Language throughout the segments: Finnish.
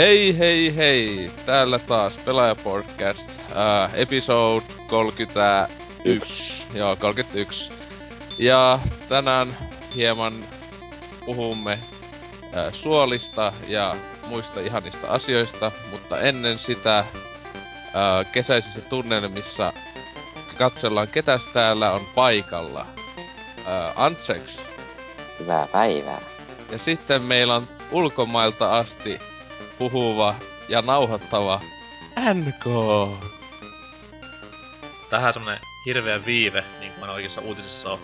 Hei hei hei, täällä taas Pelaajapodcast, äh, episode 31, joo 31. Ja tänään hieman puhumme äh, suolista ja muista ihanista asioista, mutta ennen sitä äh, kesäisissä tunnelmissa katsellaan ketäs täällä on paikalla. Äh, Antseks. Hyvää päivää. Ja sitten meillä on ulkomailta asti puhuva ja nauhoittava NK. Tähän semmonen hirveä viive, niin kuin oikeissa uutisissa on.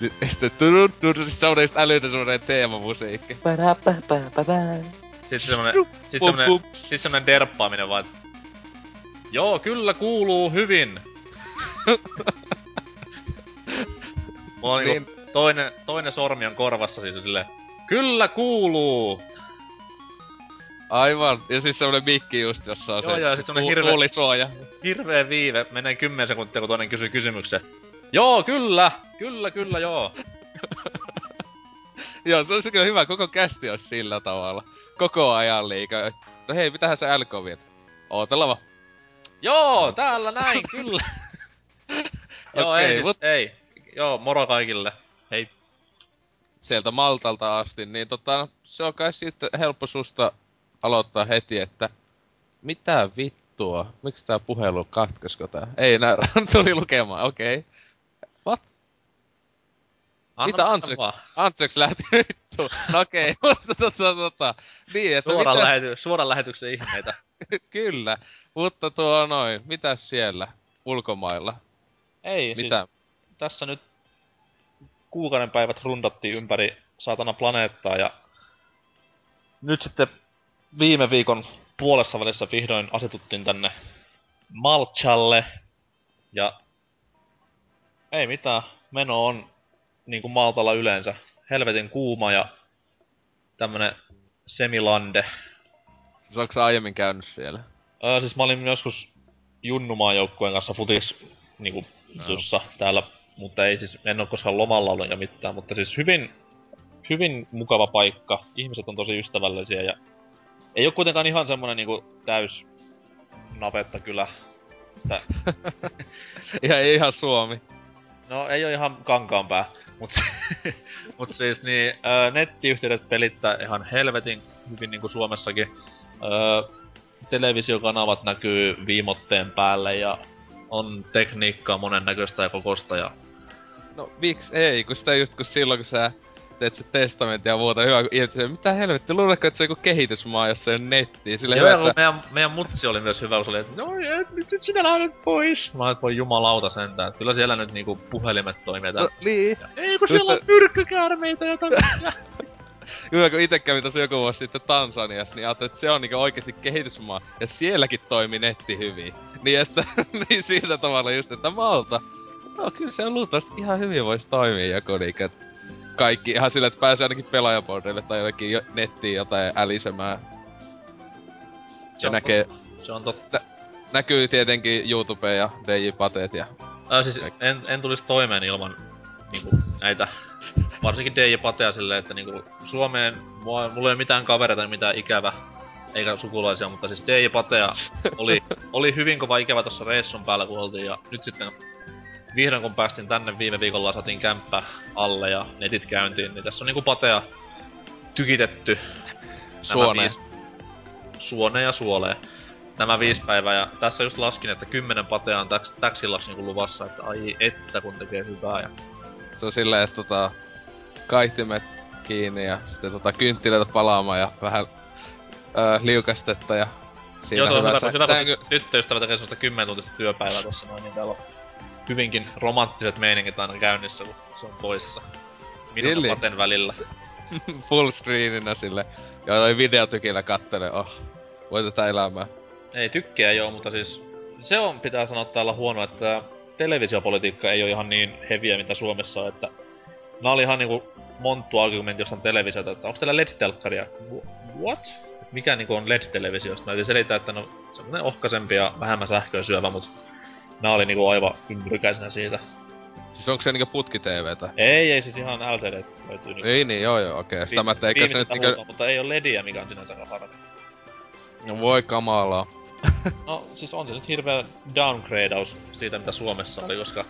Nyt sitten siis semmonen älytön semmonen teemamusiikki. Sitten semmonen, sit semmonen, sit semmonen derppaaminen vaan, Joo, kyllä kuuluu hyvin. Mulla on niin. niinku toinen, toinen sormi on korvassa siis silleen, Kyllä kuuluu! Aivan, ja siis semmonen mikki just, jossa on Joo, se, joo, se siis semmonen tuulisuoja. Hirveä viive, menee 10 sekuntia kun toinen kysyy kysymyksen. Joo, kyllä! Kyllä, kyllä, joo. Joo, se olisi kyllä hyvä, koko kästi olisi sillä tavalla. Koko ajan liikaa. No hei, mitähän se LK viet? Ootella vaan. Joo, täällä näin, kyllä. Joo, Okei, ei, siis, mut- ei. Joo, moro kaikille. Hei. sieltä Maltalta asti, niin tota, se on kai sitten helppo susta aloittaa heti, että mitä vittua, miksi tää puhelu katkesko tää? Ei nää, tuli lukemaan, okei. Okay. What? Anna mitä Antseks? vaan. Antseks lähti vittu. No okei, okay. mutta tota, tota, niin, että Suoran, mitäs, lähety, suoran lähetyksen ihmeitä. kyllä, mutta tuo noin, mitäs siellä ulkomailla? Ei, Mitä? siis tässä nyt kuukauden päivät rundattiin ympäri saatana planeettaa ja nyt sitten viime viikon puolessa välissä vihdoin asetuttiin tänne Malchalle ja ei mitään, meno on niin kuin Maltalla yleensä. Helvetin kuuma ja tämmönen semilande. Siis onko aiemmin käynyt siellä? Öö, siis mä olin joskus junnumaan joukkueen kanssa futis niinku jutussa täällä, mutta ei siis, en oo koskaan lomalla ollut ja mitään, mutta siis hyvin, hyvin mukava paikka. Ihmiset on tosi ystävällisiä ja ei oo kuitenkaan ihan semmonen niinku täys napetta kyllä. Että, Ihan, ei ihan Suomi. no ei oo ihan kankaanpää, mut, mut siis niin, öö, nettiyhteydet pelittää ihan helvetin hyvin niinku Suomessakin. Öö, televisiokanavat näkyy viimotteen päälle ja on tekniikkaa monennäköistä ja kokosta ja... No miksi ei, kun sitä just kun silloin kun sä teet se testamentti ja muuta hyvä, kun mitä helvetti, luuletko, että se on joku kehitysmaa, jossa ei ole nettiä, sille Joo, hyvä, ja että... meidän, meidän mutsi oli myös hyvä, kun se oli, että no et, nyt nyt sinä lähdet pois. Mä olin, että voi jumalauta sentään, että kyllä siellä nyt niinku puhelimet toimii No, niin. Ei kun just siellä on myrkkykäärmeitä ja tämmöisiä. Hyvä, kun itse kävin tossa joku vuosi sitten Tansaniassa, niin ajattelin, että se on niinku oikeesti kehitysmaa, ja sielläkin toimi netti hyvin. Niin että, niin sillä tavalla just, että Malta, no kyllä se on luultavasti ihan hyvin voisi toimia joku niinku, kaikki ihan sillä, että pääsee ainakin pelaajabordeille tai jollekin jo, nettiin jotain älisemään. Se Ja näkee, totta. Se on totta. näkyy tietenkin YouTube ja DJ Pateet ja Äh, siis en, en tulisi toimeen ilman niinku näitä varsinkin DJ Patea silleen, että niinku Suomeen mua, mulla ei ole mitään kavereita tai mitään ikävä eikä sukulaisia, mutta siis DJ Patea oli, oli hyvin kova ikävä tossa reissun päällä kun oltiin ja nyt sitten vihdoin kun päästiin tänne viime viikolla saatiin kämppä alle ja netit käyntiin, niin tässä on niinku Patea tykitetty nämä suoneen. viisi- Suone ja suolee. Nämä viisi päivää ja tässä just laskin, että kymmenen patea on täks, täksillaksi niinku luvassa, että ai että kun tekee hyvää ja Se on silleen, että tota, kaihtimet kiinni ja sitten tota kynttilöitä palaamaan ja vähän öö, liukastetta ja siinä Joo, tuo on hyvä, hyvä, kun sängy- ty- tyttöystävä tekee semmoista 10 tuntista työpäivää tossa noin, niin täällä on hyvinkin romanttiset meiningit aina käynnissä, kun se on poissa. Minun Paten välillä. full screeninä sille. Ja toi videotykillä kattele, oh, voi tätä elämää. Ei tykkää joo, mutta siis se on, pitää sanoa täällä huono, että televisiopolitiikka ei ole ihan niin heviä, mitä Suomessa on, että nää oli ihan niinku monttu argumentti jostain televisiota, että onko teillä LED-telkkaria? Wh- What? Mikä niinku on LED-televisiosta? Mä yritin selittää, että no semmonen ohkaisempi ja vähemmän sähköä syövä, mut nää oli niinku aivan ympyrykäisenä siitä. Siis onko se niinku putki TVtä? Ei, ei siis ihan LCD löytyy niinku. Ei niin, joo joo, okei. Sitä mä, että eikä se nyt niinku... mutta ei ole LEDiä, mikä on sinänsä harmi. No voi kamalaa. No siis on se nyt hirveä downgradeaus siitä mitä Suomessa oli, koska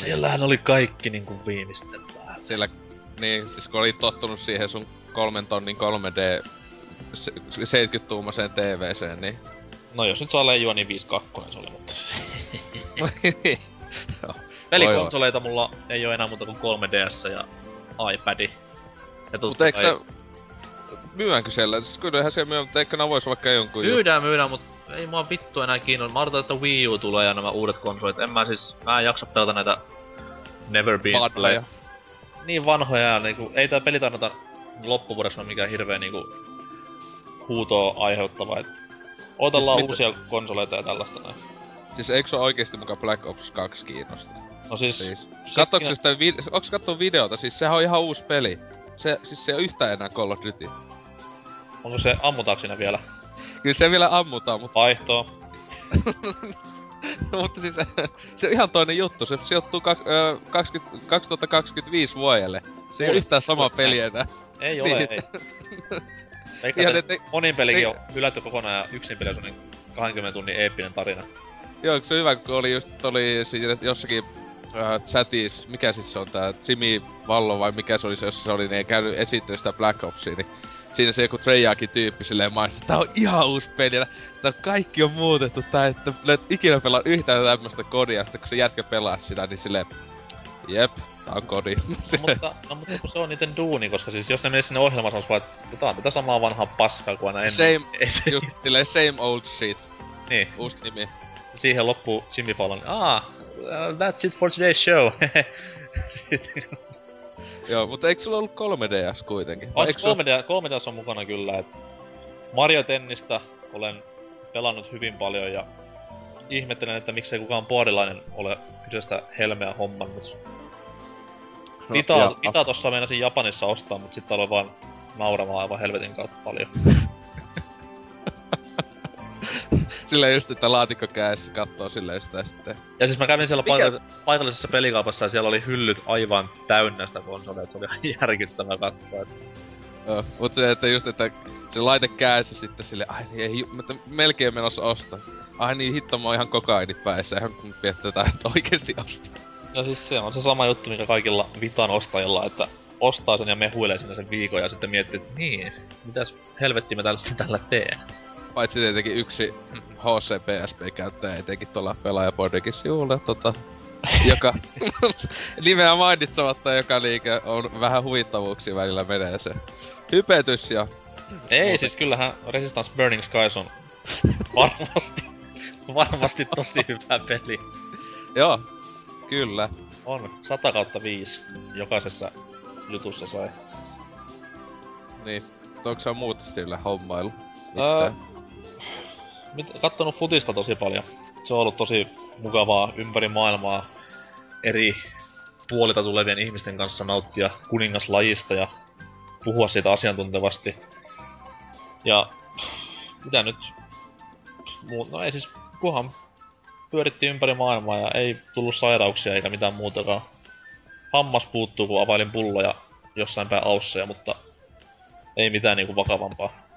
siellähän oli kaikki niinku viimeisten päällä. Sillä, niin siis kun oli tottunut siihen sun kolmen tonnin 3D se- 70-tuumaiseen TVCen, niin... No jos nyt saa leijua, niin 5.2 se oli, mutta... Joo. Pelikonsoleita mulla ei oo enää muuta kuin 3DS ja iPad. Ja Mut totta eikö kai- sä... Myydäänkö siellä? Siis kyllähän siellä myy, mutta eikö nää vois vaikka jonkun just- Myydään, myydään, mut ei mua vittu enää kiinnosta. Mä odotan, että Wii U tulee ja nämä uudet konsolit. En mä siis, mä en jaksa pelata näitä Never Been vanhoja. Niin vanhoja ja niinku, ei tää peli tarvita loppuvuodeksi ole mikään hirveä niinku huutoa aiheuttava, et otellaan Siis mit- uusia konsoleita ja tällaista näin. Siis eikö se oikeesti muka Black Ops 2 kiinnosta? No siis, Siis. Katsoitko sitä vid- onks kattonut videota? Siis sehän on ihan uusi peli. Se, siis se ei oo yhtään enää Call of Duty. onko se ammutaanko siinä vielä? Kyllä se vielä ammutaan, mutta, Vaihtoa. mutta siis se on ihan toinen juttu. Se sijoittuu kak, ö, 20, 2025 vuodelle. Se ei ole yhtään sama peli enää. Ei ole, Niin. ei. Eikä se et, monin pelikin ei- on hylätty kokonaan ja yksin peli on semmonen 20 tunnin eeppinen tarina. Joo, se hyvä, kun oli just, oli siinä jossakin äh, chatis, mikä siis se on tää Jimmy Vallo vai mikä se oli se, jossa se oli, niin ei käynyt esittämään sitä Black Opsia, niin siinä se joku Treyarchin tyyppi silleen maistaa, tää on ihan uusi peli, ja tää kaikki on muutettu, tää että et ikinä pelaa yhtään tämmöstä kodia, sitten kun se jätkä pelaa sitä, niin silleen, jep, tää on kodi. No, mutta, no, mutta kun se on niiden duuni, koska siis jos ne menisi sinne ohjelmaan sanois vaan, että tää on tätä samaa vanhaa paskaa kuin aina ennen. Same, just silleen same old shit, niin, uusi nimi. Siihen loppuu Jimmy Fallon, ah, uh, that's it for today's show. Joo, mutta eikö sulla ollut 3DS kuitenkin? Vai on eikö sulla- 3D, 3DS on mukana kyllä, et Mario Tennistä olen pelannut hyvin paljon ja ihmettelen, että miksei kukaan boardilainen ole kyseistä helmeä hommannut. No, ja- tossa meinasin Japanissa ostaa, mutta sitten aloin vaan nauramaan aivan helvetin kautta paljon. Silleen just, että laatikko kädessä kattoo silleen sitä sitten. Ja siis mä kävin siellä paikallisessa, paikallisessa pelikaupassa ja siellä oli hyllyt aivan täynnä sitä konsoleja, että se oli ihan järkyttävää katsoa. Joo, mut se, että just, että se laite kädessä sitten sille, ai niin ei, mutta melkein menossa ostaa. Ai niin hitto, mä oon ihan kokaini päissä, ihan kun mietitään, että oikeesti ostaa. Ja siis se on se sama juttu, mikä kaikilla Vitan ostajilla, että ostaa sen ja mehuilee sinne sen viikon ja sitten miettii, että niin, mitäs helvetti mä tällä, tällä teen. Paitsi tietenkin yksi HC-PSP-käyttäjä etenkin tuolla pelaajapodikin sivulla, tota, joka nimeä mainitsematta, joka liike on vähän huvittavuuksia välillä menee se hypetys ja Ei, Muuten. siis kyllähän Resistance Burning Skies on varmasti, varmasti tosi hyvä peli. joo, kyllä. On 100 kautta 5 jokaisessa jutussa sai. Niin, onko se muut sillä hommailu? Mitään? Kattonut futista tosi paljon. Se on ollut tosi mukavaa ympäri maailmaa eri puolilta tulevien ihmisten kanssa nauttia kuningaslajista ja puhua siitä asiantuntevasti. Ja mitä nyt? No ei siis, kunhan pyörittiin ympäri maailmaa ja ei tullut sairauksia eikä mitään muutakaan. Hammas puuttuu, kun availin pulloja jossain päin ausseja, mutta ei mitään niinku vakavampaa.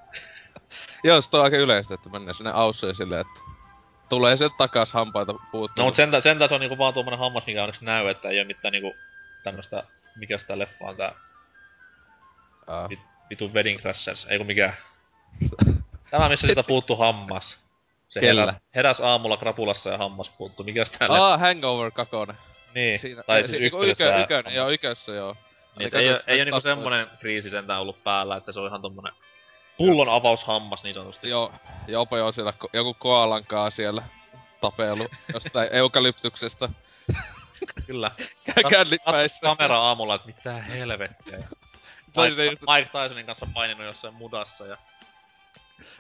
Joo, se on aika yleistä, että mennään sinne ausseen silleen, että tulee se takas hampaita puuttuu. No mut sentään, sentään se on niinku vaan tuommoinen hammas, mikä onneksi näy, että ei oo mitään niinku tämmöstä, mikä sitä leffa on tää vit, vitu Wedding Crashers, ei kun mikä. Tämä missä siitä puuttuu hammas. Se Kellä? heräs, heräs, aamulla krapulassa ja hammas puuttuu, mikä sitä leffa? Aa, Hangover 2. Niin, Siinä, tai si- siis niinku ykkösessä. ykö, joo, ykössä joo. Niin, ei, ei oo sitä niinku semmonen kriisi sentään ollut päällä, että se on ihan tommonen pullon avaushammas niin sanotusti. Joo, jopa joo siellä ko- joku koalankaa siellä tapelu jostain eukalyptuksesta. Kyllä. Kä- Kännipäissä. Kamera aamulla, että mitä helvettiä. Ja Tai se Mike, just Mike Tysonin kanssa paininut jossain mudassa ja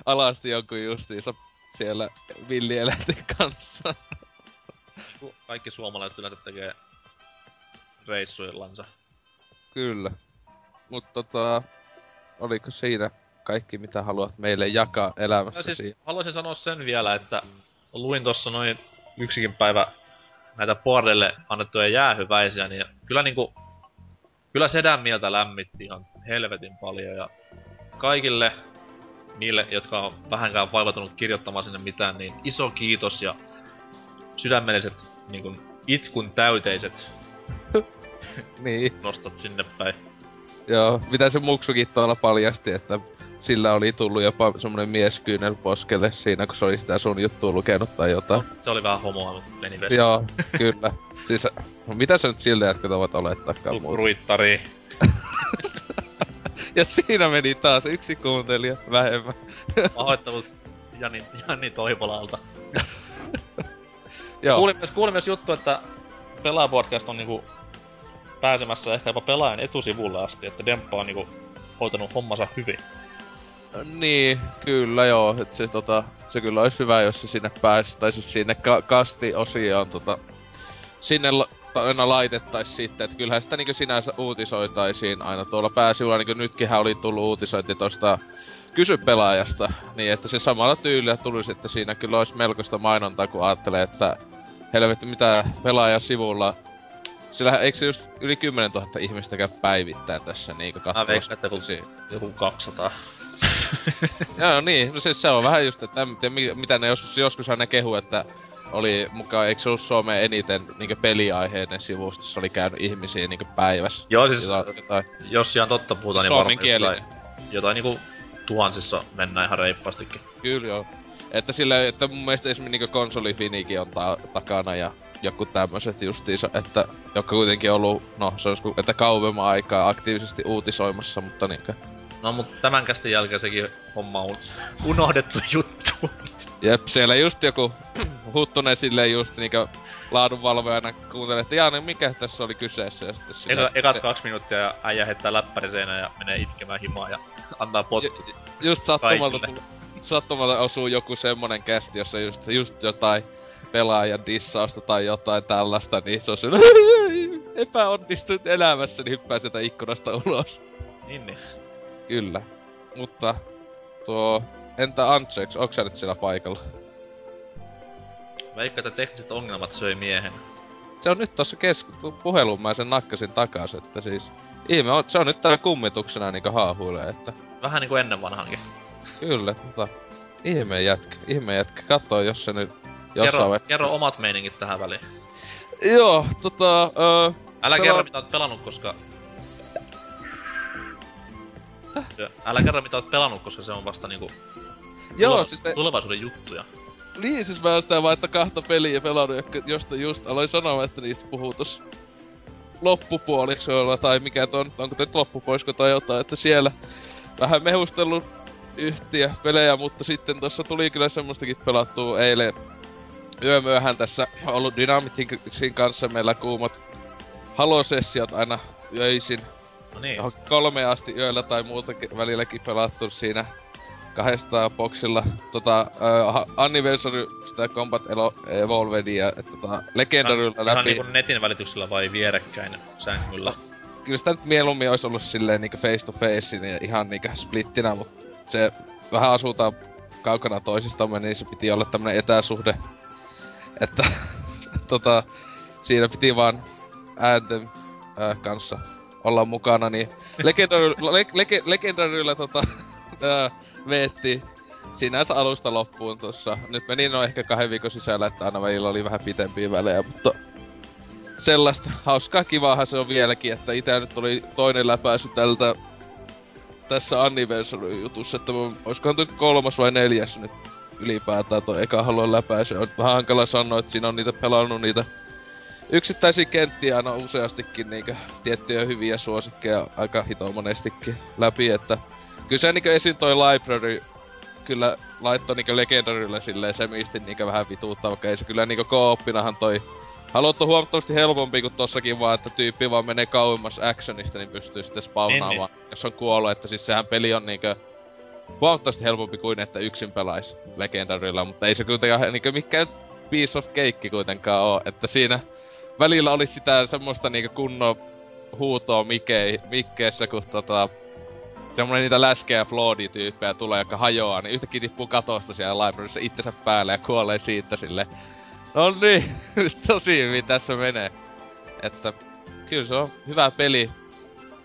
alasti jonkun justiinsa siellä villieläinten kanssa. Kaikki suomalaiset yleensä tekee reissuillansa. Kyllä. Mut tota, oliko siinä kaikki mitä haluat meille jakaa No elämästäsi? siis haluaisin sanoa sen vielä, että luin tossa noin yksikin päivä näitä Boardelle annettuja jäähyväisiä, niin kyllä niinku, kyllä sedän mieltä lämmitti ihan helvetin paljon ja kaikille niille, jotka on vähänkään vaivautunut kirjoittamaan sinne mitään, niin iso kiitos ja sydämelliset niin kuin, itkun täyteiset niin. nostat sinne päin. Joo, mitä se muksukin tuolla paljasti, että sillä oli tullut jopa semmonen mieskyynel poskelle siinä, kun se oli sitä sun juttua lukenut tai jotain. No, se oli vähän homoa, mutta meni vesi. Joo, kyllä. Siis, mitä se nyt siltä jätkät ovat olettaakaan muuta? Ruittari. ja siinä meni taas yksi kuuntelija vähemmän. Pahoittelut Jani, Jani Toivolalta. Joo. Kuulin myös, kuulin myös juttu, että Pelaajapodcast on niinku pääsemässä ehkä jopa pelaajan etusivulle asti, että Demppa on niinku hoitanut hommansa hyvin. Niin, kyllä joo, että se, tota, se kyllä olisi hyvä, jos se sinne pääsi, tai siis sinne ka- kasti-osioon tota, sinne la- aina laitettaisiin sitten, että kyllähän sitä niinku sinänsä uutisoitaisiin aina tuolla pääsivulla, niinku nytkinhän oli tullut uutisointi tosta kysy pelaajasta, niin että se samalla tyylillä tulisi, että siinä kyllä olisi melkoista mainontaa, kun ajattelee, että helvetti mitä pelaaja sivulla. Sillä eikö se just yli 10 000 ihmistä käy päivittäin tässä niinku Mä veikkaan, että katsomassa. joku, joku 200. Joo, niin. No siis se on vähän just, että en tiedä, mi- mitä ne joskus, joskushan ne kehu, että oli mukaan, eikö se ollut Suomeen eniten niinku peliaiheinen sivustossa oli käynyt ihmisiä niinku päivässä. Joo, siis Jotain, jotain jos ihan totta puhutaan, niin suomenkielinen. jotain, jotain niinku tuhansissa mennään ihan reippaastikin. Kyllä joo. Että sillä, että mun mielestä esimerkiksi niinku konsolifinikin on ta- takana ja joku tämmöset justiinsa, että jotka kuitenkin ollut, no se olisi, ku- että kauemman aikaa aktiivisesti uutisoimassa, mutta niinkö. No mut tämän kästin jälkeen sekin homma on unohdettu juttu. Jep, siellä just joku huttunen silleen just niinkö laadunvalvojana kuuntelee, että jaa, niin mikä tässä oli kyseessä ja sitten sillä, Eka, ekat kaksi minuuttia ja äijä heittää läppäri seinään ja menee itkemään himaa ja antaa potkut. Ju- just sattumalta, tuli- sattumalta osuu joku semmonen kästi, jossa just, just jotain pelaajan dissausta tai jotain tällaista, niin se on syy, epäonnistunut elämässä, niin hyppää sieltä ikkunasta ulos. Niin, niin. Kyllä. Mutta tuo, entä Antsex, onko sä nyt siellä paikalla? Veikka, että tekniset ongelmat söi miehen. Se on nyt tossa kesku- puheluun, mä sen nakkasin takas, että siis... Ihme on, se on nyt täällä kummituksena niinku haahuilee, että... Vähän niinku ennen vanhankin. Kyllä, tota... Ihme jätkä, ihme jätkä. Katso, jos se nyt jossain Kerro, kerro omat meiningit tähän väliin. Joo, tota... Öö, Älä Pela- kerro mitä oot pelannut, koska... Se- Älä kerro mitä oot pelannut, koska se on vasta niinku joo, tuleva- siis ne, tulevaisuuden juttuja. niin siis mä oon sitä vaan, että kahta peliä pelannut, josta just aloin sanoa, että niistä puhuu tossa loppupuoliksoilla, tai mikä ton, onko nyt loppupoisko tai jotain, että siellä vähän mehustellut yhtiä pelejä, mutta sitten tossa tuli kyllä semmoistakin pelattua eilen yömyöhän tässä ollut Dynamitin kanssa meillä kuumat Halo-sessiot aina öisin No niin. kolme asti yöllä tai muuta välilläkin pelattu siinä kahdesta boksilla tota uh, Anniversary sitä Combat Elo- Evolvedia, että tota Legendarylla Ihan läpi. niinku netin välityksellä vai vierekkäin sängyllä? Kyllä sitä nyt mieluummin olisi ollut silleen niinku face to face ja ihan niinku splittinä, mut se vähän asutaan kaukana toisistamme, niin se piti olla tämmönen etäsuhde. Että tota, siinä piti vaan äänten äh, kanssa olla mukana, niin Legendary, le, lege, Legendaryllä tota, äh, veetti sinänsä alusta loppuun tossa. Nyt meni no ehkä kahden viikon sisällä, että aina välillä oli vähän pitempiä välejä, mutta sellaista hauskaa kivaahan se on vieläkin, että itse nyt oli toinen läpäisy tältä tässä Anniversary-jutussa, että olisikohan toi kolmas vai neljäs nyt ylipäätään toi eka Halo läpäisy. On vähän hankala sanoa, että siinä on niitä pelannut niitä yksittäisiä kenttiä aina useastikin niinkö tiettyjä hyviä suosikkeja aika hito monestikin läpi, että kyllä se niinkö esim toi library kyllä laittoi niinkö legendarylle silleen semisti niinkö vähän vituuttaa, vaikka ei se kyllä niinkö kooppinahan toi Haluttu huomattavasti helpompi kuin tossakin vaan, että tyyppi vaan menee kauemmas actionista, niin pystyy sitten spawnaamaan, jos on kuollut. Että siis sehän peli on niinkö huomattavasti helpompi kuin että yksin pelaisi Legendarylla, mutta ei se kuitenkaan niinkö mikään piece of cake kuitenkaan oo. Että siinä välillä oli sitä semmoista niinkö kunnon huutoa mikei, mikkeessä, kun tota, semmonen niitä läskeä floodi-tyyppejä tulee, jotka hajoaa, niin yhtäkkiä tippuu katosta siellä libraryssä itsensä päälle ja kuolee siitä sille. No niin, tosi hyvin tässä menee. Että kyllä se on hyvä peli.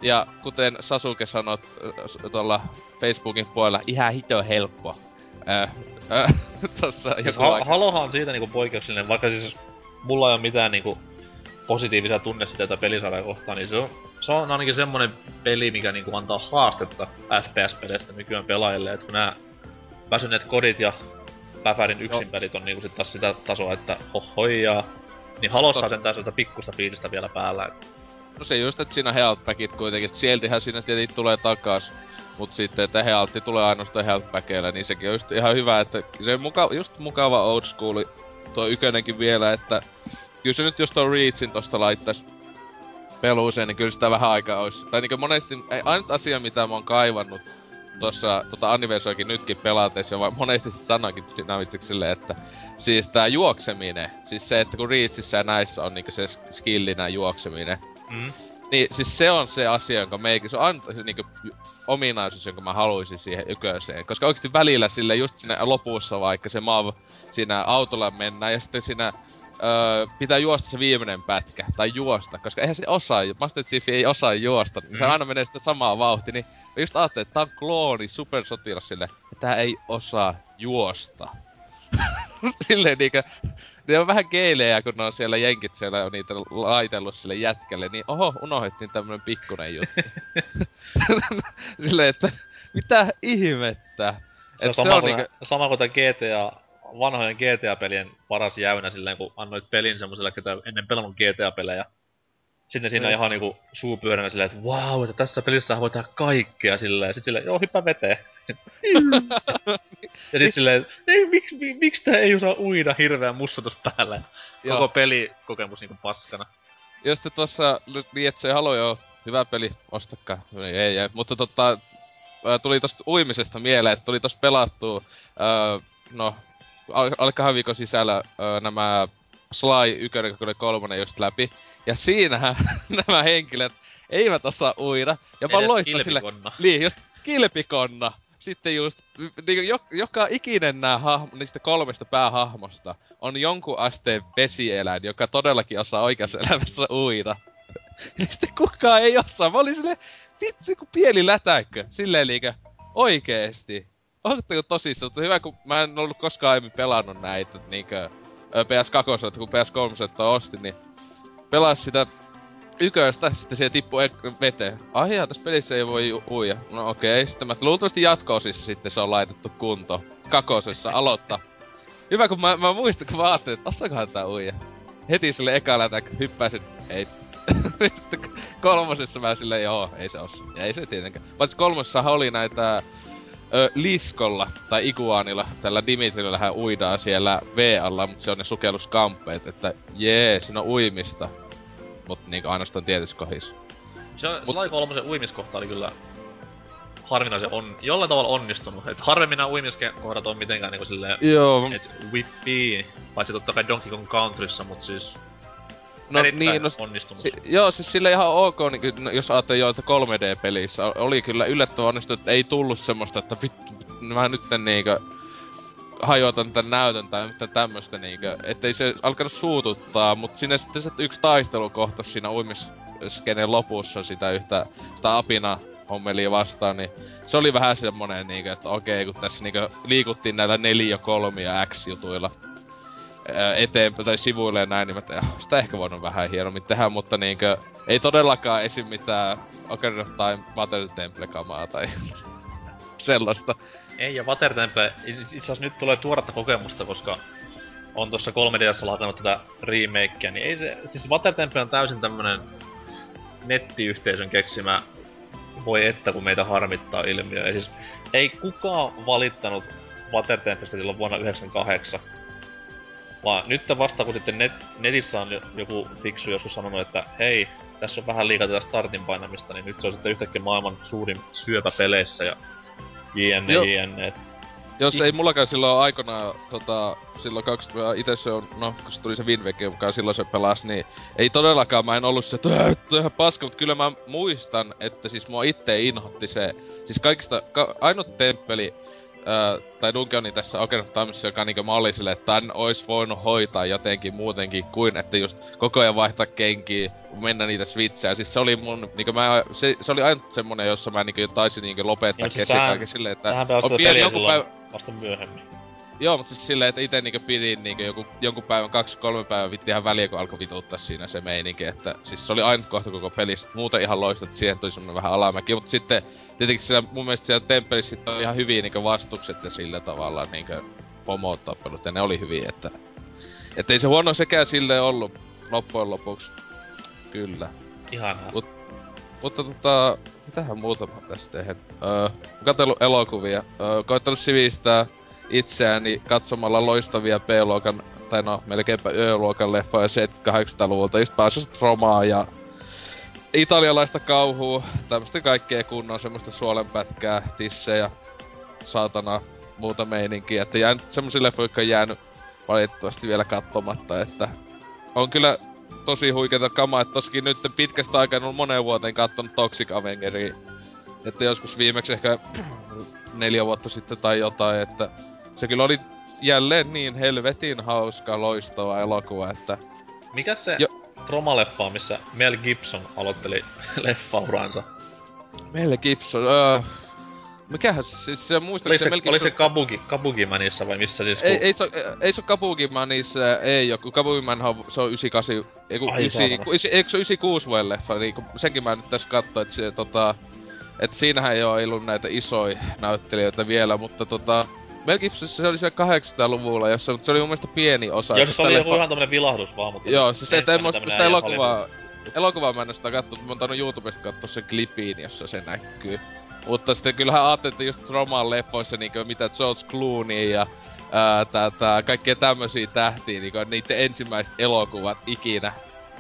Ja kuten Sasuke sanot äh, tuolla Facebookin puolella, ihan hito helppo. Äh, äh, tossa joku ha- Halohan on siitä niinku poikkeuksellinen, vaikka siis mulla ei ole mitään niinku positiivisia tunnesiteitä pelisarjaa kohtaan, niin se on, se on ainakin semmonen peli, mikä niinku antaa haastetta FPS-peleistä nykyään pelaajille, että kun nää väsyneet kodit ja Päfärin yksin pelit on niinku sit taas sitä tasoa, että hohojaa. Niin Halossa sentään sellaista pikkusta fiilistä vielä päällä. Et No se just, että siinä healthpackit kuitenkin, että sieltihän siinä tietenkin tulee takas. Mut sitten, että healthi tulee ainoastaan healthpackeilla, niin sekin on just ihan hyvä, että se on muka, just mukava old school tuo ykönenkin vielä, että kyllä se nyt jos tuo Reachin tosta laittaisi peluuseen, niin kyllä sitä vähän aikaa olisi. Tai niinku monesti, ei, ainut asia mitä mä oon kaivannut tuossa tota Anniversarikin nytkin pelates, ja monesti sit sanoinkin Dynamitiksi silleen, että siis tää juokseminen, siis se, että kun Reachissä ja näissä on niinku se skillinä juokseminen, mm. niin siis se on se asia, jonka meikin, se on ainut niinku, ominaisuus, jonka mä haluaisin siihen yköiseen. Koska oikeesti välillä sille just siinä lopussa vaikka se maa siinä autolla mennään ja sitten siinä öö, pitää juosta se viimeinen pätkä, tai juosta, koska eihän se osaa, Master Chief ei osaa juosta, niin se Mm. aina menee sitä samaa vauhtia, niin mä just ajattelin, että tää on klooni supersotilas sille, että tää ei osaa juosta. Silleen niinkö, ne on vähän geilejä, kun ne on siellä jenkit siellä on niitä laitellut sille jätkälle, niin oho, unohdettiin tämmönen pikkunen juttu. Silleen, että mitä ihmettä? Se on, Et sama, se on kuin, niinku, sama kuin GTA, vanhojen GTA-pelien paras jäynä silleen, kun annoit pelin semmoselle, ketä ennen pelannut GTA-pelejä. Sitten siinä Niin. ihan niinku suu pyöränä silleen, että wow, että tässä pelissä voi tehdä kaikkea silleen. Sitten silleen, joo, hyppää veteen. ja sit silleen, ei, miksi, mi, miksi tää ei osaa uida hirveän mussutus päällä. Joo. Koko pelikokemus niinku paskana. Ja sitten tossa, nyt niin halo joo, hyvä peli, ostakaa. Ei, ei, ei. Mutta tota, tuli tosta uimisesta mieleen, että tuli tossa pelattua, ää, no, al- alle kahden viikon sisällä ää, nämä Sly 1 ja 3 just läpi. Ja siinähän nämä henkilöt eivät osaa uida. Ja Edes loistan sille, niin, just kilpikonna. Sitten just, niin, jo, joka ikinen nää hahmo, niistä kolmesta päähahmosta on jonkun asteen vesieläin, joka todellakin osaa oikeassa elämässä uida. Ja sitten kukaan ei osaa. Mä olin silleen, vitsi kun pieni lätäkkö. Silleen liikä, oikeesti. Oletteko tosissaan? Mutta hyvä, kun mä en ollut koskaan aiemmin pelannut näitä niinkö ö, PS2, että kun PS3 ostin, niin pelas sitä yköstä, sitten se tippuu veteen. Ai jaa, tässä pelissä ei voi u- uida. No okei, okay. sitten mä luultavasti jatko-osissa sitten se on laitettu kunto. Kakosessa aloittaa. Hyvä, kun mä, mä muistan, kun mä ajattelin, että osaakohan tää uija. Heti sille eka lätä hyppäsin, ei. kolmosessa mä silleen, joo, ei se osaa. Ja ei se tietenkään. Paitsi kolmosessa oli näitä ö, Liskolla tai Iguanilla, tällä Dimitrillähän uidaan siellä V-alla, mutta se on ne sukelluskampeet, että jee, siinä on uimista. Mut niinku ainoastaan tietyssä kohdissa. Se on, Mut- Sly 3 uimiskohta oli kyllä harvinaisen on, jollain tavalla onnistunut. Et harvemmin nämä uimiskohdat on mitenkään niinku silleen, Joo, et whippii, paitsi totta kai Donkey Kong Countryssa, mut siis no erittäin niin, no onnistunut. Si- joo, siis sille ihan ok, niin kuin, no, jos ajattelee jo, että 3D-pelissä o- oli kyllä yllättävän onnistunut, että ei tullut semmoista, että vittu, mä nyt niinkö hajotan tän näytön tai mitään tämmöstä niinkö, ettei se alkanut suututtaa, mut sinne sitten se yksi taistelukohta siinä uimisskeneen lopussa sitä yhtä, sitä apina hommelia vastaan, niin se oli vähän semmonen niinkö, että okei, kun tässä niinkö liikuttiin näillä neljä, kolmi ja X-jutuilla eteenpäin tai sivuille ja näin, niin mä "Ah, sitä ehkä voinut vähän hienommin tehdä, mutta niinkö, ei todellakaan esim. mitään Ocarina of Time Battle Temple kamaa tai sellaista. Ei, ja Water Temple, itse asiassa nyt tulee tuoretta kokemusta, koska on tuossa 3DS latannut tätä remakea, niin ei se, siis Water Temple on täysin tämmönen nettiyhteisön keksimä voi että kun meitä harmittaa ilmiö. Ja siis ei kukaan valittanut Water Templestä silloin vuonna 98. Vaan nyt vasta kun sitten net, netissä on jo- joku fiksu joskus sanonut, että hei, tässä on vähän liikaa tätä startin painamista, niin nyt se on sitten yhtäkkiä maailman suurin syöpä peleissä ja jne, Joo. jne. Jos ei mullakaan silloin aikanaan, tota, silloin 2000, itse se on, no, kun se tuli se Wind Waker, joka silloin se pelasi, niin ei todellakaan mä en ollut se, että "Äh, paska, mutta kyllä mä muistan, että siis mua itse inhotti se, siis kaikista, ka, ainut temppeli, äh, tai Dunkani tässä Ocarina of Timesissa, joka niinku mä olin silleen, että tän ois voinut hoitaa jotenkin muutenkin kuin, että just koko ajan vaihtaa kenkiä, mennä niitä switchejä. Siis se oli mun, niinku mä, se, se oli ainut semmonen, jossa mä niinku taisin niinku lopettaa Niin, siis kesken kaiken silleen, että on peliä joku päivä, vasta myöhemmin. Joo, mutta siis silleen, että ite niinku pidin niinku joku, jonkun päivän, kaksi, kolme päivää vitti ihan väliä, kun alkoi vituttaa siinä se meininki, että siis se oli ainut kohta koko pelissä. Muuten ihan loista, että siihen tuli semmonen vähän alamäki, mutta sitten tietenkin siellä, mun mielestä siellä temppelissä on ihan hyviä niinku vastukset ja sillä tavalla niinku pomot tappelut, ja ne oli hyviä, että... Että ei se huono sekään silleen ollut loppujen lopuksi. Kyllä. Ihanaa. Mut- Mutta tota, mitähän muuta mä tästä tehnyt? Öö, katsellut elokuvia, öö, koittanut sivistää itseäni katsomalla loistavia B-luokan, tai no melkeinpä Ö-luokan leffoja 70-80-luvulta, just pääasiassa Tromaa ja italialaista kauhua, tämmöstä kaikkea kunnon semmoista suolenpätkää, tissejä, saatana, muuta meininkiä, että jään semmosia leffoja, jotka on jäänyt valitettavasti vielä katsomatta, että on kyllä tosi huikeeta kamaa, että tossakin nyt pitkästä aikaa en ollut moneen vuoteen kattonut Toxic Avengeria. Että joskus viimeksi ehkä neljä vuotta sitten tai jotain, että se kyllä oli jälleen niin helvetin hauska, loistava elokuva, että Mikäs se Jo- Troma-leffa on, missä Mel Gibson aloitteli leffauransa? Mel Gibson, öö, mikähän se- siis se Oli muistaakseni se, Mel oli se Gibson... Kabuki, Kabukimanissa vai missä siis? Ei, kun- ei, se, ei se ole Kabukimanissa, ei oo, kun Kabukiman se on 98, ei kun Ai 9, saatana. kun ysi- eikö se ole 96 vuoden leffa, niin senkin mä nyt tässä katsoin, että se tota, että siinähän ei oo ollut näitä isoja näyttelijöitä vielä, mutta tota, Mel Gibson se oli siellä 800-luvulla, jossa, mutta se oli mun mielestä pieni osa. Joo, se oli joku ihan tämmönen vilahdus vaan, mutta... Joo, siis se, että en mä ensimmäinen sitä elokuvaa, elokuvaa mä en sitä kattonut, mä oon tainnut YouTubesta katsoa sen klipiin, jossa se näkyy. Mutta sitten kyllähän ajattelin, että just Roman leffoissa niinku mitä George Clooney ja ää, tää, tää, kaikkea tämmösiä tähtiä, niinku niitten ensimmäiset elokuvat ikinä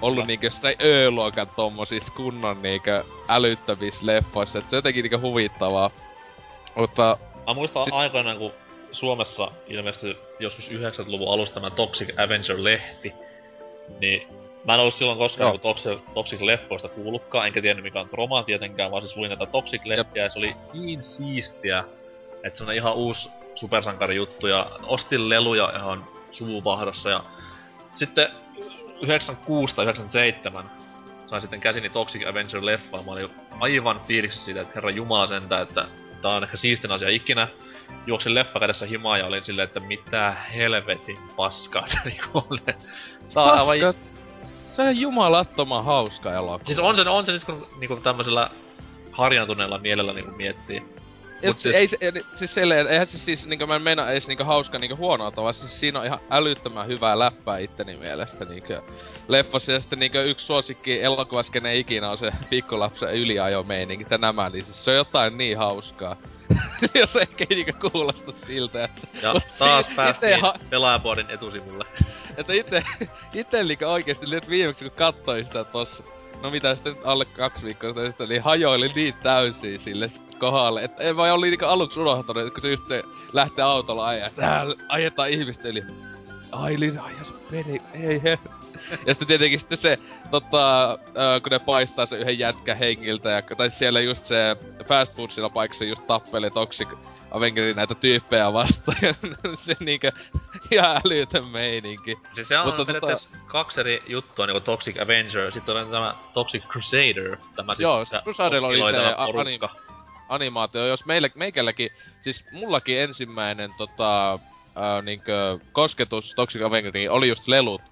ollut Kyllä. niinku jossain Ö-luokan tommosis kunnon niinku älyttävissä leffoissa, et se on jotenkin niinku huvittavaa. Mutta Mä muistan Sit- aikoinaan, kun Suomessa ilmestyi joskus 90-luvun alusta tämä Toxic Avenger-lehti, niin mä en ollut silloin koskaan niinku Toxic, Toxic-leffoista kuullutkaan, enkä tiennyt mikä on Troma tietenkään, vaan siis luin näitä Toxic-lehtiä ja se oli niin siistiä, että se on ihan uusi supersankarijuttu ja ostin leluja ihan suvuvahdossa ja sitten 96 tai 97 sain sitten käsini Toxic Avenger-leffaa. Mä olin aivan fiiliksissä siitä, että herra jumala sentään, että tää on ehkä siistin asia ikinä. Juoksin leffa kädessä himaa ja olin silleen, että mitä helvetin paskaa tää niinku on. Tää on aivan... se on jumalattoman hauska elokuva. Siis on se, on se nyt kun niinku tämmöisellä harjaantuneella mielellä niinku miettii. Mut Mut siis, ei se, siis silleen, eihän se siis niinku mä en meinaa edes niinku hauska niinku huonoa vaan siis siinä on ihan älyttömän hyvää läppää itteni mielestä niinku leffassa ja sitten niinku yksi suosikki elokuvaskene ikinä on se pikkulapsen yliajo meininki ja nämä, niin siis se on jotain niin hauskaa. Jos ehkä ei niinku kuulosta siltä, että, Ja taas si- päästiin ha- pelaajapuodin etusivulle. että ite, ite niinku oikeesti nyt viimeksi kun katsoin sitä tossa, no mitä sitten nyt alle kaksi viikkoa sitten, niin hajoili niin täysin sille kohdalle, että en vaan oli niinku aluksi unohtanut, että kun se just se lähtee autolla ajaa, täällä ajetaan ihmistä yli. Ailin aja se peli, ei he. Ja sitten tietenkin sitten se, tota, kun ne paistaa se yhden jätkä hengiltä, ja, tai siellä just se fast food siinä paikassa just tappelee Toxic Avengerin näitä tyyppejä vastaan, se niinkö ihan älytön meininki. Siis se on Mutta Mutta tota- periaatteessa kaksi eri juttua, niinku Toxic Avenger, sitten on tämä Toxic Crusader, tämä siis Joo, missä Crusaderilla oli se porukka. animaatio, jos meillä, meikälläkin, siis mullakin ensimmäinen tota, ää, niinkö, kosketus Toxic Avengeriin oli just lelut.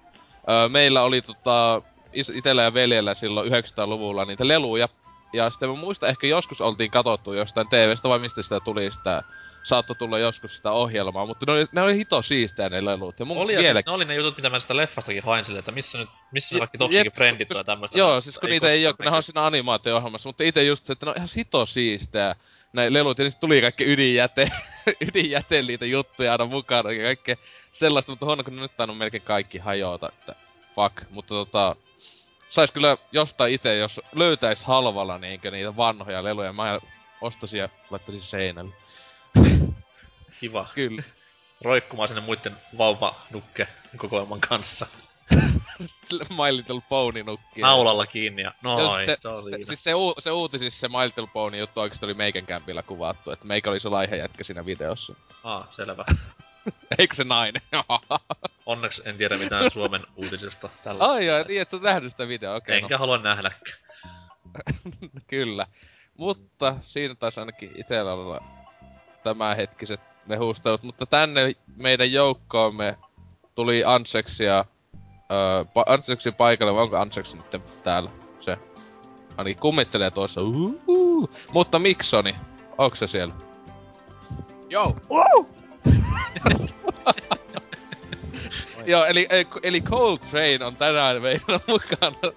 Ää, meillä oli tota, itellä ja veljellä silloin 900-luvulla niitä leluja. Ja sitten mä muistan, ehkä joskus oltiin katottu jostain TVstä vai mistä sitä tuli sitä, saattoi tulla joskus sitä ohjelmaa, mutta ne oli, ne oli hito siistejä ne lelut. Ja mun Oli, sit ne oli ne jutut, mitä mä sitä leffastakin hain silleen, että missä nyt, missä ne kaikki jep, friendit tai tämmöstä. Joo, siis kun niitä ei oo, kun ne on siinä animaatio-ohjelmassa, mutta itse just se, että ne on ihan hito siistejä. Ne lelut, ja niistä tuli kaikki ydinjäte, ydinjäteen niitä juttuja aina mukana, ja kaikkea sellaista, mutta huono, kun ne nyt tainnut melkein kaikki hajota, että fuck. Mutta tota, sais kyllä jostain itse, jos löytäis halvalla niinkö niitä vanhoja leluja, mä ostaisin ja laittaisin seinälle. Kiva. Kyllä. Roikkumaan sinne muiden vauva nukke kokoelman kanssa. My Little Pony nukki. Naulalla kiinni ja noin, se, se, on se, siis se, uu, se uutisissa se My Little Pony juttu oikeesti oli meikän kämpillä kuvattu, että meikä oli se laihejätkä siinä videossa. Aa, selvä. Eikö se nainen? Onneksi en tiedä mitään Suomen uutisista tällä Ai jaa, niin et sä nähnyt sitä videoa, okei. Enkä halua nähdäkään. No, kyllä. Mutta siinä taisi ainakin itellä olla tämänhetkiset mehustelut, mutta tänne meidän joukkoomme tuli Anseksia, öö, pa- Anseksi paikalle, vai onko Anseksi nyt täällä? Se ainakin kummittelee tuossa. Uhuhu. Mutta Miksoni, onko se siellä? Joo. Joo, eli, eli, eli Cold Train on tänään meillä mukana.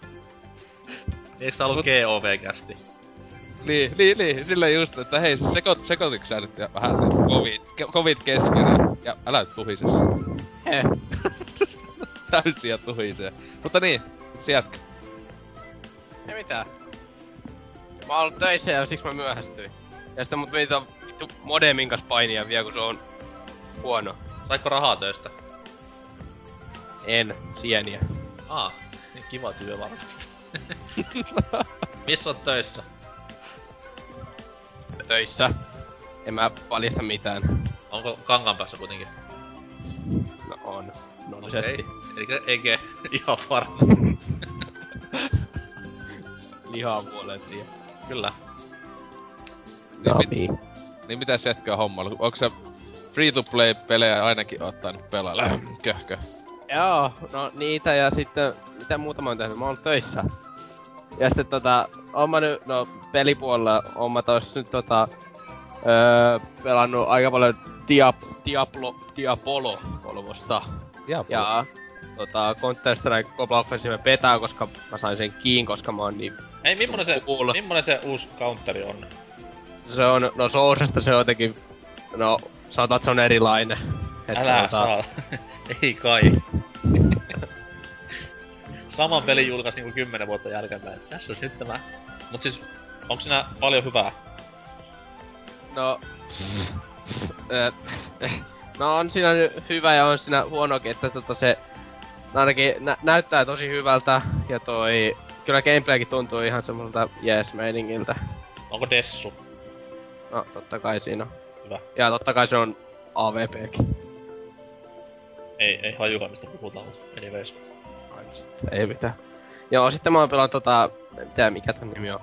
Eikö tää ollut GOV-kästi? Niin, niin, niin, sillä just, että hei, siis sekot, sekoititko sä nyt ja vähän kovit, ke- kovit kesken ja, älä nyt tuhise. Täysiä tuhisee. Mutta niin, nyt se jatka. Ei mitään. Mä oon ollut töissä ja siksi mä myöhästyin. Ja sitten mut meitä vittu modemin kanssa painia vielä, kun se on huono. Saitko rahaa töistä? En. Sieniä. Aa, niin kiva työ varmasti. Missä oot töissä? Töissä. En mä paljasta mitään. Onko kangan päässä kuitenkin? No on. Nollisesti. Elikkä eikä ihan varma. Lihaa puolet siihen. Kyllä. Niin, mit, niin mitä jätkää hommalla? Onko se free-to-play-pelejä ainakin ottanut pelailla? Köhkö. Joo, no niitä ja sitten, mitä muuta mä oon tehnyt? Mä oon töissä. Ja sitten tota, oon mä nyt, no pelipuolella oon mä tos nyt tota, öö, pelannut aika paljon Diab, Diablo, Diabolo kolmosta. Ja, Ja tota, Counter Strike Global Offensive Beta, koska mä sain sen kiin, koska mä oon niin... Ei, millainen se, Cool. millainen se uusi counteri on? Se on, no Sourcesta se on jotenkin, no sanotaan, että se on erilainen. Että Älä tota, saa. Ei kai. Saman pelin julkaisi niinku 10 vuotta jälkeenpäin. Tässä on nyt tämä. Mut siis, onko siinä paljon hyvää? No... No on siinä nyt hyvä ja on siinä huonokin, että tota se ainakin nä- näyttää tosi hyvältä ja toi... Kyllä gameplaykin tuntuu ihan semmoiselta jees meiningiltä. Onko Dessu? No totta kai siinä on. Hyvä. Ja totta kai se on AVPkin. Ei, ei hajukaan mistä puhutaan, mutta anyways. Ei mitään. Joo, sitten mä oon pelannut tota... En tiedä mikä tän nimi on.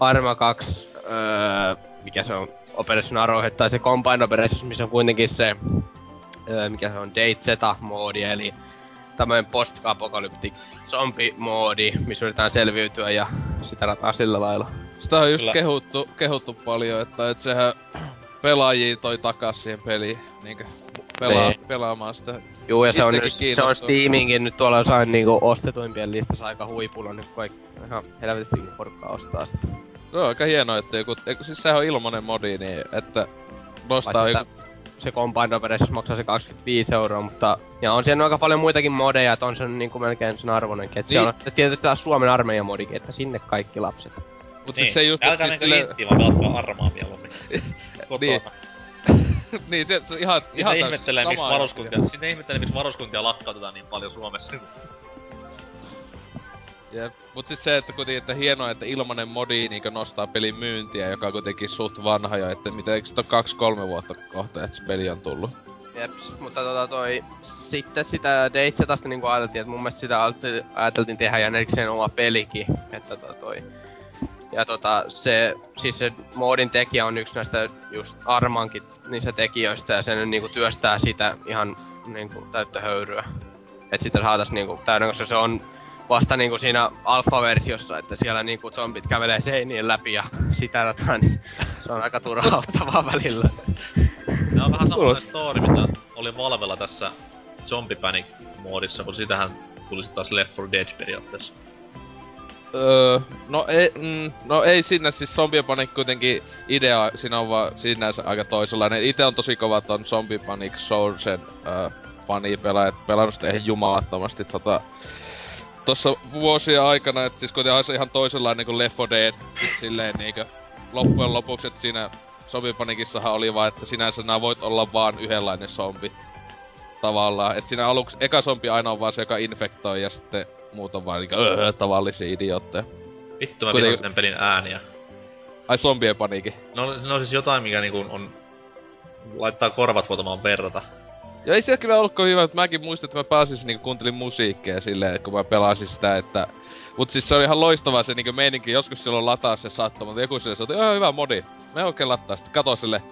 Arma 2... Öö, mikä se on? Operation Arrowhead tai se Combined Operations, missä on kuitenkin se... Öö, mikä se on? Date Zeta-moodi, eli tämmönen post-apokalyptic zombi-moodi, missä yritetään selviytyä ja sitä rataa sillä lailla. Sitä on just Kyllä. kehuttu, kehuttu paljon, että et sehän pelaajia toi takas siihen peliin. Niinkö pelaa, Niin. pelaamaan sitä. Juu, ja se on, nyt, se on Steaminkin nyt tuolla jossain niinku ostetuimpien listassa aika huipulla nyt, kun ihan helvetisti porukkaa ostaa sitä. Se on aika hienoa, että joku, eikö siis sehän on ilmanen modi, niin että nostaa joku... se Combined Operations maksaa se 25 euroa, mutta... Ja on siellä aika paljon muitakin modeja, että on se niinku melkein sen arvonenkin. Että Niin. niin. on tietysti taas Suomen armeijan modikin, että sinne kaikki lapset. Mut siis se just, että Älkää siis sille... pelatkaa armaa mieluummin. Kotona. Niin. niin se, se ihan, Ihan ihan ihmettelee, miksi varuskuntia, sinne ihmettelee, miksi varuskuntia lakkautetaan niin paljon Suomessa. Jep. Mut siis se, että kuitenkin, että hienoa, että ilmanen modi niinkö nostaa pelin myyntiä, joka on kuitenkin suht vanha jo, että mitä eikö sit oo kaksi kolme vuotta kohta, että se peli on tullut. Jeps, mutta tota toi... Sitten sitä Deitsetasta niinku ajateltiin, että mun mielestä sitä ajateltiin- ajateltiin tehdä ihan erikseen oma pelikin. Että tota toi... Ja tota, se, siis se moodin tekijä on yksi näistä just Armankin niistä tekijöistä ja se nyt niinku työstää sitä ihan niinku täyttä höyryä. Et sitä saatais niinku täyden, koska se on vasta niinku siinä alfa-versiossa, että siellä niinku zombit kävelee seinien läpi ja sitä rataa, niin se on aika turhauttavaa välillä. Tämä on vähän samanlainen story, mitä oli Valvella tässä Zombie Panic-moodissa, kun sitähän tuli sit taas Left 4 Dead periaatteessa. Öö, no ei, mm, no ei sinne siis Zombie Panic kuitenkin idea, siinä on vaan sinänsä aika toisenlainen. Itse on tosi kova ton Zombie Panic Sourcen öö, fani pelaajat, pelannut sitä ihan jumalattomasti tota, tossa vuosien aikana, että siis kuitenkin se ihan toisenlainen kuin Left 4 Dead, siis silleen niinkö loppujen lopuksi, että siinä Zombie Panicissahan oli vaan, että sinänsä nää voit olla vaan yhdenlainen zombi. Tavallaan. Et siinä aluksi eka zombi aina on vaan se, joka infektoi ja sitten muut on vaan niinku öö, tavallisia idiootteja. Vittu mä vihaan sen pelin ääniä. Ai zombien paniikin. No, no siis jotain, mikä niinku on... Laittaa korvat vuotamaan verta. Ja ei se kyllä ollutko hyvä, että mäkin muistin, että mä pääsin niinku kuuntelin musiikkia silleen, kun mä pelasin sitä, että... Mut siis se oli ihan loistavaa se niinku meininki, joskus silloin lataa se sattuma, mutta joku silleen, se oli ihan hyvä modi. Me oikein lattaa, sitten kato sille,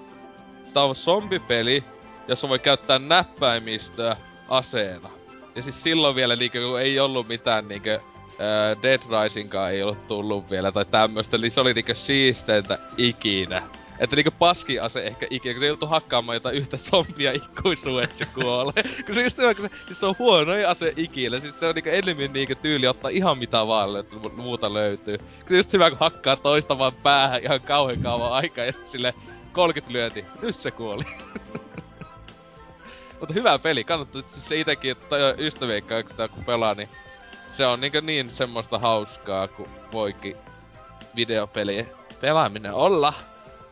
tää on zombipeli, jossa voi käyttää näppäimistöä aseena. Ja siis silloin vielä niinku, kun ei ollut mitään niinku, ää, Dead Risingkaan ei ollut tullut vielä tai tämmöstä, eli se oli niinku siisteintä ikinä. Että niinku paski ase ehkä ikinä, kun se joutuu hakkaamaan jotain yhtä zombia ikuisuun, että se kuolee. kun se just kun se, siis se on huonoin ase ikinä. Siis se on niinku enemmän niinku tyyli ottaa ihan mitä vaan, että mu- muuta löytyy. Kun se just hyvä, kun hakkaa toista vaan päähän ihan kauhean kauan aikaa ja sitten sille 30 lyönti. Nyt se kuoli. Mutta hyvä peli, kannattaa siis se itekin, että ystävien kanssa kun pelaa, niin se on niinku niin semmoista hauskaa, kun voikin videopelien pelaaminen olla.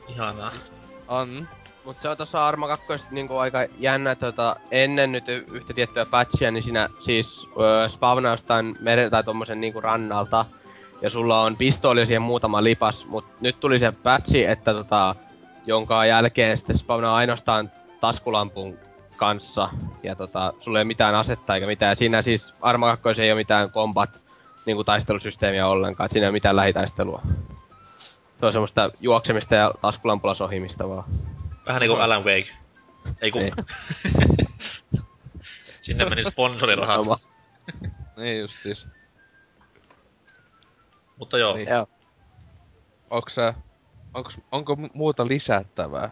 Ihanaa. On. Mut se on tossa Arma 2 niinku aika jännä, tota, ennen nyt yhtä tiettyä patchia, niin siinä siis öö, spawnaa jostain meren tai tommosen niinku rannalta. Ja sulla on pistooli ja siihen muutama lipas, mut nyt tuli se patchi, että tota, jonka jälkeen sitten spawnaa ainoastaan taskulampun kanssa. Ja tota, sulla ei ole mitään asetta eikä mitään. Siinä siis Arma 2 ei ole mitään combat niinku taistelusysteemiä ollenkaan, et siinä ei ole mitään lähitaistelua. Se on semmoista juoksemista ja taskulampulla sohimista vaan. Vähän niinku Alan Wake. Ei ku... Niin. Sinne meni sponsorirahat. Oma. Niin justis. Mutta joo, Niin. Joo. Onks. Onks, onko mu- muuta lisättävää?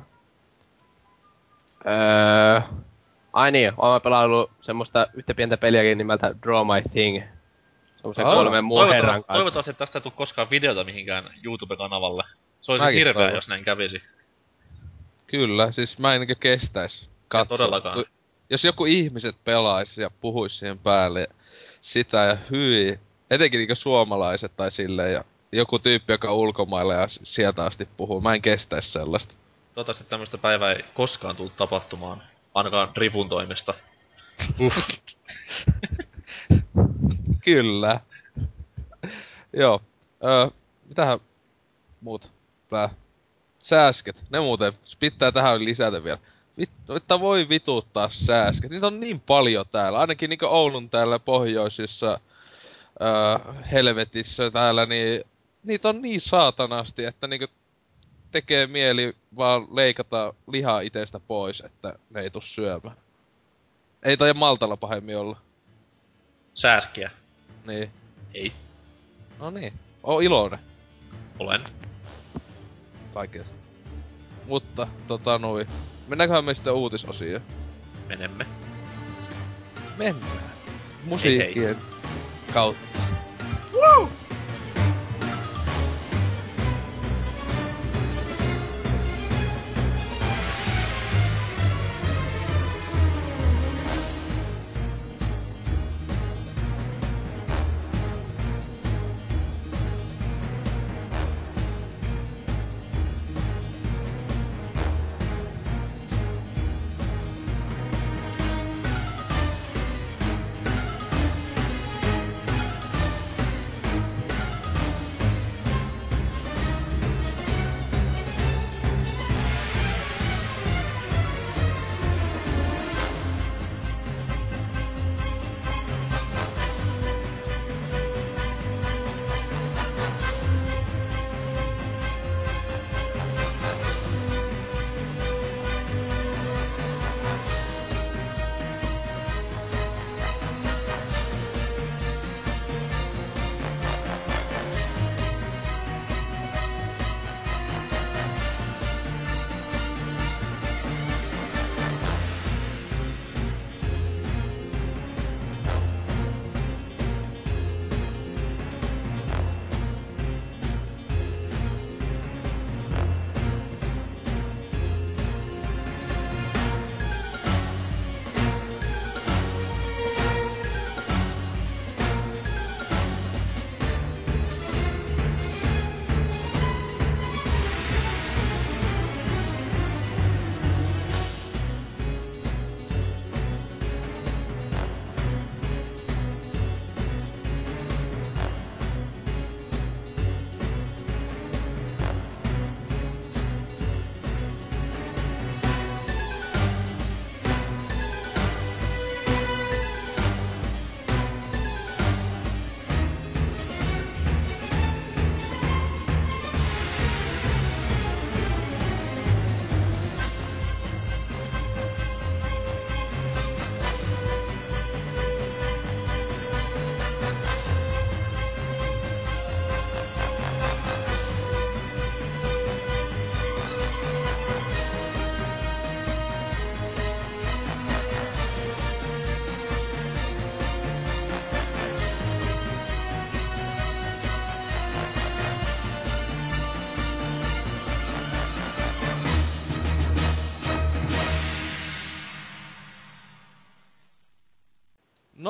Öö... Ai niin, oon mä pelaillut semmoista yhtä pientä peliäkin nimeltä Draw My Thing. Semmoisen Aa, kolmen muun herran toivottavasti, kanssa. toivottavasti että tästä ei tule koskaan videota mihinkään YouTube-kanavalle. Se olisi Mäkin hirveä, toivon. jos näin kävisi. Kyllä, siis mä en kestäis katsoa. todellakaan. Jos joku ihmiset pelaisi ja puhuisi siihen päälle sitä ja hyi, etenkin niinkö suomalaiset tai silleen ja joku tyyppi, joka on ulkomailla ja sieltä asti puhuu, mä en kestäis sellaista. Toivottavasti tämmöistä päivää ei koskaan tullut tapahtumaan. Ainakaan Ripun toimesta. Kyllä. Joo. Öö, mitähän muut? Plää. Sääsket. Ne muuten, pitää tähän lisätä vielä. Vittu, että voi vituttaa sääsket. Niitä on niin paljon täällä. Ainakin niinku Oulun täällä pohjoisissa öö, helvetissä täällä, niin niitä on niin saatanasti, että niinku tekee mieli vaan leikata lihaa itestä pois, että ne ei tuu syömään. Ei tai Maltalla pahemmin olla. Sääskiä. Niin. Ei. No niin. Oo iloinen. Olen. Kaiket. Mutta, tota noin. Mennäänköhän me sitten uutisosioon? Menemme. Mennään. Musiikkien kautta.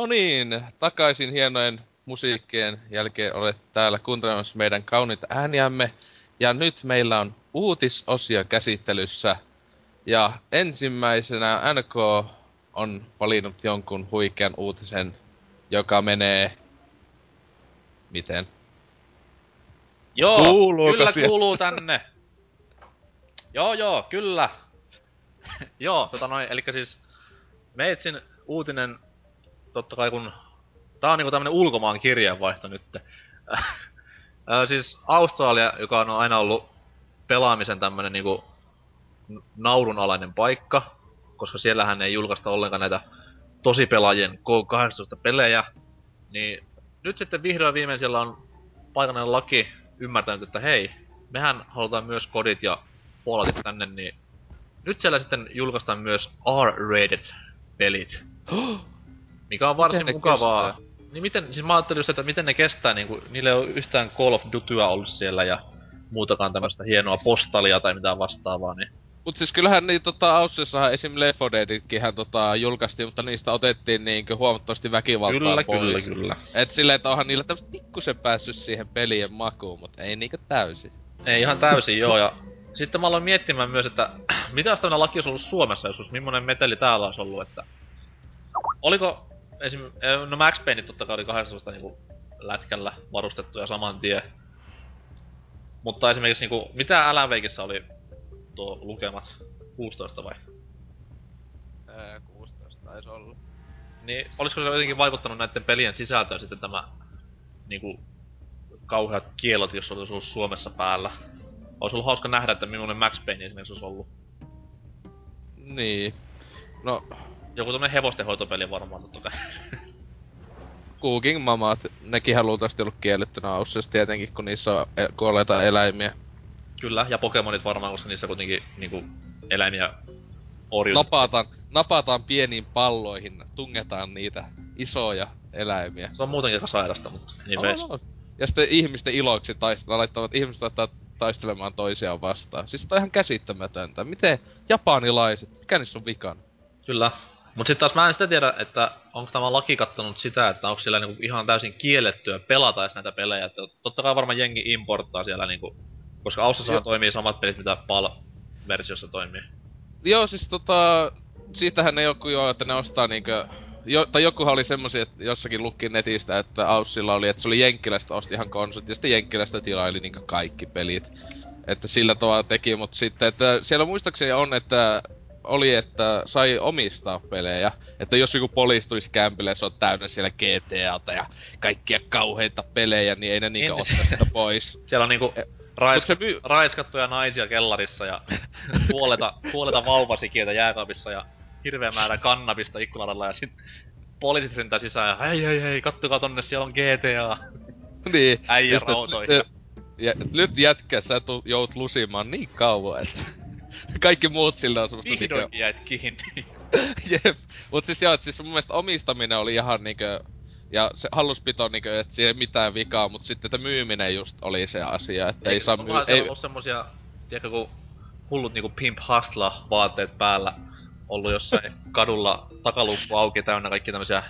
No niin, takaisin hienojen musiikkien jälkeen olet täällä kuuntelemassa meidän kauniita ääniämme. Ja nyt meillä on uutisosio käsittelyssä. Ja ensimmäisenä NK on valinnut jonkun huikean uutisen, joka menee... Miten? Joo, Kuuluuko kyllä sieltä? kuuluu tänne. joo, joo, kyllä. joo, tota noin, eli siis Meitsin uutinen, totta kai kun... Tää on niinku tämmönen ulkomaan kirjeenvaihto nyt. Siis Australia, joka on aina ollut pelaamisen tämmönen niinku naurunalainen paikka, koska siellähän ei julkaista ollenkaan näitä tosipelaajien K18 pelejä, niin nyt sitten vihdoin viimein siellä on paikallinen laki ymmärtänyt, että hei, mehän halutaan myös kodit ja Falloutit tänne, niin nyt siellä sitten julkaistaan myös R-rated pelit. Mikä on varsin Miten mukavaa. kestää? Niin miten, siis mä ajattelin just, että miten ne kestää, niinku, niillä ei ole yhtään Call of Dutyä ollut siellä ja muutakaan tämmöstä hienoa postalia tai mitään vastaavaa, niin Mut siis kyllähän niin tota Aussiassahan esim. Left 4 Deaditkinhän tota julkaistiin, mutta niistä otettiin niinkö huomattavasti väkivaltaa kyllä, pois. kyllä, kyllä. Et silleen, että onhan niillä tämmöset pikkusen päässyt siihen pelien makuun, mut ei niinkö täysin. Ei ihan täysin, joo, ja sitten mä aloin miettimään myös, että mitä jos tämmönen laki olisi ollut Suomessa joskus, millainen meteli täällä olisi ollut, että... Oliko esim... eh, No Max Payne totta kai oli 18 niinku lätkällä varustettuja saman tien. Mutta esimerkiksi niinku, mitä Alan Wakeissa oli tuo lukemat? 16 vai? Öö, 16 taisi olla. Niin, olisiko se jotenkin vaikuttanut näiden pelien sisältöön sitten tämä niinku kauheat kielot, jos olisi ollut Suomessa päällä? Olisi ollut hauska nähdä, että millainen Max Payne esimerkiksi olisi ollut. Niin. No, Joku tämmönen hevostenhoitopeli varmaan totta kai. Cooking Mamat, nekin luultavasti ollut kiellettynä Aussiassa tietenkin, kun niissä on e- kuolleita eläimiä. Kyllä, ja Pokemonit varmaan, koska niissä kuitenkin niinku eläimiä orjut. Napataan, napataan pieniin palloihin, tungetaan niitä isoja eläimiä. Se on muutenkin aika sairasta, mutta niin veis. on. Ja sitten ihmisten iloksi taistella, laittavat ihmiset laittaa taistelemaan toisiaan vastaan. Siis on ihan käsittämätöntä. Miten japanilaiset, mikä niissä on vikana? Kyllä. Mut sit taas mä en sitä tiedä, että onko tämä laki kattanut sitä, että onko siellä niinku ihan täysin kiellettyä pelata edes näitä pelejä. Että totta kai varmaan jengi importtaa siellä niinku, koska Joo. toimii samat pelit, mitä PAL-versiossa toimii. Joo, siis tota... Siitähän ne joku joo, että ne ostaa niinkö... Jo, tai jokuhan oli semmosia, että jossakin lukki netistä, että Aussilla oli, että se oli Jenkkilästä osti ihan konsut, ja sitten Jenkkilästä tilaili niinkö kaikki pelit. Että sillä tavalla teki, mutta sitten, että siellä muistaakseni on, että oli, että sai omistaa pelejä. Että jos joku poliisi tulisi kämpille ja se on täynnä siellä GTAta ja kaikkia kauheita pelejä, niin ei ne niinkö Niin. ottaa sitä pois. Siellä on niinku Mut se myy... raiskattuja naisia kellarissa ja kuoleta, kuoleta vauvasikiöitä jääkaapissa ja hirveä määrä kannabista ikkunaralla ja sit poliisit sentää sisään ja hei hei hei, kattokaa tonne, siellä on GTA. niin. Äijä Ja sitten- rautoihin. ja- Ja nyt jätkä, sä tu, joudut lusimaan niin kauan, että kaikki muut sillä on semmoista niinkö... Vihdoinkin jäit kiinni. Jep. Mut siis joo, et siis mun mielestä omistaminen oli ihan niinkö... Ja se halluspito niinkö, että siihen ei mitään vikaa, mut sitten että myyminen just oli se asia, että ei, saa myy... Ei, ollut semmosia, tiedätkö kun hullut niinku Pimp Hustla vaatteet päällä ollut jossain kadulla takaluukku auki täynnä kaikki tämmösiä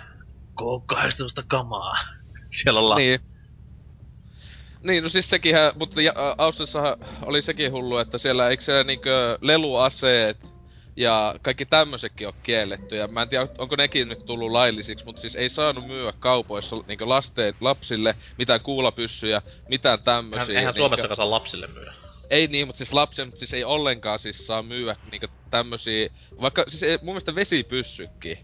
K18 kamaa. Siellä ollaan. Niin. Niin, no siis sekinhän, mutta Austriassahan oli sekin hullu, että siellä eikö siellä niinkö leluaseet ja kaikki tämmöisetkin on kielletty. Ja mä en tiedä, onko nekin nyt tullut laillisiksi, mutta siis ei saanut myyä kaupoissa niinkö lasten, lapsille mitään kuulapyssyjä, mitään Eihän, tämmösiä. eihän niinkö- Suomessakaan saa lapsille myydä. Ei niin, mutta siis lapsen, mutta siis ei ollenkaan siis saa myyä niinkö tämmösiä, vaikka siis ei, mun mielestä vesipyssykin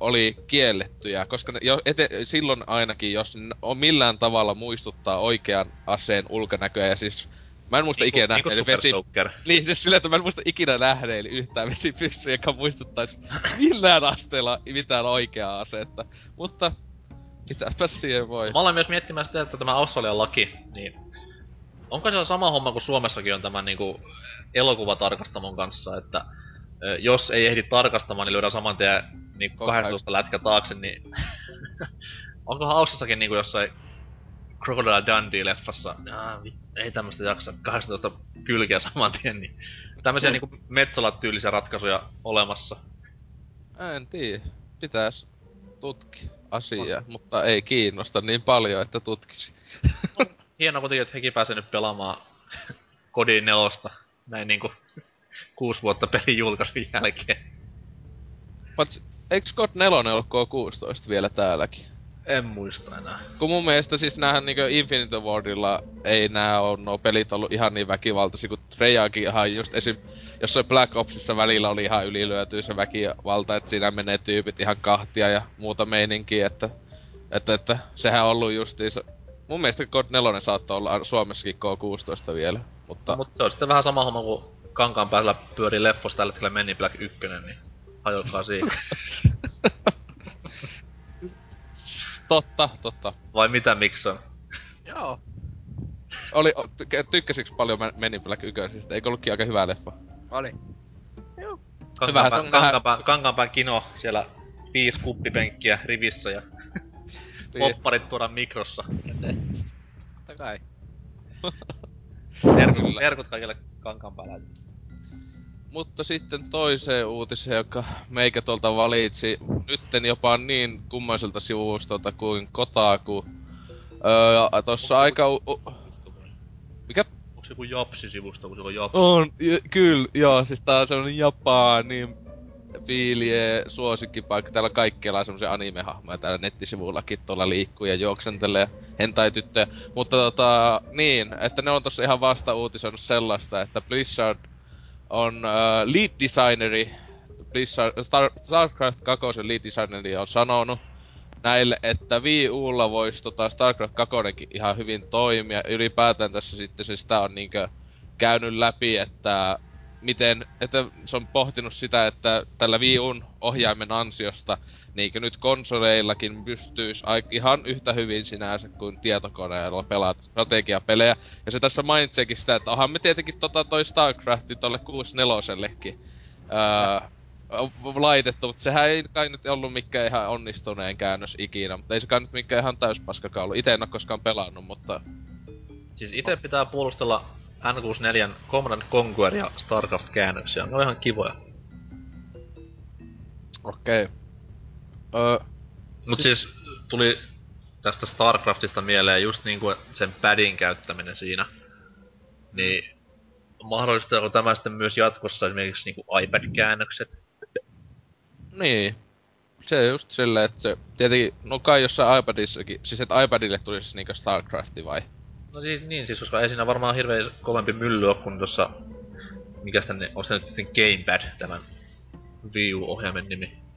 oli kiellettyjä, koska ne, jo ete, silloin ainakin, jos ne on millään tavalla muistuttaa oikean aseen ulkonäköä, ja siis mä en muista Niinku- ikinä niinku nähneeni Super vesi... Niin, siis sillä, että mä en muista ikinä nähneeni yhtään vesipyssyä, joka muistuttaisi millään asteella mitään oikeaa asetta. Mutta, mitäpä siihen voi. Mä aloin myös miettimään sitä, että tämä Australian laki, niin onko se sama homma kuin Suomessakin on tämän niinku elokuvatarkastamon kanssa, että jos ei ehdi tarkastamaan, niin lyödään saman tien niin Koko 12 lätkä taakse, niin onkohan Austrassakin niinku jossain Crocodile Dundee-leffassa, vi- ei tämmöstä jaksa, 18 kylkeä saman tien, niin tämmösiä niinku Metsolat-tyylisiä ratkaisuja olemassa. En tiedä. Pitäis tutkia. asia, mutta ei kiinnosta niin paljon, että tutkisi. Hienoa kuitenkin, että hekin pääsee nyt pelaamaan Kodin nelosta näin niinku kuusi vuotta pelin julkaisun jälkeen. Pats, eikö God 4 ollut K16 vielä täälläkin? En muista enää. Kun mun mielestä siis näähän niinku Infinite Wardilla ei nää on nuo pelit ollut ihan niin väkivaltaisia, kun Treyarchin ihan just esim... Jossain Black Opsissa välillä oli ihan ylilyötyä se väkivalta, että siinä menee tyypit ihan kahtia ja muuta meininkiä, että... Että, että sehän on ollut justiinsa... Mun mielestä God 4 saattoi olla Suomessakin K16 vielä, mutta... No, mutta se on sitten vähän sama homma kuin kankaan päällä pyörii leffos tällä hetkellä Meni Black 1, niin hajokaa siihen. totta, totta. Vai mitä miksi on? Joo. Oli, tykkäsiks paljon Men- Men in Black 1? Eikö ollutkin aika hyvä leffa? Oli. On Kankaanpää, nähdä- kankaanpää, kankaanpään kino siellä viisi kuppipenkkiä rivissä ja Niin. popparit tuodaan mikrossa. Totta kai. Terkut, terkut kaikille kankaanpäällä. Mutta sitten toiseen uutiseen, joka meikä tuolta valitsi nytten jopa niin kummaiselta sivustolta kuin Kotaku. Öö, tossa aika... U- u- mikä? Onks joku Japsi-sivusto, kun se on Japsi? On, j- kyllä, joo, siis tää on semmonen Japani fiilie suosikkipaikka. Täällä kaikkialla on semmosia anime-hahmoja täällä nettisivullakin tuolla liikkuu ja juoksentelee hentai tyttöjä. Mutta tota, niin, että ne on tossa ihan vasta uutisoinut sellaista, että Blizzard on uh, lead designeri, Blizzard, Star, StarCraft 2 lead designeri on sanonut näille, että Wii Ulla voisi tota StarCraft 2 ihan hyvin toimia. Ylipäätään tässä sitten se sitä on niinkö käynyt läpi, että miten, että se on pohtinut sitä, että tällä Wii U'n ohjaimen ansiosta niinkö nyt konsoleillakin pystyisi ihan yhtä hyvin sinänsä kuin tietokoneella pelata strategiapelejä. Ja se tässä mainitseekin sitä, että onhan me tietenkin tota toi StarCrafti tolle 64-sellekin öö, laitettu, mutta sehän ei kai nyt ollut mikään ihan onnistuneen käännös ikinä, mutta ei se kai nyt mikään ihan täyspaskakaan ollut. Itse en oo koskaan pelannut, mutta Siis itse pitää puolustella N64 Command Conquer ja StarCraft-käännöksiä. Ne on ihan kivoja. okei. Okay. Öö, Mut Siis- siis, tuli tästä StarCraftista mieleen just niinku sen padin käyttäminen siinä. Niin mahdollistaako tämä sitten myös jatkossa esimerkiksi niinku iPad-käännökset? Niin. Se just silleen, että se tietenkin, no kai jossain iPadissakin, siis että iPadille tulisi niinkö StarCrafti vai? No siis niin, siis koska ei siinä varmaan hirveän kovempi mylly ole kuin tossa... Mikäs tänne, onko se nyt sitten Gamepad, tämän Wii U-ohjaimen nimi?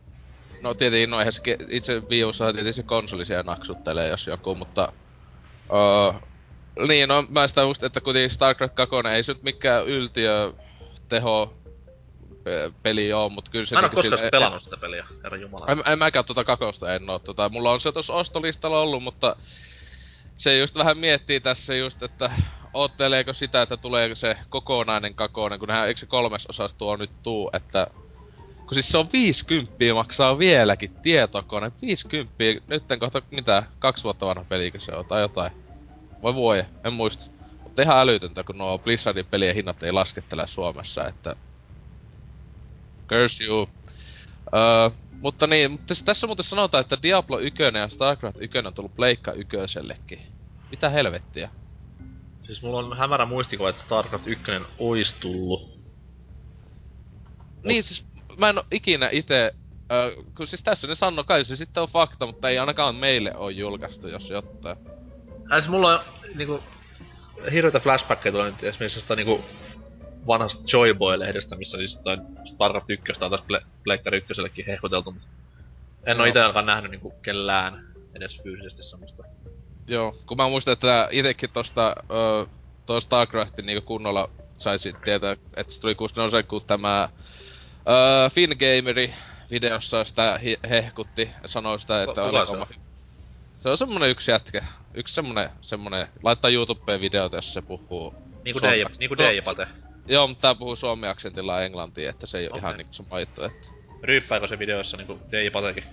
No tietenkin, no eihän se, ke- itse Wii Ussa tietenkin se konsoli siellä naksuttelee jos joku, mutta... Öö, niin, no mä sitä just, että kuitenkin StarCraft 2 ei se nyt mikään yltiö teho pe- peli oo, mut kyllä se Mä en oo niinku koskaan pelannut sitä peliä, herra jumala. En, en mäkään tuota kakosta en oo. Tota, mulla on se tuossa ostolistalla ollut, mutta se just vähän miettii tässä just, että ootteleeko sitä, että tulee se kokonainen kakonen, kun nehän, eikö se kolmes osas tuo nyt tuu, että kun siis se on 50 maksaa vieläkin tietokone. 50, nyt kohta mitä, kaksi vuotta vanha pelikö se on, tai jotain. Vai vuoja, en muista. Mutta ihan älytöntä, kun nuo Blizzardin pelien hinnat ei laskettele Suomessa, että... Curse you. Öö, mutta niin, mutta tässä muuten sanotaan, että Diablo 1 ja StarCraft 1 on tullut Pleikka 1 Mitä helvettiä? Siis mulla on hämärä muistikuva, että StarCraft 1 ois tullut. Niin siis, mä en oo ikinä ite... Öö, kun siis tässä ne sanoo, kai se sitten on fakta, mutta ei ainakaan meille oo julkaistu, jos jotain. Äh, siis mulla on niinku hirveitä flashbackkejä tulee nyt esimerkiksi jostain niinku vanhasta Joy Boy-lehdestä, missä siis toi StarCraft 1 on taas Ple- Pleikkari 1 hehkuteltu, mutta en oo Joo. ite alkaan nähnyt niinku kellään edes fyysisesti semmoista. Joo, kun mä muistan, että itekin tosta, öö, toi StarCraftin niinku kunnolla saisi tietää, että se tuli 64 kun tämä öö, Fingameri videossa sitä hehkutti ja sanoi sitä, että Kuka oli se on? oma... Se on semmonen yksi jätkä. Yksi semmonen, semmonen, laittaa YouTubeen videota, jos se puhuu. Niinku Suomi- DJ, niinku DJ Pate. Joo, mutta tää puhuu suomi-aksentilla englantia, että se ei ole Okei. ihan niinku sama juttu, että... Ryyppääkö se videoissa niinku DJ Patekin?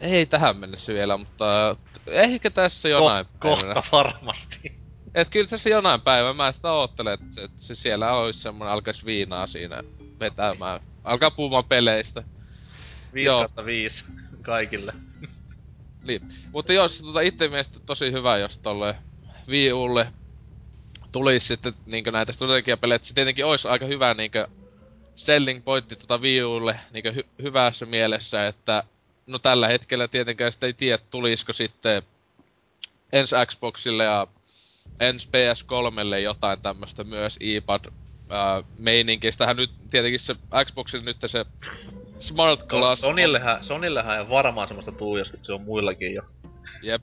Ei tähän mennessä vielä, mutta ehkä tässä jonain Ko- päivänä. kohta varmasti. Et kyllä tässä jonain päivänä mä sitä oottelen, että se, että se siellä olisi semmonen, alkais viinaa siinä vetämään. Alkaa puhumaan peleistä. 5 Joo. kautta 5 kaikille. Niin. Mutta jos tota itse mielestä tosi hyvä, jos tolle Wii Ulle tulisi sitten niinkö näitä strategiapelejä, että se tietenkin olisi aika hyvä niinkö selling pointti tota Wii Ulle niinkö hy- hyvässä mielessä, että no tällä hetkellä tietenkään sitä ei tiedä, tulisiko sitten ensi Xboxille ja ensi PS3lle jotain tämmöstä myös iPad äh, meininkistähän nyt tietenkin se Xboxille nyt se Smart Glass... Sonillehän, Sonillehän ei varmaan semmoista tuu, jos se on muillakin jo. Jep.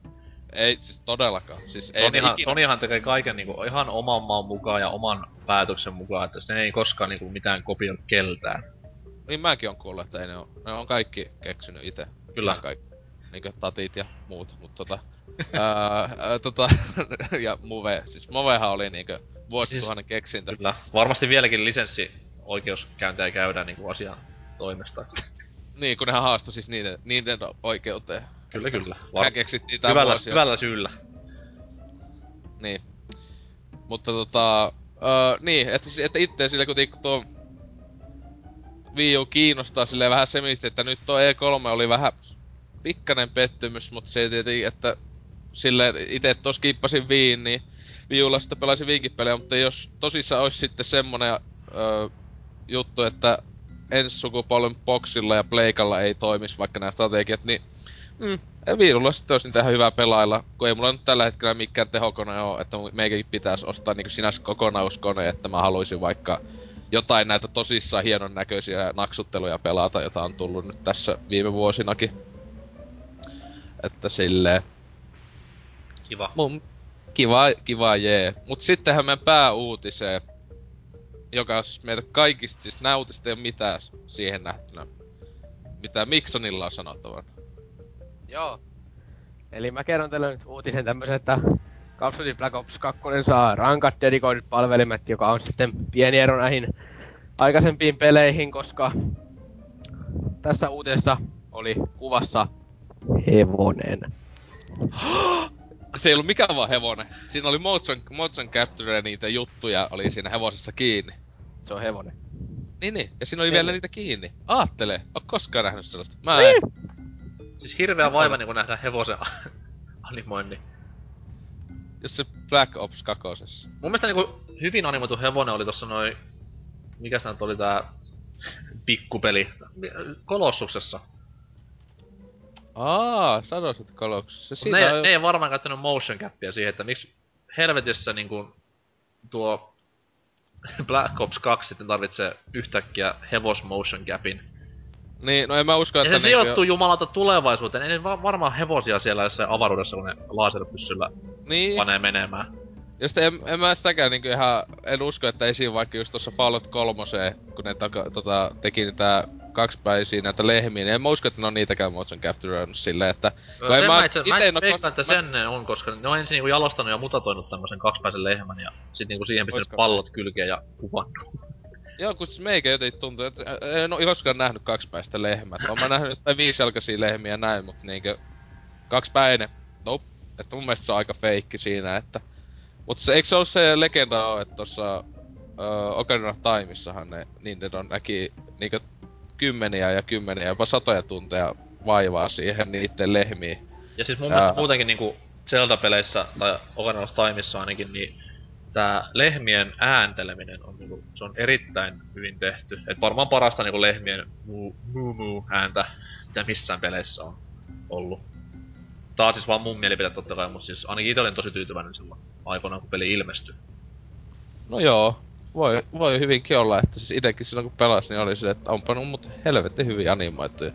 Ei siis todellakaan. Siis ei Sonyhan, ikinä... Sonyhan tekee kaiken niinku ihan oman maan mukaan ja oman päätöksen mukaan, että se ei koskaan niinku mitään kopioi keltään. Niin mäkin on kuullut, että ei ne on, ne on kaikki keksinyt itse. Kyllä. Ihan kaikki. Niinkö tatit ja muut, mut tota... ää, ää, tota, ja Move, siis Movehan oli niinkö vuosituhannen keksintö. Kyllä. Varmasti vieläkin lisenssi oikeuskäyntejä käydään niinku asian toimesta. Niin, kun nehän haastoi siis niiden, Nintendo oikeuteen. Kyllä, kyllä. Hän keksittiin tää hyvällä, hyvällä syyllä. Niin. Mutta tota... Öö, niin, että, että itse sille kun tikku tuo Wii U kiinnostaa silleen vähän semisti, että nyt tuo E3 oli vähän pikkanen pettymys, mutta se tietenkin, että sille itse tos kiippasin Viin, niin Wii Ulla sitten pelasin Viinkin pelejä, mutta jos tosissaan olisi sitten semmonen öö, juttu, että ensi sukupolven boxilla ja pleikalla ei toimis vaikka nämä strategiat, niin mm, Viilulla sitten olisi ihan hyvä pelailla, kun ei mulla nyt tällä hetkellä mikään tehokone ole, että meikäkin pitäisi ostaa niinku sinänsä kokonauskone, että mä haluaisin vaikka jotain näitä tosissaan hienon näköisiä naksutteluja pelata, jota on tullut nyt tässä viime vuosinakin. Että silleen, Kiva. mun kiva, kiva jee. Mut sittenhän meidän pääuutiseen, joka siis meitä kaikista siis nää uutiset ei oo mitään siihen nähtynä. Mitä Miksonilla on sanottavana. Joo. Eli mä kerron teille nyt uutisen tämmösen, että Call of Duty Black Ops 2 saa rankat dedikoidut palvelimet, joka on sitten pieni ero näihin aikaisempiin peleihin, koska tässä uutisessa oli kuvassa hevonen. Se ei ollut mikään vaan hevonen. Siinä oli motion, motion capture ja niitä juttuja oli siinä hevosessa kiinni. Se on hevonen. Niin niin, ja siinä oli Kyllä. vielä niitä kiinni. Aattele, oot koskaan nähnyt sellaista? Mä en. Siis hirveä vaiva niinku nähdä hevosen animoinnin. Jos se Black Ops kakosessa. Mun mielestä niinku hyvin animoitu hevonen oli tossa noin... Mikäs tää oli tää pikkupeli? Kolossuksessa. Aa, koloksessa. Mut Siinä ne, on... ne ei varmaan käyttänyt motion capia siihen, että miksi helvetissä niinku tuo Black Ops 2 sitten tarvitsee yhtäkkiä hevos motion capin. Niin, no en mä usko, Ja että se sijoittuu jumalata tulevaisuuteen. Ei va- varmaan hevosia siellä jossain avaruudessa, kun ne laserpyssyllä Niin, panee menemään. ja sitten en, en mä sitäkään niinku ihan, en usko, että esiin vaikka just tossa Fallout 3, kun ne taka, tota, teki niitä kaksipäisiä näitä lehmiä, niin en mä usko, että ne on niitäkään motion captureannut silleen, että... No, mä mä itse, mä en veikkaan, että sen ne on, koska ne on ensin niinku jalostanut ja mutatoinut tämmösen kaksipäisen lehmän ja sit niinku siihen pistänyt Oisko? pallot kylkeen ja kuvannut. Joo, kun siis meikä jotenkin tuntuu, että en oo koskaan nähnyt kaksipäistä lehmää. Oon mä nähnyt jotain viisijalkaisia lehmiä näin, mut niinkö... Kaksipäinen. Nope. Että mun mielestä se on aika feikki siinä, että... Mut se, eikö se oo se legenda oo, että tossa... Öö, Ocarina of Timeissahan ne Nintendo näki niinkö kymmeniä ja kymmeniä, jopa satoja tunteja vaivaa siihen niitten lehmiin. Ja siis mun Jaa. mielestä muutenkin niinku Zelda-peleissä tai Ocarina of Timeissa ainakin, niin tää lehmien äänteleminen on niinku, se on erittäin hyvin tehty. Et varmaan parasta niinku lehmien mu mu mu ääntä, mitä missään peleissä on ollut. Tää on siis vaan mun mielipide totta kai, mutta siis ainakin itse olin tosi tyytyväinen silloin aikoinaan, kun peli ilmestyi. No joo, voi, voi hyvinkin olla, että siis itekin silloin kun pelas, niin oli se, että onpa no mut helvetti hyvin animoituja.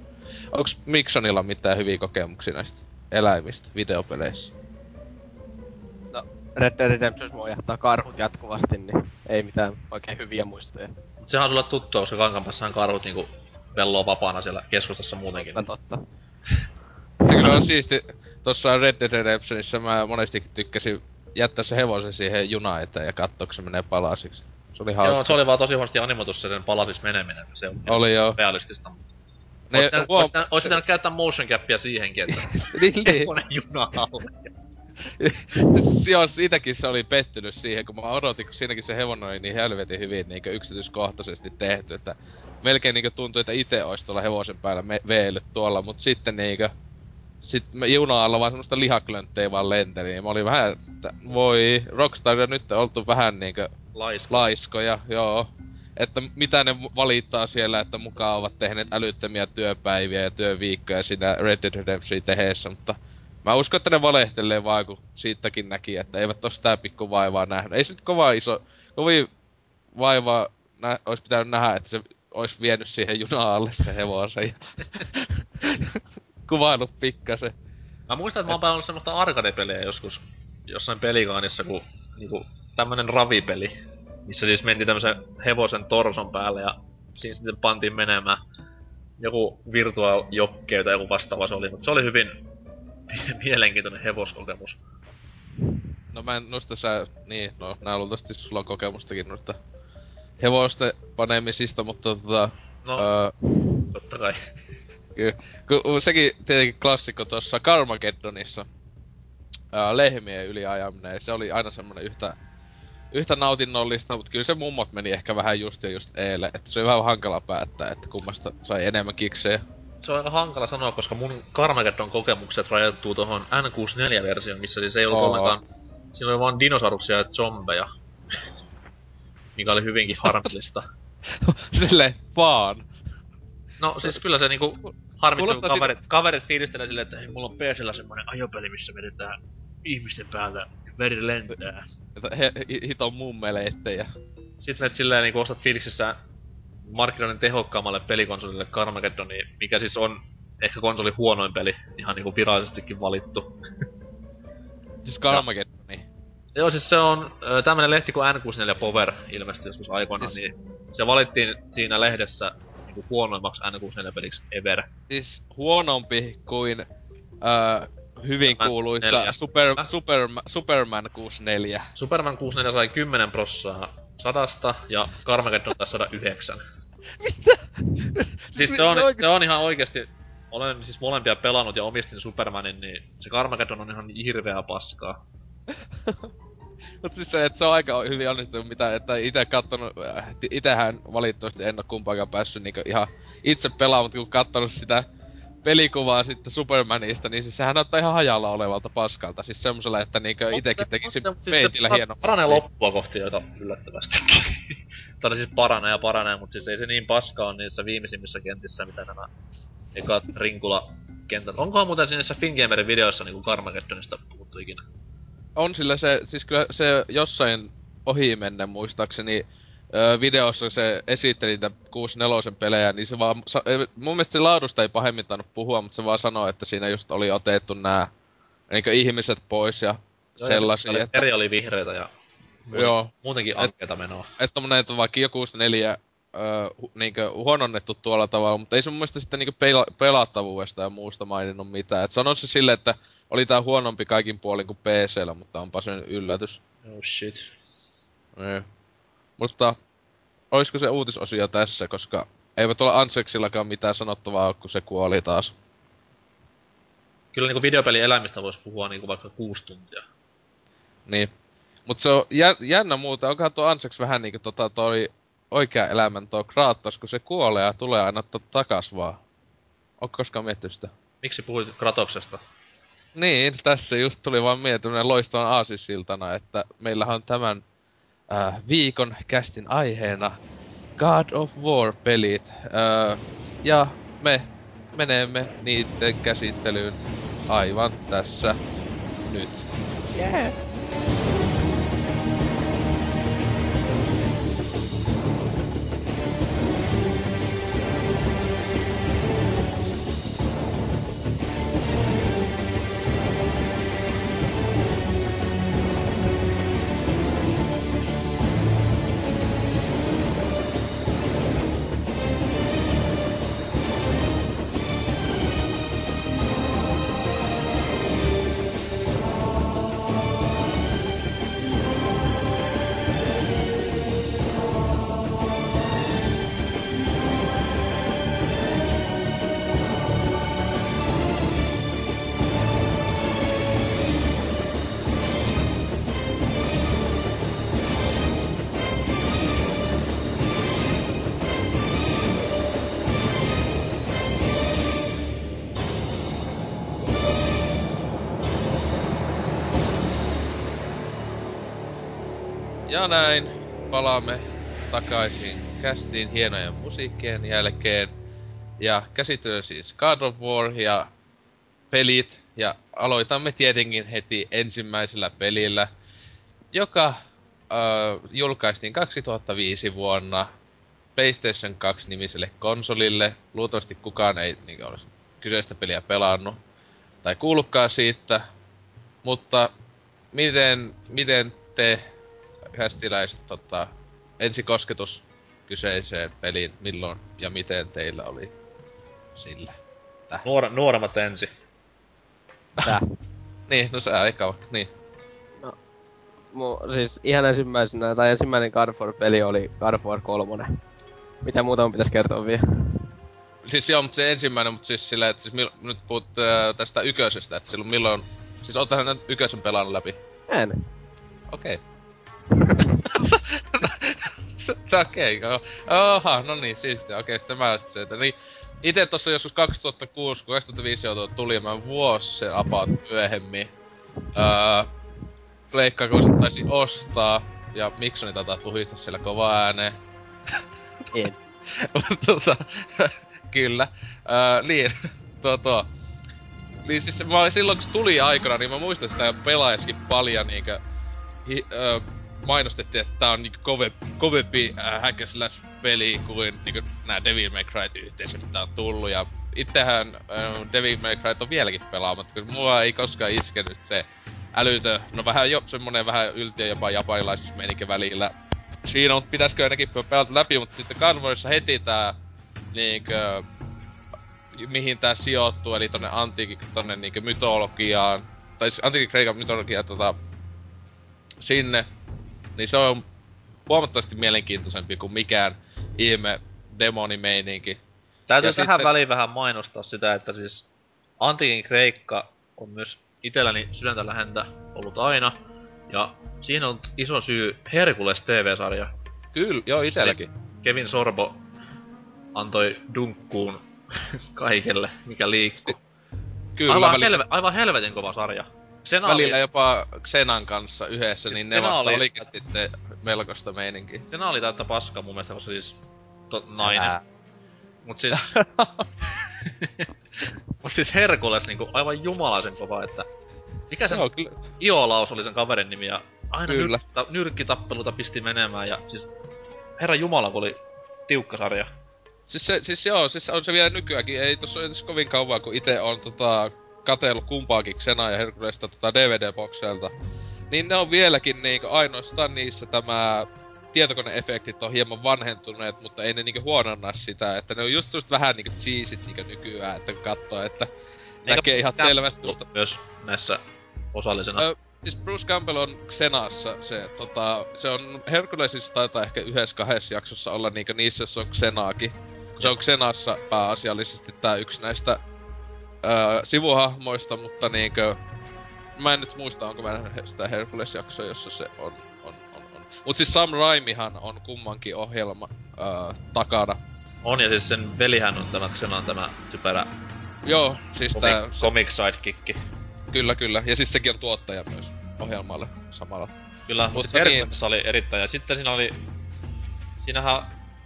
Onks Miksonilla mitään hyviä kokemuksia näistä eläimistä videopeleissä? Red Dead Redemption mua jättää karhut jatkuvasti, niin ei mitään oikein hyviä muistoja. Mut sehän on sulle tuttua, koska Kankampassahan karhut niinku velloo vapaana siellä keskustassa muutenkin. Totta, totta. Se kyllä on siisti, tossa Red Dead Redemptionissa mä monesti tykkäsin jättää se hevosen siihen junaan eteen ja katsoa, se menee palasiksi. Se oli hauska. Joo, se oli vaan tosi huonosti animoitu se sen palasiksi meneminen, se on Oli joo. realistista. mutta Ne, Ois pitänyt- huom... ois pitänyt- pitänyt käyttää motion capia siihenkin, että niin, niin. hevonen juna Joo, itekin se oli pettynyt siihen, kun mä odotin, kun siinäkin se hevonen oli niin helvetin hyvin niin yksityiskohtaisesti tehty, että melkein niin tuntui, että itse olisi tuolla hevosen päällä me- veellyt tuolla, mut sitten niinkö sit me juna-alla vaan semmoista lihaklönttejä vaan lenteli, niin mä olin vähän, että voi, Rockstar nyt oltu vähän niinkö Laiska. laiskoja, joo. Että mitä ne valittaa siellä, että mukaan ovat tehneet älyttömiä työpäiviä ja työviikkoja siinä Red Dead Redemption tehdessä, mutta mä uskon, että ne valehtelee vaan, kun siitäkin näki, että eivät ole sitä pikku vaivaa nähnyt. Ei sit kova iso, kovin vaivaa nä, olisi pitänyt nähdä, että se olisi vienyt siihen junaan alle se hevosen ja kuvailut pikkasen. Mä muistan, että mä oon pelannut semmoista arcade-peliä joskus jossain pelikaanissa, kun niinku tämmönen ravipeli, missä siis mentiin tämmösen hevosen torson päälle ja siinä sitten pantiin menemään joku virtual jokkey tai joku vastaava se oli, mutta se oli hyvin mielenkiintoinen hevoskokemus. No mä en noista sä, niin, no nää luultavasti sulla on kokemustakin noista hevosten panemisista, mutta tota... No, Öö, totta kai. Kyllä. Kun sekin tietenkin klassikko tuossa Carmageddonissa. Ää, lehmien yliajaminen, se oli aina semmonen yhtä, yhtä nautinnollista, mutta kyllä se mummot meni ehkä vähän just ja just eelle. Että se oli vähän hankala päättää, että kummasta sai enemmän kiksejä. Se on aika hankala sanoa, koska mun Carmageddon kokemukset rajoittuu tohon N64-versioon, missä siis ei ollut Oo. ollenkaan... Siinä oli vaan dinosauruksia ja zombeja. Mikä oli hyvinkin harmillista. Sille vaan. No siis kyllä se niinku harmittaa, kun kaverit, kaverit fiilistelee silleen, että hei, mulla on PCllä semmonen ajopeli, missä vedetään ihmisten päällä veri lentää. He, hi- hiton mummeleittejä. Sitten menet silleen niinku ostat fiiliksissä markkinoiden tehokkaammalle pelikonsolille Carmageddoniin, mikä siis on ehkä konsoli huonoin peli, ihan niinku virallisestikin valittu. Siis Carmageddoni. Joo, siis se on ö, tämmönen lehti kuin N64 Power ilmestyi joskus aikoinaan, Siis- niin se valittiin siinä lehdessä niinku huonoimmaksi N64-peliksi ever. Siis huonompi kuin ää, hyvin Superman kuuluissa 4. Super, Äh? Superma, Superman 64. Superman 64 sai 10 prossaa sadasta ja Carmageddon taisi saada 9. Siis se on, se on ihan oikeesti, olen siis molempia pelannut ja omistin Supermanin, niin se Carmageddon on ihan hirveää paskaa. Mut siis se, että se on aika hyvin onnistunut, mitä, että ite kattonut, äh, itehän valitettavasti en oo kumpaakaan päässyt niinku ihan itse pelaamaan, mutta kun kattonut sitä pelikuvaa sitten Supermanista, niin siis sehän näyttää ihan hajalla olevalta paskalta. Siis semmosella, että niinkö itekin se- tekisi peitillä hieno. Paranee loppua kohti joita yllättävästi. tai siis paranee ja paranee, mutta siis ei se niin paska on niissä viimeisimmissä kentissä, mitä nämä ekat rinkula kentät. Onkohan muuten niissä Fingamerin videoissa niinku Carmageddonista puhuttu ikinä? On sillä se, siis kyllä se jossain ohi menne muistaakseni öö, videossa se esitteli niitä 64 pelejä, niin se vaan, sa, mun mielestä se laadusta ei pahemmin tainnut puhua, mutta se vaan sanoi, että siinä just oli otettu nää niinkö ihmiset pois ja sellaisia, Eri, että, eri oli vihreitä ja muuten, joo, muutenkin ankeeta menoa. että tommonen, että vaikka joku 64 öö, niinkö huononnettu tuolla tavalla, mutta ei se mun mielestä sitten niinkö pela- pelattavuudesta ja muusta maininnut mitään. Et sanoi se silleen, että oli tää huonompi kaikin puolin kuin PCllä, mutta onpa se yllätys. Oh shit. Niin. Mutta olisiko se uutisosio tässä, koska eivät ole Anseksillakaan mitään sanottavaa, kun se kuoli taas. Kyllä niinku videopeli elämistä voisi puhua niinku vaikka kuusi tuntia. Niin. Mut se on jä, jännä muuta, onkohan tuo Anseks vähän niinku tota toi oikea elämän tuo Kratos, kun se kuolee ja tulee aina takas vaan. Onko koskaan miettinyt sitä? Miksi puhuit Kratoksesta? Niin, tässä just tuli vaan mieleen loistavan aasisiltana, että meillähän on tämän äh, viikon kästin aiheena God of War-pelit. Äh, ja me menemme niiden käsittelyyn aivan tässä nyt. Yeah. Näin palaamme takaisin kästiin hienojen musiikkien jälkeen. Ja käsityö siis God of War ja pelit. Ja aloitamme tietenkin heti ensimmäisellä pelillä, joka äh, julkaistiin 2005 vuonna PlayStation 2 nimiselle konsolille. Luultavasti kukaan ei niin olisi kyseistä peliä pelannut tai kuullutkaan siitä. Mutta miten, miten te hästiläiset tota, ensikosketus kyseiseen peliin, milloin ja miten teillä oli sillä? Nuor, nuoremmat ensi. Tää. Niin, no sä eikä niin. Mu, siis ihan ensimmäisenä, tai ensimmäinen God War-peli oli God of War 3. Mitä muuta mun pitäis kertoa vielä? Siis joo, mutta se ensimmäinen, mutta siis silleen, että siis mil, nyt puhut äh, tästä yköisestä, että silloin milloin... Siis oottahan nyt yköisen pelannut läpi? En. Okei. Okei, okay, Oha, no niin, siistiä. Okei, sitten mä sitten se, että niin... Ite tossa joskus 2006, kun 2005 joutui tuli, mä vuosi se about myöhemmin. Öö, Pleikka, kun taisi ostaa, ja Miksoni tätä tuhista siellä kova ääneen. En. Mutta tota, kyllä. Öö, niin, tuo tuo. Niin siis mä, silloin kun se tuli aikana, niin mä muistan sitä pelaajaskin paljon niinkö... Hi, öö, mainostettiin, että tää on niinku kove, kovempi äh, hack peli kuin niinku nää Devil May Cry yhteisö, mitä on tullut. Ja itsehän äh, Devil May Cry on vieläkin pelaamatta, koska mua ei koskaan iskenyt se älytö, no vähän jo semmonen vähän yltiö jopa japanilaisuusmeininki välillä. Siinä on, pitäisikö ainakin pelata läpi, mutta sitten Carvorissa heti tää niinkö mihin tää sijoittuu, eli tonne antiikin, tonne niinkö mytologiaan, tai siis antiikin kreikan mytologiaan tota, sinne, niin se on huomattavasti mielenkiintoisempi kuin mikään ihme demonimeininki. Täytyy Ja tähän sitten- väliin vähän mainostaa sitä, että siis Antiikin Kreikka on myös itselläni sydäntä lähentä ollut aina. Ja siinä on iso syy Herkules TV-sarja. Kyllä, joo itelläkin. Kevin Sorbo antoi dunkkuun kaikelle, mikä liikkuu. Kyllä, aivan, helve, aivan helvetin kova sarja. Sen välillä jopa Xenan kanssa yhdessä, niin ne Xena vasta oli- olikin sitten melkoista meininkiä. Sen oli täyttä paskaa mun mielestä, koska siis to, nainen. Älä. Mut siis... Mut siis Herkules niinku aivan jumalaisen kova, että... Mikä Se sen on kyllä. Iolaus oli sen kaverin nimi ja aina Kyllä. nyrkki, nyrkkitappeluta pisti menemään ja siis... Herra Jumala, kun oli tiukka sarja. Siis, se, siis joo, siis on se vielä nykyäänkin. Ei tossa ole edes kovin kauan, kun itse on tota, katellut kumpaakin Xena ja Herkulesta tota DVD-bokseilta. Niin ne on vieläkin niinku ainoastaan niissä tämä tietokoneefektit on hieman vanhentuneet, mutta ei ne niinku huononna sitä, että ne on just just vähän niinku cheesit niinku nykyään, että kun katsoo, että näkee ihan selvästi musta. Myös näissä osallisena. Ö, Siis Bruce Campbell on Xenassa se, tota, se on Herkulesissa taitaa ehkä yhdessä kahdessa jaksossa olla niinkö niissä, jossa on Xenaakin. Se on Xenassa pääasiallisesti tää yksi näistä öö, sivuhahmoista, mutta niinkö... Mä en nyt muista, onko mä nähnyt sitä Hercules-jaksoa, jossa se on, on, on, on. Mut siis Sam Raimihan on kummankin ohjelma öö, takana. On ja siis sen velihän on tämä Xenan tämä typerä Joo, siis comic, tää, comic sidekick. kyllä kyllä. Ja siis sekin on tuottaja myös ohjelmalle samalla. Kyllä, Mutta Herkules oli erittäin. Ja sitten siinä oli... Siinähän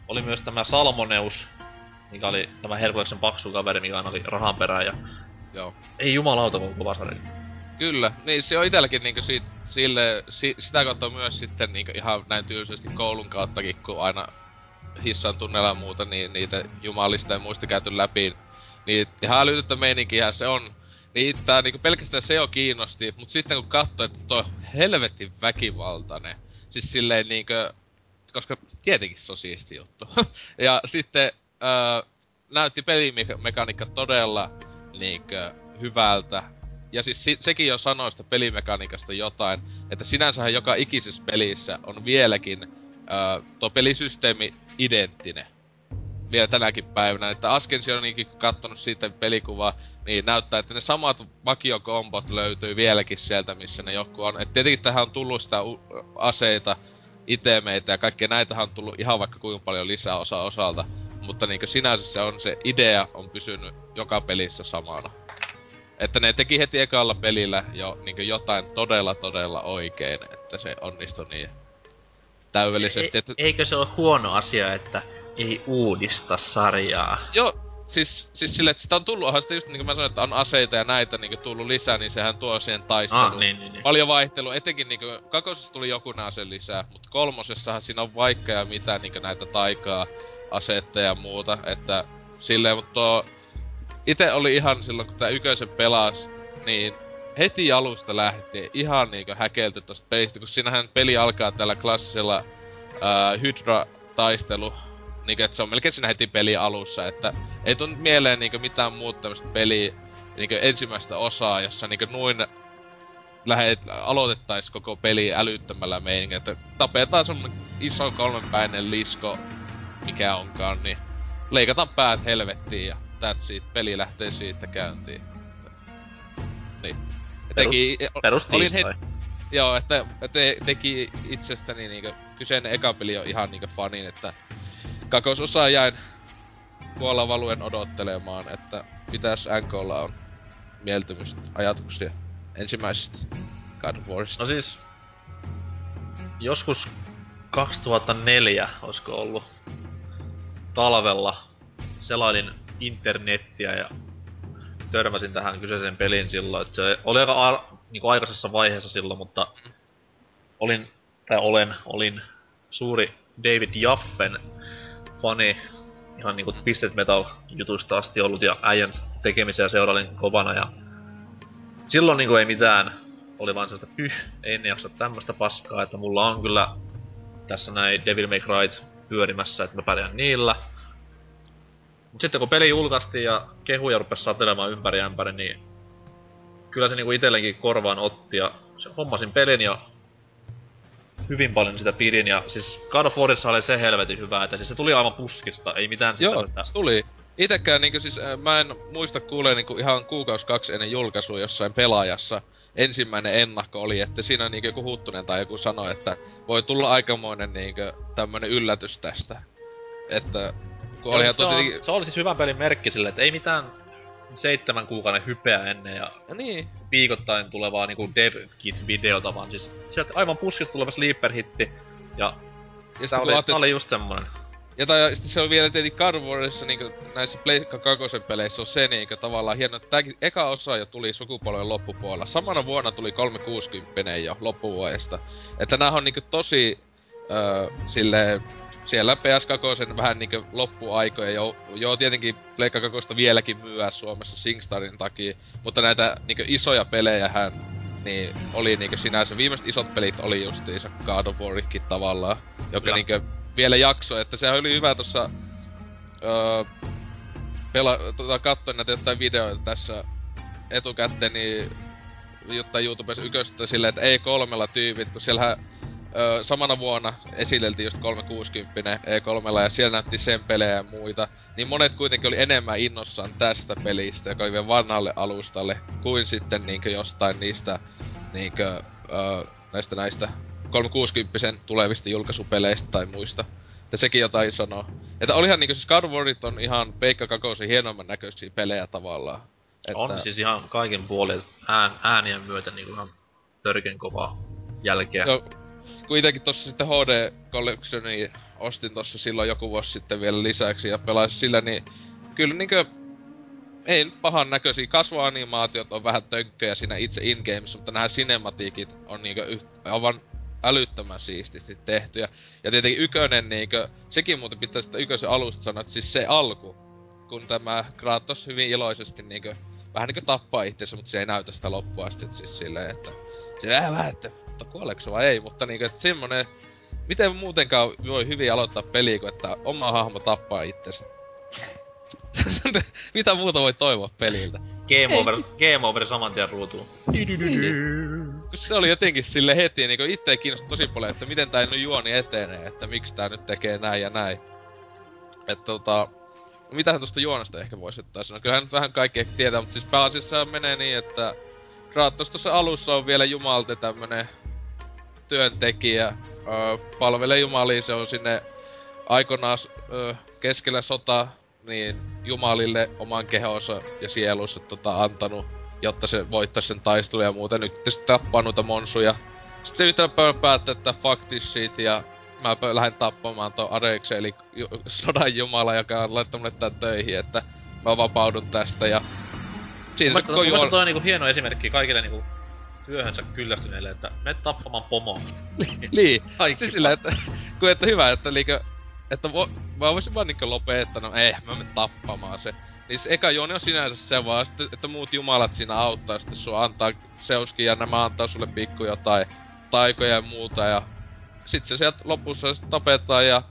oli myös tämä Salmoneus, mikä oli tämä Herkuleksen paksu kaveri, mikä oli rahan perään. Ja Joo. ei jumalauta, kun kova sarja. Kyllä, niin se on itelläkin niinku si, sille, si, sitä kautta myös sitten niinku ihan näin tyylisesti koulun kauttakin, kun aina hissan tunnella ja muuta, niin niitä jumalista ja muista käyty läpi. Niin ihan älytyttä meininkiä se on. Niin tää niinku pelkästään se jo kiinnosti, mut sitten kun katsoo, että toi helvetin väkivaltainen. Siis silleen niinkö, koska tietenkin se on siisti juttu. ja sitten öö, näytti pelimekaniikka todella niinkö hyvältä ja siis si- sekin jo sanoi sitä pelimekaniikasta jotain, että sinänsähän joka ikisessä pelissä on vieläkin öö, tuo pelisysteemi identtinen. Vielä tänäkin päivänä, että Askensi on niinkin kattonut siitä pelikuvaa, niin näyttää, että ne samat vakiokombot löytyy vieläkin sieltä, missä ne joku on. Et tietenkin tähän on tullut sitä u- aseita, itemeitä ja kaikkea näitähän on tullut ihan vaikka kuinka paljon lisää osa osalta. Mutta niinkö sinänsä se on se idea on pysynyt joka pelissä samana. Että ne teki heti ekalla pelillä jo niin jotain todella todella oikein, että se onnistui niin. täydellisesti. E- että, eikö se ole huono asia, että ei uudista sarjaa? joo, siis, siis silleen, että sitä on tullut, onhan sitä just niin kuin mä sanoin, että on aseita ja näitä niin tullut lisää, niin sehän tuo siihen taisteluun. Ah, niin, niin, niin. Paljon vaihtelua, etenkin niinku, kakosessa tuli joku ase lisää, mutta kolmosessahan siinä on vaikka ja mitä niinku näitä taikaa, asetta ja muuta, että silleen, mutta tuo, ite oli ihan silloin, kun tää yköisen pelas, niin heti alusta lähtien ihan niinku häkelty tosta pelistä, kun siinähän peli alkaa tällä klassisella ää, Hydra-taistelu, niinku, että se on melkein siinä heti peli alussa, että ei tunnu mieleen niinku mitään muuta tämmöstä peliä, niinku ensimmäistä osaa, jossa niinku noin lähet, aloitettais koko peli älyttömällä meiningillä, että tapetaan semmonen iso kolmenpäinen lisko, mikä onkaan, niin leikataan päät helvettiin ja that's it, peli lähtee siitä käyntiin. Niin. Teki, Perus olin tiistai. Joo, että te, teki itsestäni niinkö, kyseinen eka peli on ihan niinkö fanin, että kakososaa jäin kuolla valuen odottelemaan, että mitäs NKlla on mieltymystä, ajatuksia ensimmäisestä God of Warista. No siis... Joskus 2004, olisiko ollut, talvella selailin internettiä ja törmäsin tähän kyseiseen peliin silloin, että se oli aika ar- niinku aikaisessa vaiheessa silloin, mutta olin, tai olen, olin suuri David Jaffen fani, ihan niinku Twisted Metal jutusta asti ollut ja äijän tekemisiä seurailin kovana ja silloin niinku ei mitään, oli vaan sellaista pyh, en jaksa tämmöstä paskaa, että mulla on kyllä tässä näin Devil May Cry pyörimässä, että mä pärjään niillä. Mut sitten kun peli julkaistiin ja kehuja rupesi satelemaan ympäri ämpäri, niin kyllä se niinku itsellenkin korvaan otti ja se hommasin pelin ja hyvin paljon sitä pidin ja siis God of Warissa oli se helvetin hyvä, että siis se tuli aivan puskista, ei mitään sitä, Joo, että se tuli. Itekään niinku siis, äh, mä en muista kuulee niinku ihan kuukaus kaksi ennen julkaisua jossain pelaajassa. Ensimmäinen ennakko oli, että siinä niinku joku Huttunen tai joku sanoi, että voi tulla aikamoinen niinku tämmönen yllätys tästä. Että kun olihan se, tuo on, tietenkin... se oli siis hyvän pelin merkki sille, että ei mitään seitsemän kuukauden hypeä ennen ja Niin, viikoittain tulevaa niinku dev kit videota, vaan siis sieltä aivan puskista tuleva sleeper hitti. Ja ja tää oli, ajattelet, tää oli just semmonen. Ja tai, sitten se on vielä tietenkin Warissa, niinku näissä Pleikka kakosen peleissä on se niinku tavallaan hieno, että tääkin eka osa jo tuli sukupolven loppupuolella. Samana vuonna tuli 360 jo loppuvuodesta. Että nää on niinku tosi öö, silleen, siellä PS2 vähän niinku loppuaikoja, joo, joo tietenkin Pleikka kakosta vieläkin myyä Suomessa Singstarin takia, mutta näitä niinku isoja pelejähän niin oli niinku sinänsä, viimeiset isot pelit oli justiinsa God of Warikin tavallaan, joka niinku vielä jakso, että sehän oli hyvä tossa öö, pela, tota, katsoin näitä jotain videoita tässä etukäteen, niin jotain YouTubessa yköstä silleen, että ei kolmella tyypit, kun siellähän öö, samana vuonna esiteltiin just 360 E3 ja siellä näytti sen pelejä ja muita, niin monet kuitenkin oli enemmän innossaan tästä pelistä, joka oli vielä vanhalle alustalle, kuin sitten niinkö jostain niistä niinkö öö, näistä näistä 360 tulevista julkaisupeleistä tai muista. Että sekin jotain sanoo. Että olihan niinku siis Warit on ihan Peikka Kakosen hienomman näköisiä pelejä tavallaan. Että, On siis ihan kaiken puolin ään, äänien myötä niinku ihan törken kovaa jälkeä. Joo, kun itekin tossa sitten HD Collectioni ostin tossa silloin joku vuosi sitten vielä lisäksi ja pelasin sillä, niin kyllä niinkö ei nyt pahan näköisiä. Kasvoanimaatiot on vähän tönkköjä siinä itse in-games, mutta nämä cinematiikit on niinkö yht, aivan älyttömän siististi tehtyjä. Ja tietenkin ykönen niinkö, sekin muuten pitäisi sitä ykösen alusta sanoa, että siis se alku, kun tämä Kratos hyvin iloisesti niinkö, vähän niinkö tappaa itsensä, mutta se ei näytä sitä loppua asti, että siis silleen, että se vähän vähän, että kuoleeko se vai ei, mutta niinkö, että semmonen, miten muutenkaan voi hyvin aloittaa peliä, kun että oma hahmo tappaa itsensä. Mitä muuta voi toivoa peliltä? Game over, game over saman tien ruutuun. Kun se oli jotenkin sille heti, niinku itse kiinnosti tosi paljon, että miten tää nyt juoni etenee, että miksi tää nyt tekee näin ja näin. Että tota, mitähän tosta juonesta ehkä voisi ottaa sanoa. Kyllähän nyt vähän kaikki ehkä tietää, mutta siis pääasiassa menee niin, että Kratos tuossa alussa on vielä jumalte tämmönen työntekijä, öö, palvelee jumalia, se on sinne aikoinaan öö, keskellä sota niin jumalille oman kehonsa ja sielunsa tota, antanut, jotta se voittaisi sen taistelun ja muuta. Nyt sitten tappaa noita monsuja. Sitten se yhtä päättää, että fuck this shit ja mä lähden tappamaan ton Areksen, eli sodan jumala, joka on laittanut mulle tän töihin, että mä vapaudun tästä ja... Siinä se koko juon... toi on niinku hieno esimerkki kaikille niinku työhönsä kyllästyneille, että me tappamaan pomoa. Niin, siis sillä, että, kun että hyvä, että liikö, että vo, mä voisin vaan niinkö lopettaa, no ei, mä menen tappamaan se. Niin se eka juoni on sinänsä se vaan, sitten, että muut jumalat siinä auttaa, sitten sua antaa seuskin ja nämä antaa sulle pikku jotain taikoja ja muuta ja sit se sieltä lopussa sit tapetaan ja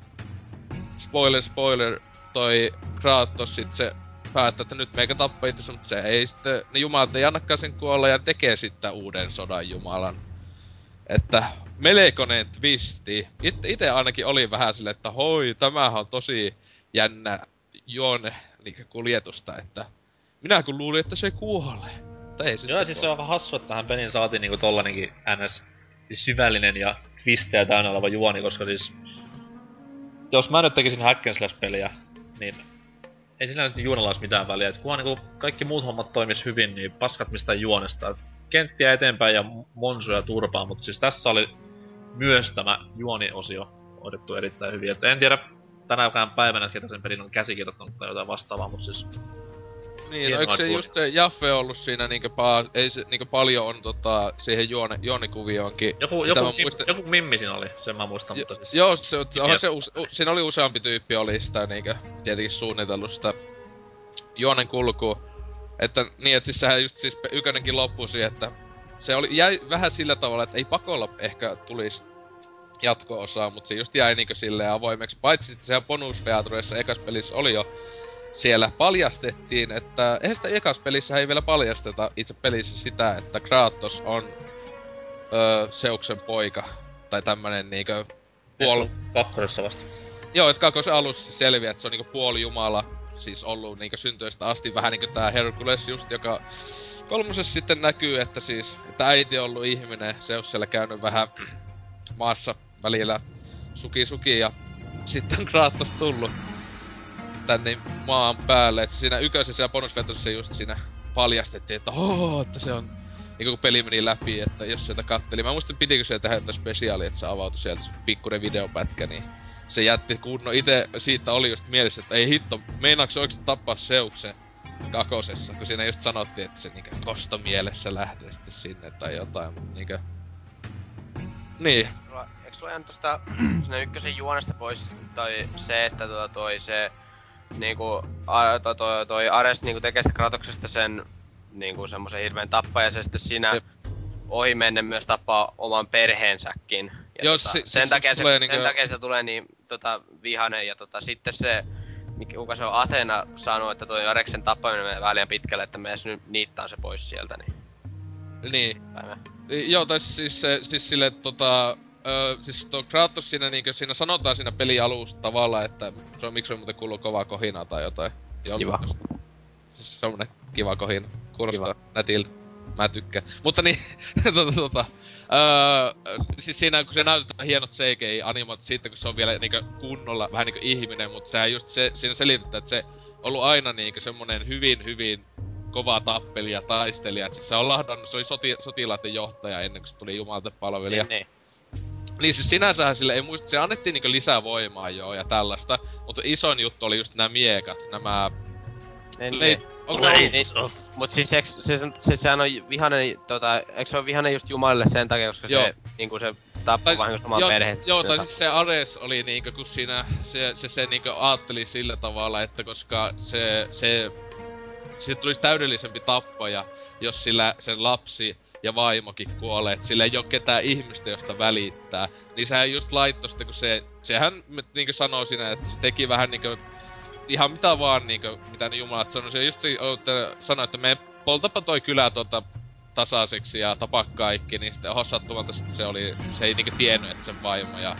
spoiler spoiler toi Kratos sit se päättää, että nyt meikä tappaa itse, mutta se ei sitten, ne jumalat ei annakaan sen kuolla ja tekee sitten uuden sodan jumalan. Että melkoinen twisti. It, ite ainakin oli vähän silleen, että hoi, tämähän on tosi jännä juone niin kuljetusta, että minä kun luulin, että se kuolee. Ei se Joo, siis se on vähän hassu, että tähän peliin saatiin niinku tollanenkin ns. syvällinen ja twistejä täynnä oleva juoni, koska siis... Jos mä nyt tekisin hack peliä, niin ei sillä nyt juonella olisi mitään väliä. Et kunhan niinku kaikki muut hommat toimis hyvin, niin paskat mistään juonesta. Kenttiä eteenpäin ja monsuja turpaa, mutta siis tässä oli myös tämä juoniosio hoidettu erittäin hyvin. Et en tiedä tänäkään päivänä, että ketä sen pelin on käsikirjoittanut tai jotain vastaavaa, mutta siis Niin, no eikö se just se Jaffe ollut siinä niinkö pa- ei se niinkö paljon on tota siihen juone, juonikuvioonkin. joku, joku, mim, muistan- joku mimmi siinä oli, sen mä muistan, Jo, mutta siis... joo, se, onhan se use, siinä oli useampi tyyppi oli sitä niinkö tietenkin suunnitellut sitä juonen kulkua. Että niin, että siis sehän just siis ykönenkin loppui siihen, että se oli, jäi vähän sillä tavalla, että ei pakolla ehkä tulisi jatko-osaa, mutta se just jäi niinkö silleen avoimeksi. Paitsi sitten siellä bonusfeatureissa ekas pelissä oli jo siellä paljastettiin, että eihän sitä ekas pelissä ei vielä paljasteta itse pelissä sitä, että Kratos on öö, Seuksen poika. Tai tämmönen niinkö puol... Kakkosessa vasta. Joo, et kakkosen alussa selviää, että se on niinku puoli jumala, siis ollut niinku syntyistä asti vähän niinku tää Herkules just, joka kolmosessa sitten näkyy, että siis, että äiti on ollut ihminen, Zeus siellä käynyt vähän maassa välillä suki suki ja sitten on Kratos tullut tänne maan päälle, että siinä yköisessä ja bonusvetossa just siinä paljastettiin, että ooo, että se on niin kun peli meni läpi, että jos sieltä katteli. Mä muistan, pitikö sieltä tehdä jotain spesiaalia, että se avautui sieltä se pikkuinen videopätkä, niin se jätti kunnon. Ite siitä oli just mielessä, että ei hitto, meinaaks se oikeesti tappaa Seuksen kakosessa, kun siinä just sanottiin, että se niinkö kostomielessä lähtee sitten sinne tai jotain, mut niinkö... Niin, Sulla- Eikö sulla jäänyt tosta sinne ykkösen juonesta pois toi se, että tota toi se niinku a, to, to, toi Ares niinku tekee sitä Kratoksesta sen niinku semmosen hirveen tappaja ja se sitten siinä Jep. ohi menne myös tappaa oman perheensäkin. Ja Joo, tota, si- sen, siis takia se tulee sen niinku- takia se tulee niin tota, vihanen ja tota, sitten se mikä, kuka se on Athena sanoo, että toi Areksen tappaminen menee vähän liian pitkälle, että me nyt niittaa se pois sieltä, niin niin. päivä. Joo, tai siis, se, siis sille tota... Öö, siis tuo Kratos siinä niinkö, siinä sanotaan siinä peli alusta tavalla, että se on miksi on muuten kuuluu kovaa kohinaa tai jotain. Joo, Kiva. Siis semmonen kiva kohina. Kuulostaa kiva. nätiltä. Mä tykkään. Mutta niin, tota, tota, öö, siis siinä kun se näytetään hienot CGI-animot siitä, kun se on vielä niinkö kunnolla vähän niinkö ihminen, mutta sehän just se, siinä selitetään, että se on ollut aina niinkö semmonen hyvin, hyvin kova tappelija ja taistelija. Et siis se on lahdannut, se oli soti, sotilaiden johtaja ennen kuin se tuli jumalten palvelija. Niin, niin. Niin siis sinänsähän sille ei muista, se annettiin niinku lisää voimaa joo ja tällaista, mutta isoin juttu oli just nämä miekat, nämä... Niin, Ei, niin. Onko Blades niin, Mut siis eks, se, se, sehän on vihanen, tota, eikö se on vihanen just Jumalille sen takia, koska Joo. se, niinku se tappaa Tai- vahingossa oman joo, perheen. Joo, tai siis se Ares oli niinkö, kun siinä se, se, se niinkö aatteli sillä tavalla, että koska se, se, siitä tulisi täydellisempi tappaja, jos sillä sen lapsi ja vaimokin kuolee, että sillä ei oo ketään ihmistä, josta välittää. Niin sehän just laittoi sitten, kun se, sehän niinkö sanoo siinä, että se teki vähän niinkö ihan mitä vaan niinkö, mitä ne jumalat sanoi. Se just sanoi, että me poltapa toi kylä tuota tasaiseksi ja tapa kaikki, niin sitten oho sattumalta sitten se oli, se ei niinkö tiennyt, että sen vaimo ja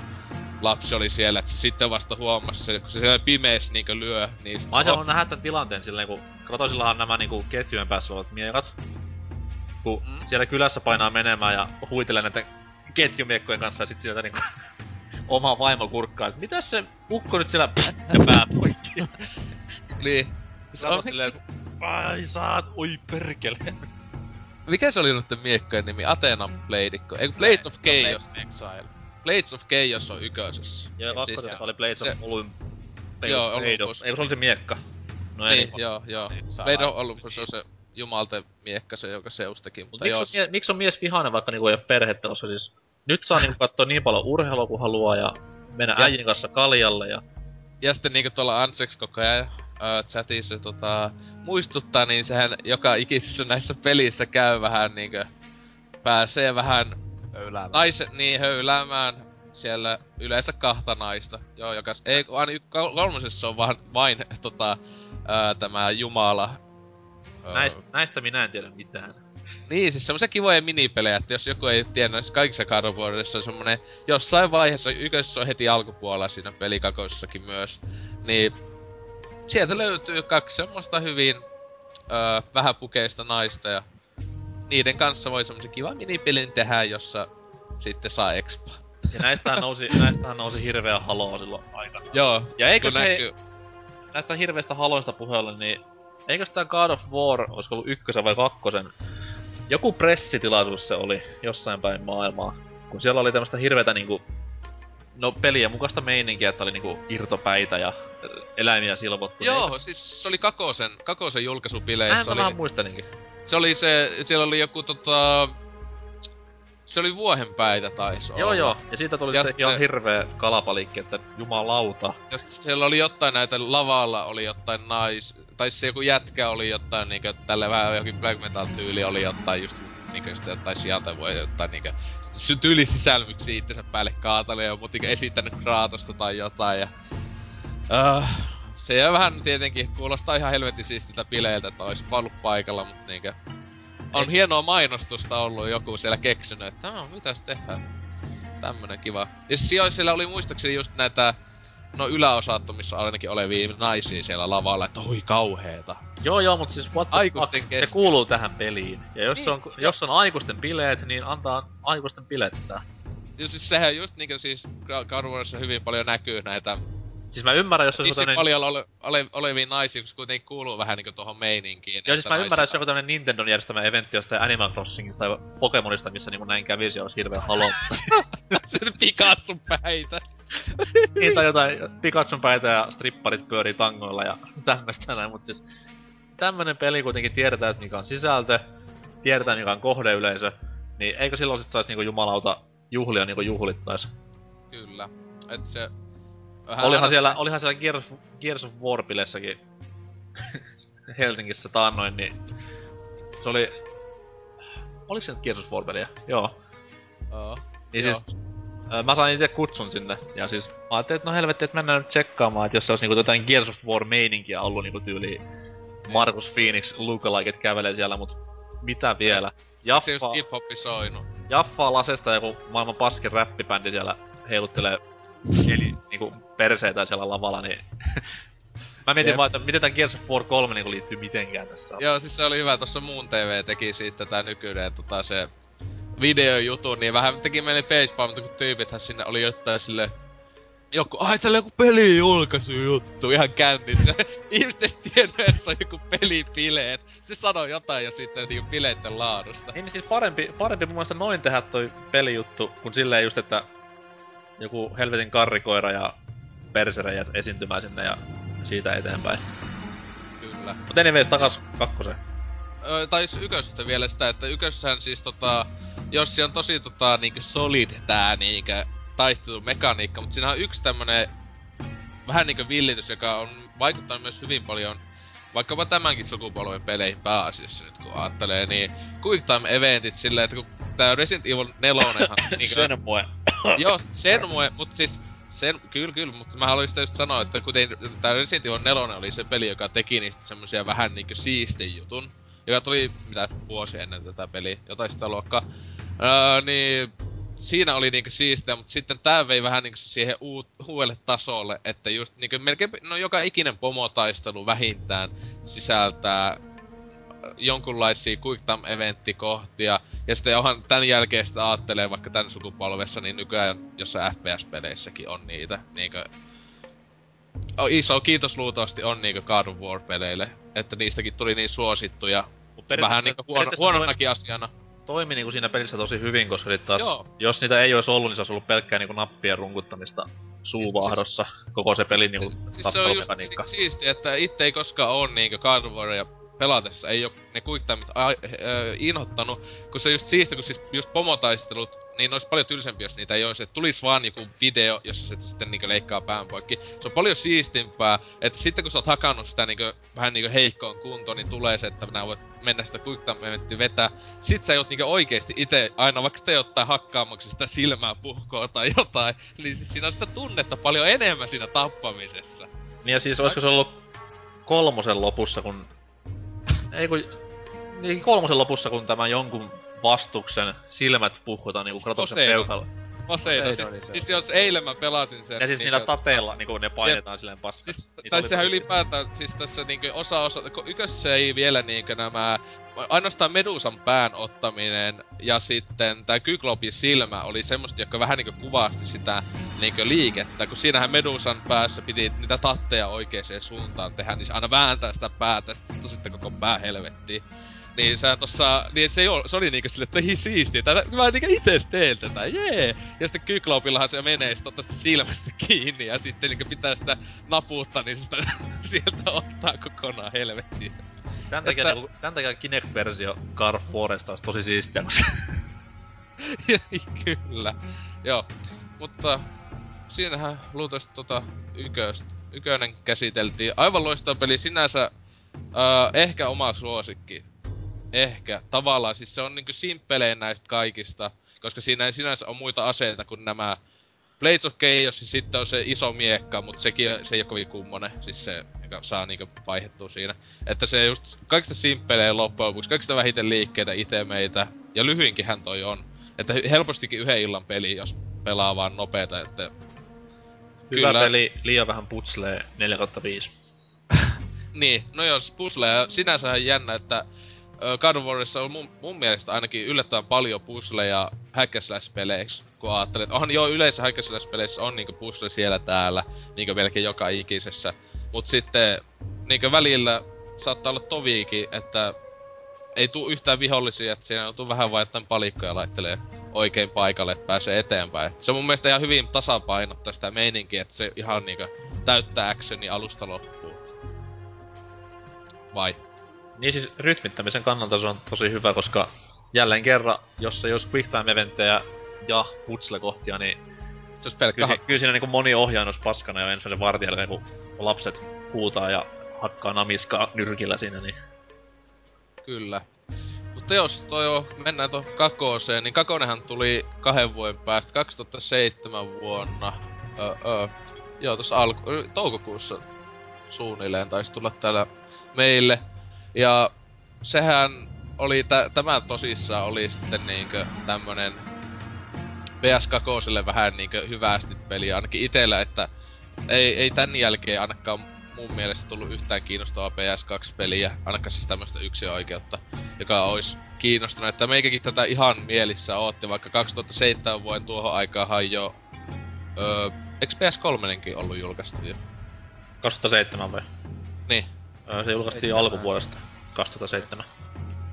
lapsi oli siellä, että se sitten vasta huomasi se, kun se siellä pimees niinkö lyö, niin sit, Mä olisin oho, halunnut nähdä tän tilanteen silleen, kun Kratosillahan nämä niinku ketjujen päässä olevat miekat. Kun Mm. siellä kylässä painaa menemään ja huitelee näiden ketjumiekkojen kanssa ja sit sieltä niinku oma vaimo kurkkaa, että mitäs se ukko nyt siellä pätkäpää poikki. niin. Se on, silleen, ai saat, oi perkele. mikä se oli noitten miekkojen nimi? Athena Bladeikko? Ei, Blades of Chaos. Exile. Blades of Chaos on ykkösessä. Ja kakkosessa Siis se- oli Blades se- of Olymp... Joo, Olympus. Ei, se oli se miekka. No ei. Niin, joo, joo. Blade of. Olympus on se jumalten miekka se, joka Zeus teki, Mut mutta miksi joo. on, mie- miksi on mies vihainen, vaikka niinku ei oo perhettä, koska siis... Nyt saa niinku katsoa niin paljon urheilua kuin haluaa ja mennä Ja- äijin kanssa kaljalle ja... Ja sitten niinku tuolla Ansex koko ajan ö, chatissa tota, muistuttaa, niin sehän joka ikisessä näissä pelissä käy vähän niinkö... Pääsee vähän Höyläämään. naisen niin höyläämään siellä yleensä kahta naista. Joo, joka... Ei, kun aina kolmosessa on vaan, vain tota, ää, tämä Jumala. Öö, Näistä, näistä minä en tiedä mitään. Niin, siis semmoisia kivoja minipelejä, että jos joku ei tiedä, niin kaikissa God of Warissa on semmonen, jossain vaiheessa, ykkössä on heti alkupuolella siinä pelikakossakin myös, niin sieltä löytyy kaksi semmoista hyvin öö, vähäpukeista naista ja niiden kanssa voi semmoisen kivan minipelin tehdä, jossa sitten saa expa. Ja näistähän nousi, näistähän nousi hirveä haloo silloin aikana. Joo, Ja eikö se, näkyy, näistä hirveistä haloista puheella, niin eikö tämä God of War, olisiko ollut ykkösen vai kakkosen, joku pressitilaisuus se oli jossain päin maailmaa, kun siellä oli tämmöistä hirveätä niinku, no pelien mukaista meininkiä, että oli niinku irtopäitä ja eläimiä silvottu. Joo, siis se oli Kakosen, Kakosen julkaisupileissä. Mä oli, vähän muistelinkin. se oli se, siellä oli joku tota... Se oli vuohenpäitä taisi Joo olla. joo, ja siitä tuli Ja se sitten- ihan hirveä kalapalikki, että jumalauta. Ja siellä oli jotain näitä lavalla, oli jotain nais... Tai se joku jätkä oli jotain niinkö, tälle vähän johonkin black metal tyyli oli jotain just niinkö sitä jotain sieltä voi jotain niinkö... Sy tyyli sisälmyksiä itsensä päälle kaatalle ja mut niinkö esittänyt Kraatosta tai jotain ja... Uh, se jää vähän tietenkin, kuulostaa ihan helvetin siistiltä bileiltä, että ois ollut paikalla, mut niinkö... On Ei. hienoa mainostusta ollut joku siellä keksinyt, että no, mitäs tehdään. Tämmönen kiva. Ja siis siellä oli muistaakseni just näitä no yläosattomissa ainakin olevia naisia siellä lavalla, että oi kauheeta. Joo joo, mut siis what Aikuisten fuck, se kuuluu tähän peliin. Ja jos, Niin, on, jos on aikuisten bileet, niin antaa aikuisten bilettää. Ja siis sehän just niinkö siis God of Warissa hyvin paljon näkyy näitä Siis mä ymmärrän, jos on joku Nissi tämmönen... paljon ole, ole, oleviin naisiin, se kuitenkin kuuluu vähän niinku tohon meininkiin. Joo, siis mä ymmärrän, jos joku tämmönen Nintendon järjestämä eventti jostain Animal Crossingista tai Pokemonista, missä niinku näin kävisi, olisi hirveä halo. se Pikatsun päitä. niin, tai jotain Pikachun päitä ja stripparit pyörii tangoilla ja tämmöstä näin, mut siis... Tämmönen peli kuitenkin tiedetään, että mikä on sisältö, tiedetään mikä on kohdeyleisö, niin eikö silloin sit sais niinku jumalauta juhlia niinku juhlittais? Kyllä. Et se... Vähän Olihan aina- siellä, olihan siellä Gears, Gears of war Helsingissä taannoin, niin se oli... Oliko se nyt Gears of War-peliä? Joo. Joo. Niin Joo. siis, mä sain itse kutsun sinne, ja siis mä ajattelin, että no helvetti, että mennään nyt tsekkaamaan, että jos se olisi niinku jotain Gears of War-meininkiä ollut niinku tyyli Markus Phoenix lookalike kävelee siellä, mut mitä vielä? Se just Jaffa, hip-hoppi soinut. Jaffaa lasesta joku maailman paskin räppibändi siellä heiluttelee eli niinku perseitä siellä lavalla, niin... Mä mietin Jep. vaan, että miten tää Gears of War 3 niinku liittyy mitenkään tässä. Joo, siis se oli hyvä, tossa Muun TV teki siitä tää nykyinen tota se videojutu, niin vähän teki meni facepalm, kun tyypithän sinne oli jotain sille joku, ai täällä joku peli julkaisu juttu ihan kännissä. Ihmiset edes tiennyt, että se on joku pelipileet. Se sanoi jotain jo sitten niinku bileitten laadusta. Niin, niin siis parempi, parempi mun mielestä noin tehdä toi pelijuttu, kun silleen just, että joku helvetin karrikoira ja perserejät esiintymään sinne ja siitä eteenpäin. Kyllä. Mut anyways, takas kakkoseen. Ö, tai jos ykkösestä vielä sitä, että ykkössähän siis tota, jos se on tosi tota niinkö solid tää niinkö taistelumekaniikka, mutta siinä on yksi tämmönen vähän niinkö villitys, joka on vaikuttanut myös hyvin paljon vaikkapa tämänkin sukupolven peleihin pääasiassa nyt kun ajattelee, niin quick time eventit silleen, että kun tää Resident Evil 4 niinkö... Sen mua. Joo, sen mue, mut siis sen, kyllä, kyllä, mutta mä haluaisin sitä just sanoa, että kuten tää Resident Evil 4 oli se peli, joka teki niistä semmosia vähän niinkö siistin jutun, joka tuli, mitä, vuosi ennen tätä peliä, jotain sitä luokkaa, öö, niin siinä oli niinkö siistiä, mutta sitten tää vei vähän niinkö siihen uudelle tasolle, että just niinkö melkein, no joka ikinen pomotaistelu vähintään sisältää jonkunlaisia quick time eventtikohtia. Ja sitten onhan tän jälkeen sitä aattelee vaikka tän sukupolvessa, niin nykyään jossain FPS-peleissäkin on niitä niinkö... Iso kiitos luultavasti on niinkö of War-peleille, että niistäkin tuli niin suosittuja. Vähän niinkö huono, huononakin asiana. Toi, toimi niinku siinä pelissä tosi hyvin, koska sit taas, Joo. jos niitä ei olisi ollut, niin se olisi ollut pelkkää niinku nappien runkuttamista suuvahdossa. Koko se pelin niinku siis se on just si- siistiä, että itse ei koskaan oo niinkö Waria pelatessa, ei oo ne äh, inhottanut, kun se just siistiä, kun siis just pomotaistelut, niin olisi paljon tylsempiä, jos niitä ei olisi, että tulis vaan joku video, jossa se sitten niinkö leikkaa pään poikki. Se on paljon siistimpää, että sitten kun sä oot hakannut sitä niinkö, vähän niinkö heikkoon kuntoon, niin tulee se, että nää voit mennä sitä quick time vetää. Sit sä joot niinkö oikeesti itse aina, vaikka sitä jotain hakkaamuksi sitä silmää puhkoa tai jotain, niin siis siinä on sitä tunnetta paljon enemmän siinä tappamisessa. Niin ja siis olisiko se ollut kolmosen lopussa, kun... Ei kun... Niin kolmosen lopussa, kun tämä jonkun vastuksen silmät puhkutaan niinku Kratoksen Poseidon. peukalla. Poseidon. Siis, niin se siis jos eilen mä pelasin sen... Ja siis niinkö- niillä tapeilla, niinku ne painetaan silleen paskas. Siis, Niitä tai sehän ylipäätään, siis tässä niinkö osa osa, ykössä ei vielä niinkö nämä, ainoastaan Medusan pään ottaminen ja sitten tää Kyklopin silmä oli semmoista, joka vähän niinkö kuvasti sitä niinkö liikettä, kun siinähän Medusan päässä piti niitä tatteja oikeaan suuntaan tehdä, niin se aina vääntää sitä päätä, sitten sitten koko pää helvettiin. Niin sä tossa, niin se, oo, se oli niinkö sille, että siistiä, tätä, mä niinkö ite teen tätä, jee! Ja sitten Kyklopillahan se menee sit ottaa sitä silmästä kiinni ja sitten niinkö pitää sitä napuuttaa, niin sitä sieltä ottaa kokonaan helvettiin. Tän takia, että- niinku, tän takia Kinect-versio of Warista olisi tosi siistiä, kun se... Kyllä, joo. Mutta siinähän luultavasti tota yköst, ykönen käsiteltiin. Aivan loistava peli sinänsä, äh, ehkä oma suosikki. Ehkä, tavallaan, siis se on niinku simppelein näistä kaikista, koska siinä ei sinänsä ole muita aseita kuin nämä Blades of Chaos, siis sitten on se iso miekka, mutta sekin se ei ole kovin kummonen, siis se, joka saa niinku vaihettua siinä. Että se just kaikista simppelein loppujen lopuksi, kaikista vähiten liikkeitä, itemeitä, ja lyhyinkinhän toi on. Että helpostikin yhden illan peli, jos pelaa vaan nopeeta, että Hyvä Kyllä. peli, liian vähän putslee 4-5. Niin, no jos pusleja, sinänsä on jännä, että God of Warissa on mun, mun mielestä ainakin yllättävän paljon pusleja hack peleiksi, kun ajattelet, että onhan joo yleensä hack peleissä on niinku pusle siellä täällä, niinku melkein joka ikisessä, mut sitten niinku välillä saattaa olla toviikin, että ei tuu yhtään vihollisia, että siinä joutuu vähän vaan jotain palikkoja laittelee oikein paikalle, että pääsee eteenpäin. Et se on mun mielestä ihan hyvin tasapainottaa sitä meininkiä, että se ihan niinku täyttää actioni alusta loppuun. Vai? Niin siis rytmittämisen kannalta se on tosi hyvä, koska jälleen kerran, jos ei olisi quick time eventtejä ja putsle-kohtia, niin Se olisi pelkkä kyllä, kyllä siinä niinku moni ohjaaja olisi paskana jo ensimmäisen vartin jälkeen, kun lapset huutaa ja hakkaa namiskaa nyrkillä siinä, niin Kyllä. Mutta jos toi on, mennään tuohon kakoseen, niin kakonenhan tuli kahden vuoden päästä, 2007 vuonna. Öö, öö, joo, tuossa alku, toukokuussa suunnilleen taisi tulla täällä meille. Ja sehän oli, tä, tämä tosissaan oli sitten niinkö tämmönen PS2 vähän niinkö hyvästi peli, ainakin itellä, että ei, ei tän jälkeen ainakaan mun mielestä tullut yhtään kiinnostavaa PS2-peliä, ainakaan siis tämmöstä yksi oikeutta, joka olisi kiinnostunut, että meikäkin tätä ihan mielissä ootti, vaikka 2007 vuoden tuohon aikaan jo, öö, eikö PS3 ollut julkaistu jo? 2007 vai? Niin. Se julkaistiin alkuvuodesta. 2007.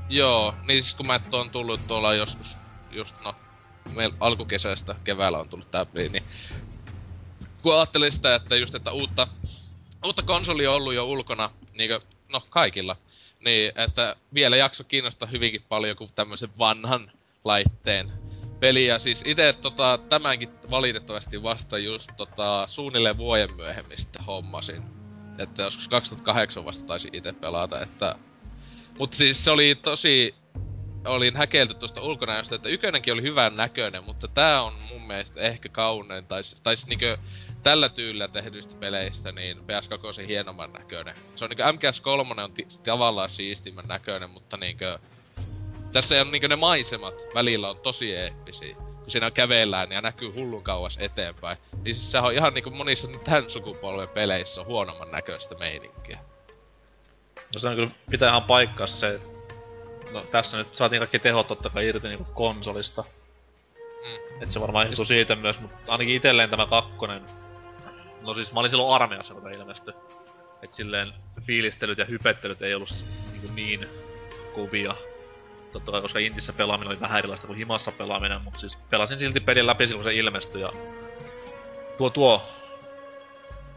Joo, niin siis kun mä et on tullut tuolla joskus, just no, meil alkukesästä keväällä on tullut tää peli, niin kun ajattelin sitä, että just, että uutta, uutta konsolia on ollut jo ulkona, niinkö, no kaikilla, niin että vielä jakso kiinnostaa hyvinkin paljon kuin tämmöisen vanhan laitteen peliä. Siis itse tota, tämänkin valitettavasti vasta just tota, suunnilleen vuoden myöhemmin sitten hommasin. Että joskus 2008 vasta taisin itse pelata, että mutta siis se oli tosi... Olin häkelty tuosta ulkonäöstä, että ykönenkin oli hyvän näköinen, mutta tää on mun mielestä ehkä kaunein, tai, tai niinkö tällä tyylillä tehdyistä peleistä, niin PS2 on se hienomman näköinen. Se on niinkö MGS3 on ti- tavallaan siistimmän näköinen, mutta niinkö... Tässä on niinkö ne maisemat välillä on tosi eeppisiä. Kun siinä kävellään ja näkyy hullun kauas eteenpäin. Niin siis sehän on ihan niinku monissa tämän sukupolven peleissä on huonomman näköistä meininkiä. No se on kyllä, pitää ihan paikkaa se, no tässä nyt saatiin kaikki tehot totta kai irti niinku konsolista. Mm. Et se varmaan johtuu siitä myös, mutta ainakin itelleen tämä kakkonen. No siis mä olin silloin armeijassa, kun ilmestyi. Et silleen fiilistelyt ja hypettelyt ei ollut niinku niin kovia. Totta kai koska Intissä pelaaminen oli vähän erilaista kuin himassa pelaaminen, mutta siis pelasin silti pelin läpi silloin kun se ilmestyi ja tuo tuo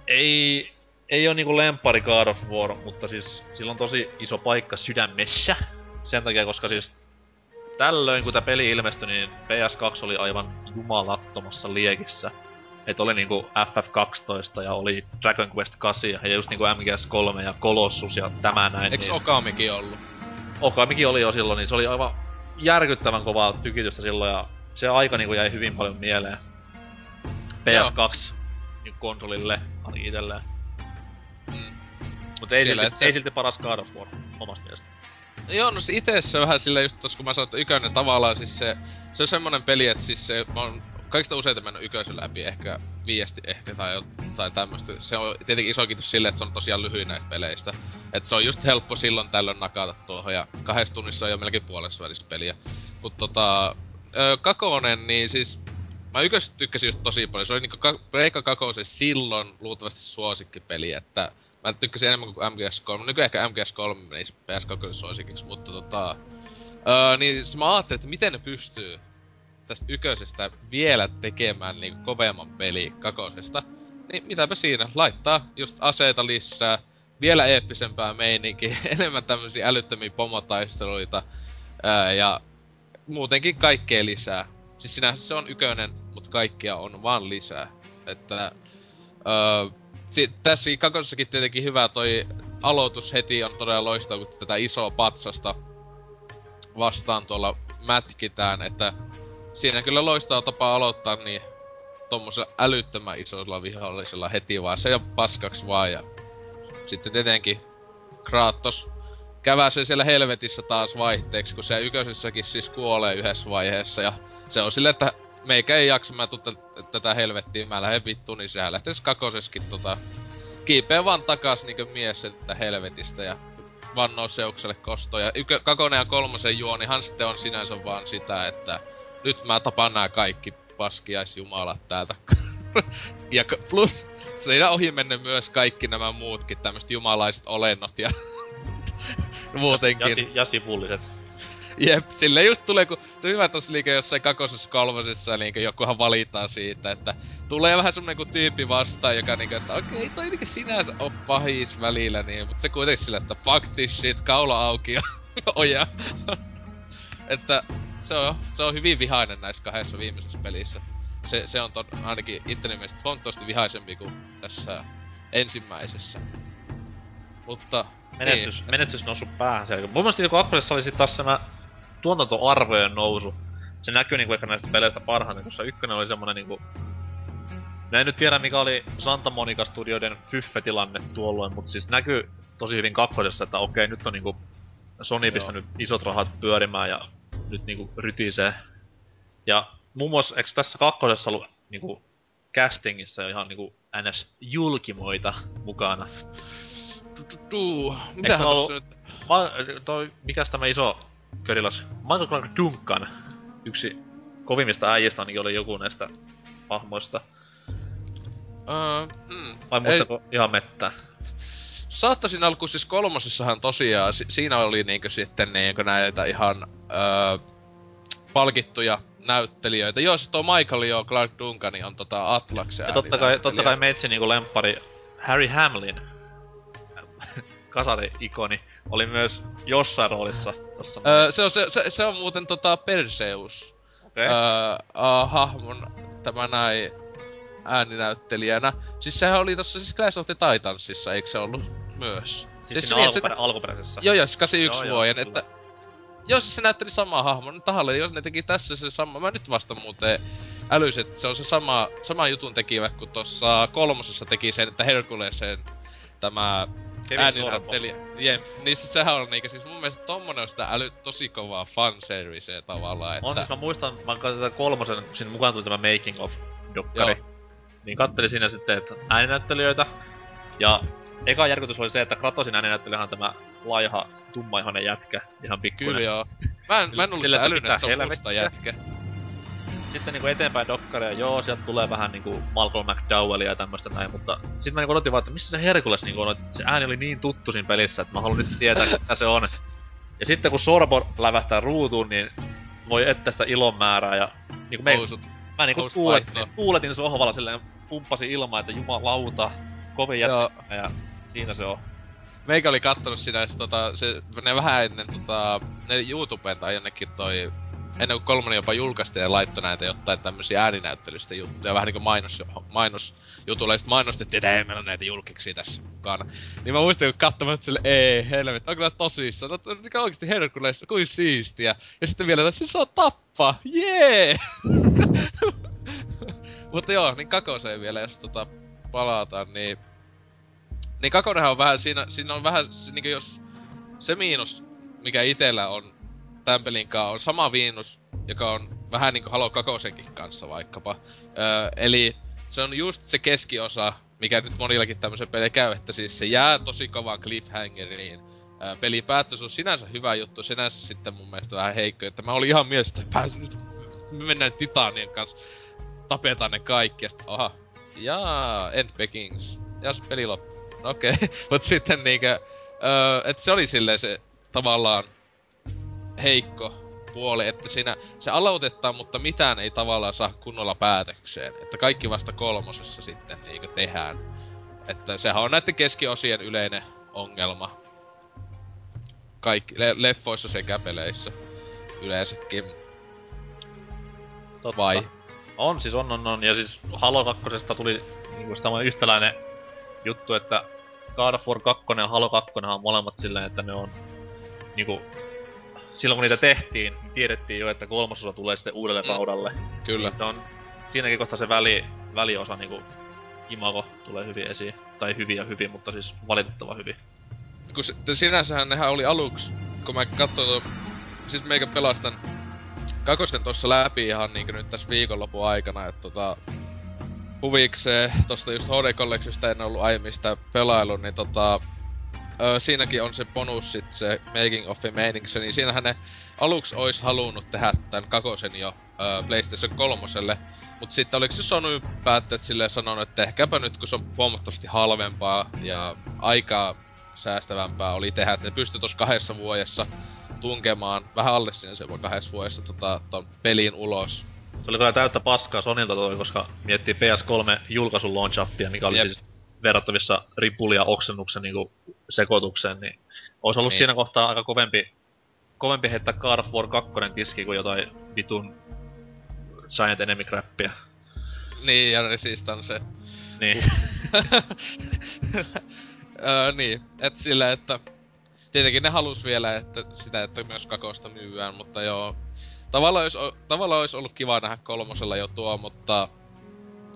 ei, ei ole niinku lempari God of War, mutta siis sillä on tosi iso paikka sydämessä. Sen takia, koska siis tällöin kun tämä peli ilmestyi, niin PS2 oli aivan jumalattomassa liekissä. Et oli niinku FF12 ja oli Dragon Quest 8 ja just niinku MGS3 ja Colossus ja tämä näin. Eiks niin... Okamikin ollut? Okamikin oli jo silloin, niin se oli aivan järkyttävän kovaa tykitystä silloin ja se aika niinku jäi hyvin paljon mieleen. PS2 niin konsolille ainakin itselleen. Mm. Mutta ei, silti, se- ei silti paras God of War omasta mielestä. Joo, no se ite se vähän sillä just tos, kun mä sanoin, että ykönen tavallaan siis se, se on semmonen peli, että siis se, mä oon kaikista useita mennyt ykösen läpi, ehkä viesti ehkä tai jotain tämmöstä. Se on tietenkin iso kiitos sille, että se on tosiaan lyhyin näistä peleistä. Että se on just helppo silloin tällöin nakata tuohon ja kahdessa tunnissa on jo melkein puolessa välissä peliä. Mut tota, ö, Kakonen, niin siis mä yköstä tykkäsin just tosi paljon. Se oli niinku ka- Pleikka Kakosen silloin luultavasti suosikkipeli, että mä tykkäsin enemmän kuin MGS3. Nykyään ehkä MGS3 menisi PS2 suosikiksi, mutta tota... Öö, niin s- mä ajattelin, että miten ne pystyy tästä yköisestä vielä tekemään niinku kovemman peli kakosesta. Niin mitäpä siinä, laittaa just aseita lisää, vielä eeppisempää meininkiä, enemmän tämmösiä älyttömiä pomotaisteluita, ää, ja muutenkin kaikkea lisää. Siis sinänsä se on ykönen, mutta kaikkea on vaan lisää. Että öö, si- tässä kakosessakin tietenkin hyvä toi aloitus heti on todella loistava, kun tätä isoa patsasta vastaan tuolla mätkitään, että siinä kyllä loistava tapa aloittaa niin tommosella älyttömän isolla vihollisella heti vaan se ja paskaksi vaan ja sitten tietenkin Kratos käväsee siellä helvetissä taas vaihteeksi, kun se yköisessäkin siis kuolee yhdessä vaiheessa ja se on silleen, että meikä ei jaksa, mä tuun tä- tätä helvettiä, mä lähden vittuun, niin sehän lähtee kakoseskin tota kiipeä vaan takas niinkö mies että helvetistä ja vannoo seukselle kostoa. Ja ykö, ja kolmosen juonihan sitten on sinänsä vaan sitä, että nyt mä tapan nää kaikki paskiaisjumalat täältä. ja plus siinä ohi menne myös kaikki nämä muutkin tämmöiset jumalaiset olennot ja muutenkin. Ja, ja sivulliset. Jep, sille just tulee, kun se on hyvä tossa liike jossain kakosessa kolmosessa, niin jokuhan valitaan siitä, että tulee vähän semmonen kuin tyyppi vastaan, joka niinku, että okei, toi niinku sinänsä on pahis välillä, niin, mutta se kuitenkin sille, että fuck this shit, kaula auki ja oja. että se on, se on hyvin vihainen näissä kahdessa viimeisessä pelissä. Se, se on ton, ainakin itteni mielestä huomattavasti vihaisempi kuin tässä ensimmäisessä. Mutta Menestys, niin, menestys noussut päähän siellä. Mun mielestä niinku kakkosessa oli sit taas tämä tuotantoarvojen nousu. Se näkyy niinku ehkä näistä peleistä parhaiten, koska ykkönen oli semmonen niinku... Mä en nyt tiedä mikä oli Santa Monica Studioiden fyffetilanne tuolloin, mutta siis näkyy tosi hyvin kakkosessa, että okei, nyt on niinku Sony Joo. pistänyt isot rahat pyörimään ja nyt niinku rytisee. Ja muun muassa, eikö tässä kakkosessa ollut niinku castingissa jo ihan niinku ns. julkimoita mukana? tu, tu, tu. Mitähän ollut- nyt... Ma, toi, mikäs tämä iso körilas? Michael Clark Duncan. Yksi kovimmista äijistä ainakin oli joku näistä hahmoista. Öö, mm, Vai ei, muistako ihan mettää? Saattaisin alku siis kolmosessahan tosiaan, si- siinä oli niinkö sitten niinkö näitä ihan öö, palkittuja näyttelijöitä. Joo, siis tuo Michael jo Clark Duncan on tota Atlaksen Ja totta kai, totta kai meitsi niinku lempari Harry Hamlin, kasari-ikoni, oli myös jossain roolissa tossa. Öö, se, on, se, se, se, on muuten tota Perseus. Okei. Öö, uh, hahmon tämä näin ääninäyttelijänä. Siis sehän oli tossa siis Clash of the Titansissa, eikö se ollut myös? siis se siinä niin, se- alkuperä, alkuperäisessä. Joo, joo, siis 81 Joo, joo, vuoden, kyllä. että... Joo, siis se näytteli samaa hahmoa. Nyt tahalle, jos ne teki tässä se sama... Mä nyt vasta muuten älysin, että se on se sama, sama jutun tekivä, kun tuossa kolmosessa teki sen, että Herkulesen tämä ääninäyttelijä. Jep, niin siis sehän on niinkö, siis mun mielestä tommonen on sitä äly, tosi kovaa fanserviceä tavallaan, että... On siis mä muistan, mä katsoin kolmosen, siinä mukaan tuli tämä Making of dokkari. Joo. Niin kattelin siinä sitten, että ääninäyttelijöitä. Ja eka järkytys oli se, että Kratosin ääninäyttelijähän on tämä laiha, tummaihoinen jätkä. Ihan pikkuinen. Kyllä joo. Mä en, mä en ollut sitä että älynyt, että se on musta jätkä. Sitten niinku eteenpäin dokkaria, joo, sieltä tulee vähän niinku Malcolm McDowellia ja tämmöstä näin, mutta sitten mä niinku odotin vaan, että missä se Herkules niinku on, että se ääni oli niin tuttu siinä pelissä, että mä haluan nyt tietää, mitä se on. Ja sitten kun Sorbo lävähtää ruutuun, niin voi etsiä sitä ilon määrää ja niinku me, Housut. mä niinku tuuletin, tuuletin sohvalla silleen, pumppasin ilmaa, että jumalauta, kovin jätkä ja siinä se on. Meikä oli kattonut siinä, se, tota, se, ne vähän ennen tota, ne YouTubeen tai jonnekin toi, ennen kuin kolmonen jopa julkaistiin ja laittoi näitä jotain tämmösiä ääninäyttelystä juttuja, vähän niinku mainos, mainosjutulla, ja sit mainostettiin, että ei meillä on näitä julkiksi tässä mukana. Niin mä muistin, kun katsomaan, että sille, ei helvet, onko nää tosissaan, no mikä oikeesti herkuleissa, kuin siistiä. Ja sitten vielä, että se saa tappaa, jee! Mutta joo, niin kakoseen vielä, jos tota palataan, niin niin Kakonenhan on vähän siinä, siinä on vähän, se, niin jos se miinus, mikä itellä on tämän pelin kanssa, on sama miinus, joka on vähän niinku Halo Kakosenkin kanssa vaikkapa. Öö, eli se on just se keskiosa, mikä nyt monillakin tämmöisen pelin käy, että siis se jää tosi kovaan cliffhangeriin. Öö, peli päättyy, se on sinänsä hyvä juttu, sinänsä sitten mun mielestä vähän heikko, että mä olin ihan mielessä, että pääsin nyt, me mennään Titanien kanssa, tapetaan ne kaikki, ja sitten, aha, jaa, end beginnings, ja peli loppuu. Okei, okay. mut sitten niinkö, öö, että se oli silleen se tavallaan heikko puoli, että siinä se aloitetaan, mutta mitään ei tavallaan saa kunnolla päätökseen. Että kaikki vasta kolmosessa sitten niinkö tehdään. Että sehän on näiden keskiosien yleinen ongelma. Kaikki, le- leffoissa sekä peleissä yleensäkin. Totta. Vai? On siis, on, on, on. Ja siis Halo 2 tuli niinku yhtäläinen juttu, että God of War 2 ja Halo 2 on molemmat silleen, että ne on niinku... Silloin kun niitä tehtiin, niin tiedettiin jo, että kolmasosa tulee sitten uudelle Mm. raudalle. Kyllä. Se on siinäkin kohtaa se väli, väliosa niinku imago tulee hyvin esiin. Tai hyvin ja hyvin, mutta siis valitettavan hyvin. kun se, sinänsähän nehän oli aluksi, kun mä katsoin tuon, siis meikä pelastan kakosten tossa läpi ihan niinkö nyt tässä viikonlopun aikana, että tota, huvikseen tosta just HD Collectionista en ollut aiemmin sitä pelaillut, niin tota, ö, siinäkin on se bonus sit se making of meiningissä, niin siinähän ne aluksi ois halunnut tehdä tän kakosen jo ö, PlayStation 3. Mut sitten oliko se Sony päättäjät silleen sanonut, että tehkääpä nyt kun se on huomattavasti halvempaa ja aikaa säästävämpää oli tehdä, että ne pystyi tuossa kahdessa vuodessa tunkemaan, vähän alle sen se voi kahdessa vuodessa tota, ton pelin ulos. Se oli kyllä täyttä paskaa Sonilta toi, koska miettii PS3 julkaisun launch mikä oli Jep. siis verrattavissa ripuli ja oksennuksen niinku sekoitukseen, niin olisi ollut Niin. siinä kohtaa aika kovempi, kovempi heittää God of War 2 tiski kuin jotain vitun Giant Enemy Crappia. Niin, ja Resistance. Niin. öö, niin, et sillä, että tietenkin ne halus vielä, että sitä, että myös kakosta myyään, mutta joo. Tavallaan olisi, tavallaan olisi ollut kiva nähdä kolmosella jo tuo, mutta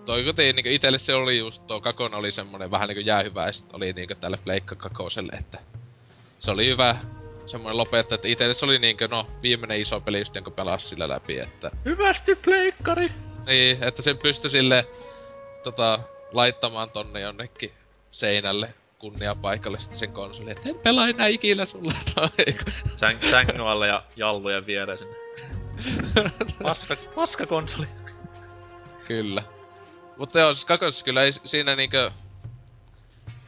toi kuitenkin niinku itelle se oli just tuo kakon oli semmonen vähän niinku jäähyväistä oli niinku tälle Pleikka kakoselle, että se oli hyvä semmonen lopettaa, että itelle se oli niinkö no viimeinen iso peli just jonka pelasi sillä läpi, että Hyvästi pleikkari! niin, että sen pystyi sille tota, laittamaan tonne jonnekin seinälle kunniapaikalle sitten sen konsoli, että en pelaa enää ikinä sulle. No, Säng, sängyn alle ja jallujen viereen sinne. Paska, paska konsoli. Kyllä. Mutta joo, siis kakosessa kyllä ei siinä niinkö...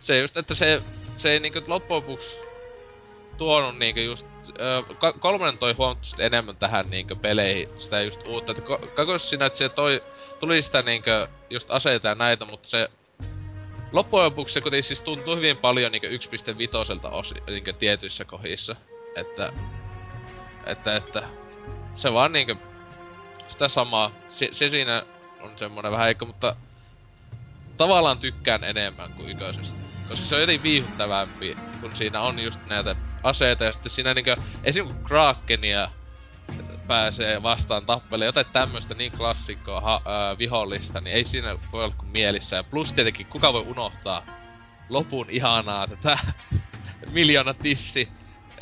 Se just, että se, se ei niinkö loppujen lopuksi tuonut niinkö just... Ö, ka- kolmonen toi huomattavasti enemmän tähän niinkö peleihin sitä just uutta. Että ko- kakosessa siinä, että se toi, tuli sitä niinkö just aseita ja näitä, mutta se... Loppujen lopuksi se kuitenkin siis tuntuu hyvin paljon niinkö 1.5 osi, niinkö tietyissä kohdissa. Että... Että, että... Se vaan niinkö... Sitä samaa. Se, se siinä on semmonen vähän heikko, mutta tavallaan tykkään enemmän kuin ykkösestä. Koska se on jotenkin viihdyttävämpi, kun siinä on just näitä aseita ja sitten siinä niinkö, esim. Krakenia pääsee vastaan tappelemaan jotain tämmöstä niin klassikkoa ha, ää, vihollista, niin ei siinä voi olla kuin mielissä. Ja plus tietenkin, kuka voi unohtaa lopun ihanaa tätä miljoona tissi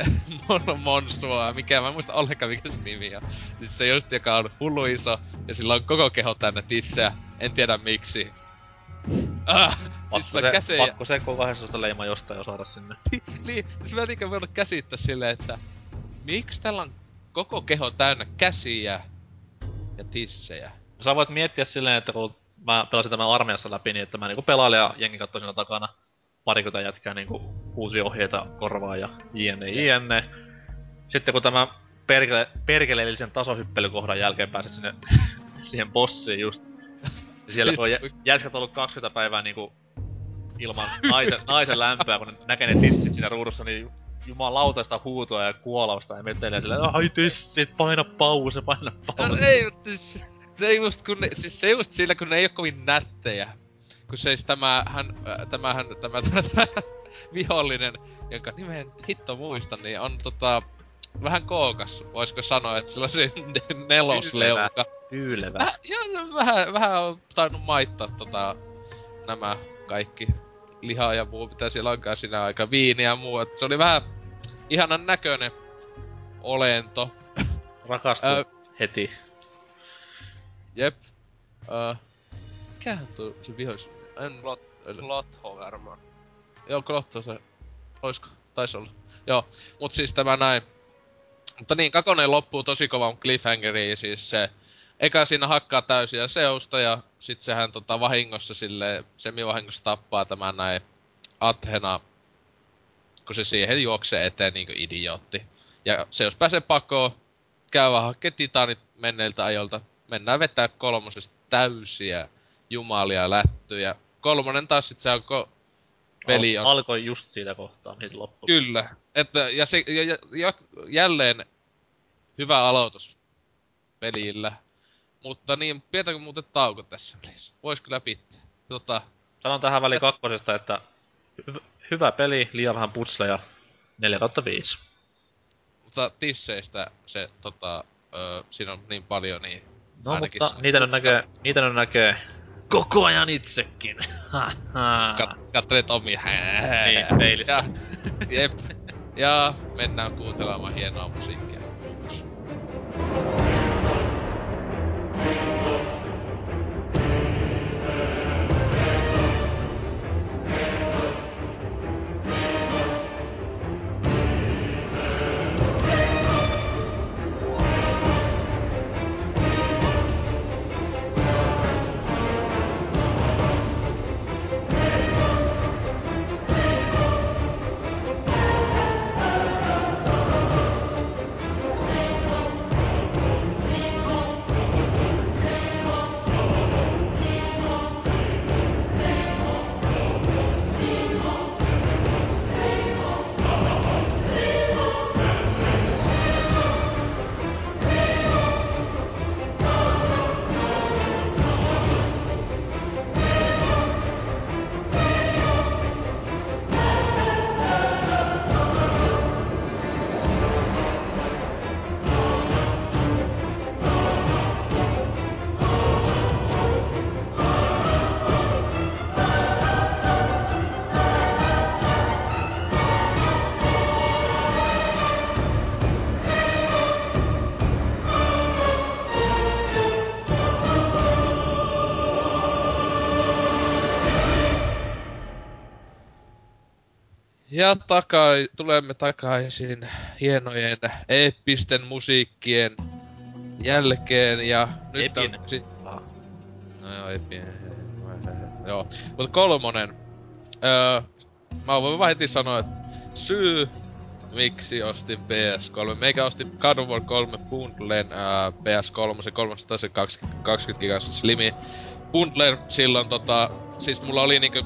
Monsua, mikä mä en muista ollenkaan mikä se nimi on. Siis se just, joka on hullu iso, ja sillä on koko keho täynnä tissejä, en tiedä miksi. Ah, siis Pakko sillä se, pakko se K18 leima jostain jo saada sinne. niin, siis mä niinkö voinut käsittää silleen, että... Miksi tällä on koko keho täynnä käsiä ja tissejä? Sä voit miettiä silleen, että kun mä pelasin tämän armeijassa läpi, niin että mä niinku pelailen ja jengi katsoi siinä takana parikymmentä jätkää niinku uusia ohjeita korvaa ja jne jne. sitten kun tämä perkele, perkeleellisen tasohyppelykohdan jälkeen pääset sinne siihen bossiin just. Ja siellä kun on jä- jätkät ollut 20 päivää niinku ilman naisen, naisen lämpöä, kun ne näkee ne tissit siinä ruudussa, niin jumalautaista huutoa ja kuolausta ja metelee silleen, ai tissit, paina pause, paina No, pause. ei, mutta siis, se just kun ne, siis se just sillä kun ne ei oo kovin nättejä. Kun siis tämä, hän, äh, tämähän, tämä, tämä, tämä vihollinen, jonka nimen hitto muista, niin on tota, vähän kookas, voisiko sanoa, että sillä on se nelosleuka. Tyylevä. Väh, joo, vähän, vähän on tainnut maittaa tota, nämä kaikki liha ja muu, mitä siellä onkaan siinä aika, viiniä ja muu. Et se oli vähän ihanan näköinen olento. Rakastuu Ö, heti. Jep. Mikähän tuo se vihois... En... Klot- Klotho varmaan. Joo, Klotto se... Oisko? Taisi olla. Joo, mut siis tämä näin. Mutta niin, kakonen loppuu tosi kovan cliffhangeriin, siis se... Eka siinä hakkaa täysiä seusta ja sit sehän tota vahingossa sille semivahingossa tappaa tämän näin Athena, kun se siihen juoksee eteen niinku idiootti. Ja se jos pääsee pakoon, käy vaan hakee titaanit menneiltä ajolta. Mennään vetää kolmosesta täysiä jumalia lättyjä. Kolmonen taas sit se alkoi peli on. Al- alkoi just siitä kohtaa, mihin se loppui. Kyllä. Että, ja, se, ja, ja, ja jälleen hyvä aloitus pelillä. Mutta niin, pidetäänkö muuten tauko tässä välissä? Vois kyllä pitää. Tota, Sanon tähän väliin Tässä- kakkosesta, että hy- hyvä peli, liian vähän putsleja, 4 kautta 5. mutta tisseistä se tota, ö, siinä on niin paljon, niin No mutta niitä nyt näkee, niitä nyt näkee koko ajan itsekin. Kat, kattelet omia. Niin, peilistä. Ja, jep. Ja mennään kuuntelemaan hienoa musiikkia. Ja takai, tulemme takaisin hienojen eeppisten musiikkien jälkeen ja nyt Epin. on si-. No joo, epin. Joo. Mutta kolmonen. Öö, mä voin vaan heti sanoa, että syy miksi ostin PS3. Meikä osti God of War 3 bundlen ää, PS3, se 320 20 gigas slimi bundler silloin tota, siis mulla oli niinkö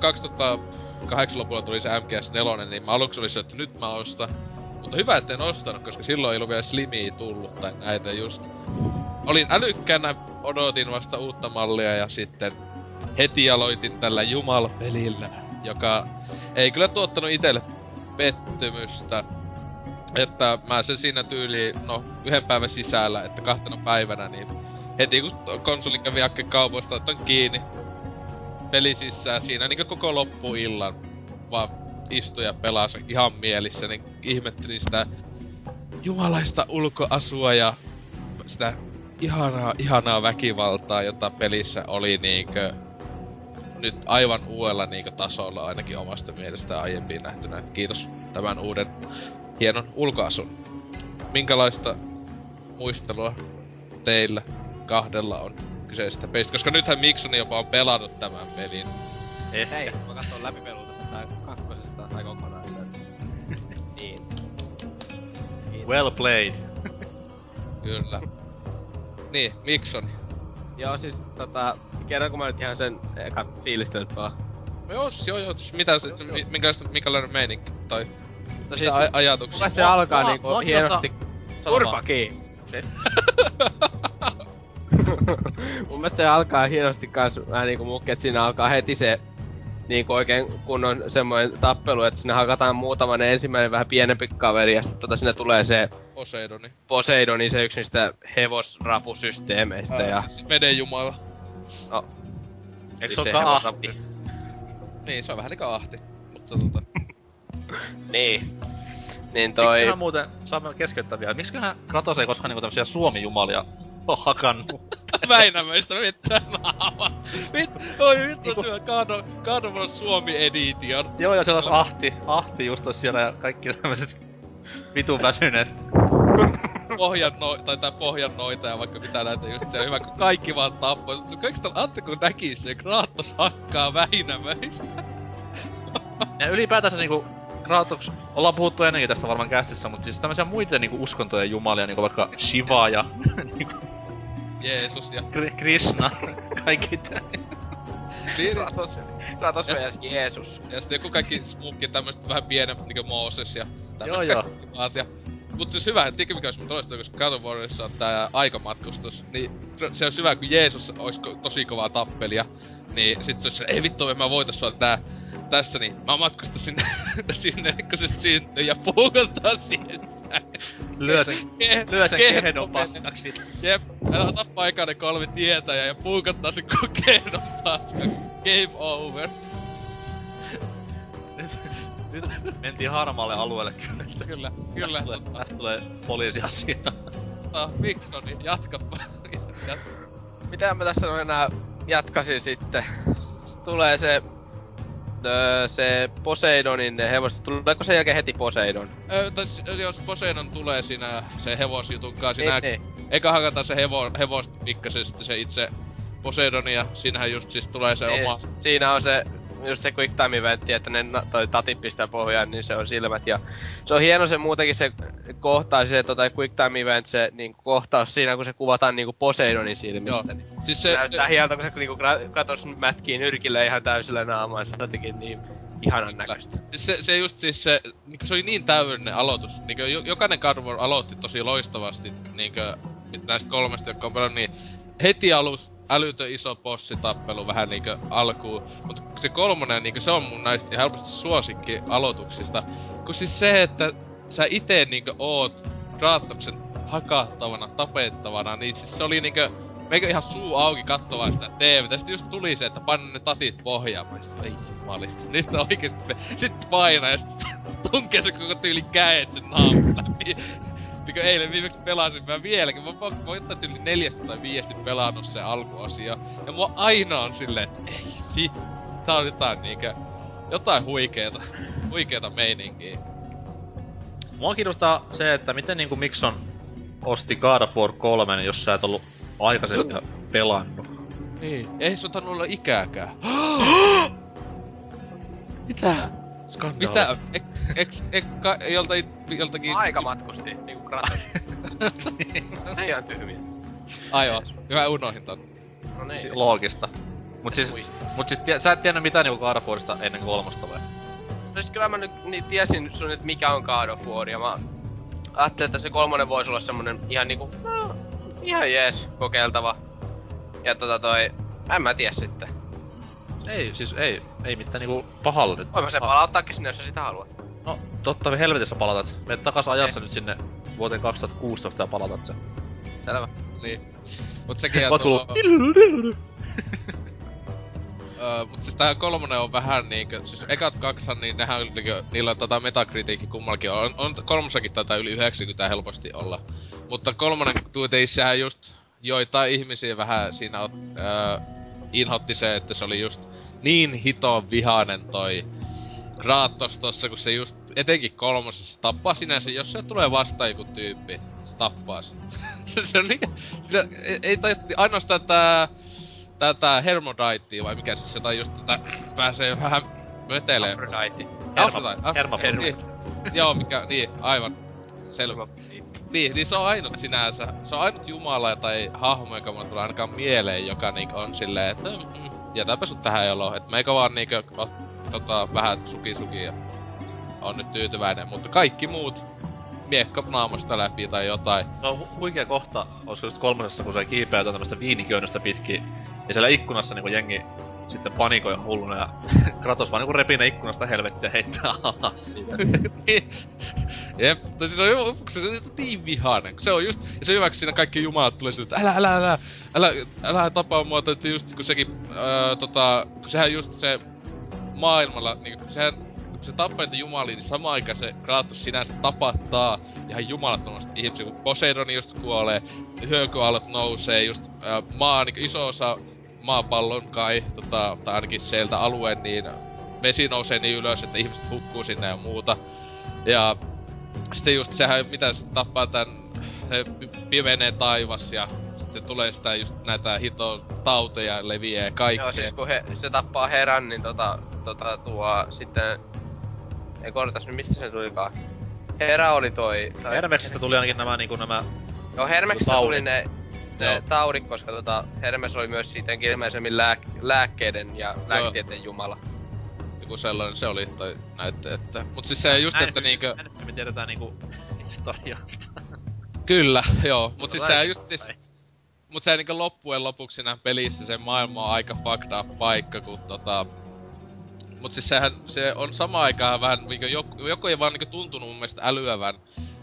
2008 lopulla tuli se MGS4, niin mä aluksi oli se, että nyt mä ostan. Mutta hyvä, etten ostanut, koska silloin ei ollut vielä slimiä tullut tai näitä just. Olin älykkäänä, odotin vasta uutta mallia ja sitten heti aloitin tällä Jumal-pelillä, joka ei kyllä tuottanut itelle pettymystä. Että mä sen siinä tyyliin, no yhden päivän sisällä, että kahtena päivänä, niin heti kun konsolin kävi kaupoista, otan kiinni peli sisään siinä niin koko loppuillan vaan istui ja pelasi ihan mielissä, niin ihmettelin sitä jumalaista ulkoasua ja sitä ihanaa, ihanaa väkivaltaa, jota pelissä oli niinkö nyt aivan uudella niinkö tasolla ainakin omasta mielestä aiempiin nähtynä. Kiitos tämän uuden hienon ulkoasun. Minkälaista muistelua teillä kahdella on kyseisestä pelistä? Koska nythän Miksoni jopa on pelannut tämän pelin. Ehkä. Hei, mä katson läpipeluuta sen tää kakkosesta tai kokonaan sen. niin. niin Well played. Kyllä. Niin, Mikson. Joo, siis tota, kerronko mä nyt ihan sen eka fiilistelyt vaan? Joo, siis joo, joo, siis mitä se, mi- minkälaista, minkälainen meininki, tai No mitä siis, aj- ajatuksia? mulle se alkaa mua- niinku mua hienosti... Turpa kiinni! Mun mielestä se alkaa hienosti kans vähän niinku mukki, et siinä alkaa heti se niinku oikein kunnon semmoinen tappelu, että sinne hakataan muutaman ensimmäinen vähän pienempi kaveri ja sitten tota sinne tulee se Poseidoni. Poseidoni, se yksi niistä hevosrapusysteemeistä ja... siis veden jumala. No, Eikö se se hevosrapu- ahti? Niin, se on vähän niinku ahti. Mutta tota... Niin. Niin toi... Miksiköhän muuten, saamme keskeyttää vielä, miksiköhän Kratos ei koskaan niinku tämmösiä suomi-jumalia oo hakannut? Väinämöistä vettä naama. Vit, oi vittu syö of, God of War Suomi Edition. Joo, ja se olisi ahti, ahti just olisi siellä ja kaikki tämmöiset vitun väsyneet. Pohjan no, tai tää pohjan noita ja vaikka mitä näitä just siellä hyvä, kun kaikki vaan tappoi. Se kaikista Atte kun näki se, Kratos hakkaa Väinämöistä. Ja ylipäätänsä niinku Kratos, ollaan puhuttu ennenkin tästä varmaan kästissä, mutta siis tämmöisiä muita niinku uskontojen jumalia, niinku vaikka Shiva ja niinku Jeesus ja... Kri- Krishna, kaikki tää. Niin, Kratos, Kratos Ja- vs. Jeesus. ja sitten joku kaikki smukki tämmöset vähän pienemmät niinku Mooses ja tämmöset Joo, kaikki maat ja... Mut siis hyvä, tiedätkö mikä olisi mun toista, koska God of Warissa on tää aikamatkustus, niin se olisi hyvä, kun Jeesus olisi tosi kovaa tappelia, niin sit se olisi ei vittu, en mä voitais sua tää tässä, niin mä matkustan sinne, sinne, kun se syntyy ja puukottaa siihen. Lyö sen, lyö sen ke- kehdon paskaksi. Jep, älä tappaa eka ne kolme tietäjää ja puukottaa se kokeilun paska. Game over. Nyt, mentiin harmaalle alueelle kyllä. Kyllä, kyllä. Tulee, Tota, tästä tulee poliisiasia. tota, Miksoni, jatkapa. Jat- Mitä mä tästä enää jatkasin sitten? Tulee se... Öö, se Poseidonin ne hevoset. Tuleeko sen jälkeen heti Poseidon? Ö, tais, jos Poseidon tulee siinä se hevosjutun kanssa, siinä Niin, eka hakataan se hevo, hevosta pikkasen sitten se itse Poseidon ja siinähän just siis tulee se niin, oma... Siinä on se just se quick time eventti, että ne toi tatit pistää pohjaan, niin se on silmät. Ja se on hieno se muutenkin se kohtaus, se tota quick time event, se niin kohtaus siinä, kun se kuvataan niinku Poseidonin silmistä. Niin Siis se, näyttää se, hienolta, kun se niinku katos mätkii nyrkille ihan täysillä naamaan. Se on jotenkin niin ihanan näköistä. Siis se, se just siis se, niinku se oli niin täydellinen aloitus. Jo, jokainen War aloitti tosi loistavasti niinku näistä kolmesta, jotka on pelannut, niin heti alus älytön iso bossitappelu vähän niinku alkuun. Mutta se kolmonen, niinku se on mun näistä helposti suosikki aloituksista. Kun siis se, että sä ite niinku oot Kraatoksen hakattavana, tapettavana, niin siis se oli niinku Meikö ihan suu auki katsomaan sitä TVtä. Sitten just tuli se, että panna ne tatit pohjaan. Mä sit, ei jumalista. Nyt oikeesti. Sitten painaa ja sit tunkee se koko tyyli käet sen naamun läpi. Niinku eilen viimeksi pelasin mä vieläkin. Mä oon jotain tyyli neljästä tai viiesti pelannut se alkuosio. Ja mua aina on silleen, että ei vittu. Tää on jotain niinkö... Jotain huikeeta. Huikeeta meininkiä. Mua kiinnostaa se, että miten niinku Mikson osti God of War 3, jos sä et ollut aikaisemmin pelannut. Niin. Ei se on olla ikääkään. Mitä? Skandaali. Mitä? Ek, eks, ek, ka, joltain, joltakin... Aika matkusti, niinku Kratos. Ne ihan tyhmiä. Aivan. Mä unohin ton. No niin. Si- Loogista. Mut siis, mut siis tie, sä et tiennyt mitään niinku God of Warista ennen kolmosta vai? No siis kyllä mä nyt niin tiesin sun, että mikä on God of War, ja mä ajattelin, että se kolmonen voisi olla semmonen ihan niinku, no, ihan jees, kokeiltava. Ja tota toi, en mä tiedä sitten. Ei, siis ei, ei mitään niinku pahalla nyt. Voin mä sen Ah, palauttaakin sinne, jos sä sitä haluat. No, totta helvetissä palautat. Menet takas ajassa nyt sinne vuoteen 2016 ja palautat sen. Selvä. Niin. Mut sekin on kuullut... Öö, mut siis tää kolmonen on vähän niinkö... Siis ekat kaksihan, niin nehän on niinkö... Niillä on tota metakritiikki kummallakin. On, on kolmosakin taitaa yli 90 helposti olla. Mutta kolmonen kuitenkin sehän just joitain ihmisiä vähän siinä öö, inhotti se, että se oli just niin hitoon vihainen toi Kratos tossa, kun se just etenkin kolmosessa tappaa sinänsä, jos se tulee vastaan joku tyyppi, se tappaa sen. se on niin, sillä, ei, ei tai ainoastaan tää, tää, tää Hermodite, vai mikä siis jotain just tätä, pääsee vähän mötelee. Aphrodite. Aphrodite, Af- Hermaphrodite. niin. Joo, mikä, niin, aivan. Selvä. Niin, niin se on ainut sinänsä. Se on ainut jumala tai hahmo, joka mulle tulee ainakaan mieleen, joka niinku on silleen, että mm, jätäpä sut tähän joloon. Että meikä vaan niinku tota, vähän suki suki ja on nyt tyytyväinen. Mutta kaikki muut miekka naamasta läpi tai jotain. No hu- huikea kohta, olisiko just kolmosessa, kun se kiipeää tämmöstä viiniköynnöstä pitkin. Ja siellä ikkunassa niinku jengi sitten panikoi hulluna ja Kratos vaan niinku repii ne ikkunasta helvettiä ja heittää alas siitä. Niin. Jep, tai siis on se on niin vihainen. Se on just, ja se on hyvä, kun siinä kaikki jumalat tulee siltä, älä, älä, älä, älä, älä tapaa mua, että just kun sekin, öö, tota, kun sehän just se maailmalla, niin sehän, kun se tappaa niitä jumalia, niin samaan aikaan se Kratos sinänsä tapattaa ihan jumalattomasti ihmisiä, kun Poseidon just kuolee, hyökyaallot nousee, just öö, maa, niin iso osa maapallon kai, tota, tai ainakin sieltä alueen, niin vesi nousee niin ylös, että ihmiset hukkuu sinne ja muuta. Ja sitten just sehän, mitä se tappaa tän, se pi- pimenee taivas ja sitten tulee sitä just näitä hito tauteja leviää ja kaikkea. Joo, siis kun he, se tappaa herän, niin tota, tota tuo sitten... Ei kortas nyt, mistä se tulikaan? Herä oli toi... Tai... Hermeksistä tuli ainakin nämä niinku nämä... Joo, Hermeksistä tuli ne, ne Joo. taudit, koska tota, Hermes oli myös siitäkin ilmeisemmin lääk- lääkkeiden ja lääkkeiden jumala. Joku sellainen se oli, tai näette, että... Mut siis se just, että niinkö... Näin me tiedetään niinku historiaa. Kyllä, joo. Mut siis se just siis... Mut se niinku loppujen lopuksi siinä pelissä se maailma on aika fucked up paikka, kun tota... Mut siis sehän, se on sama aikaan vähän niinku joku, joku ei vaan niinku tuntunut mun mielestä älyävän.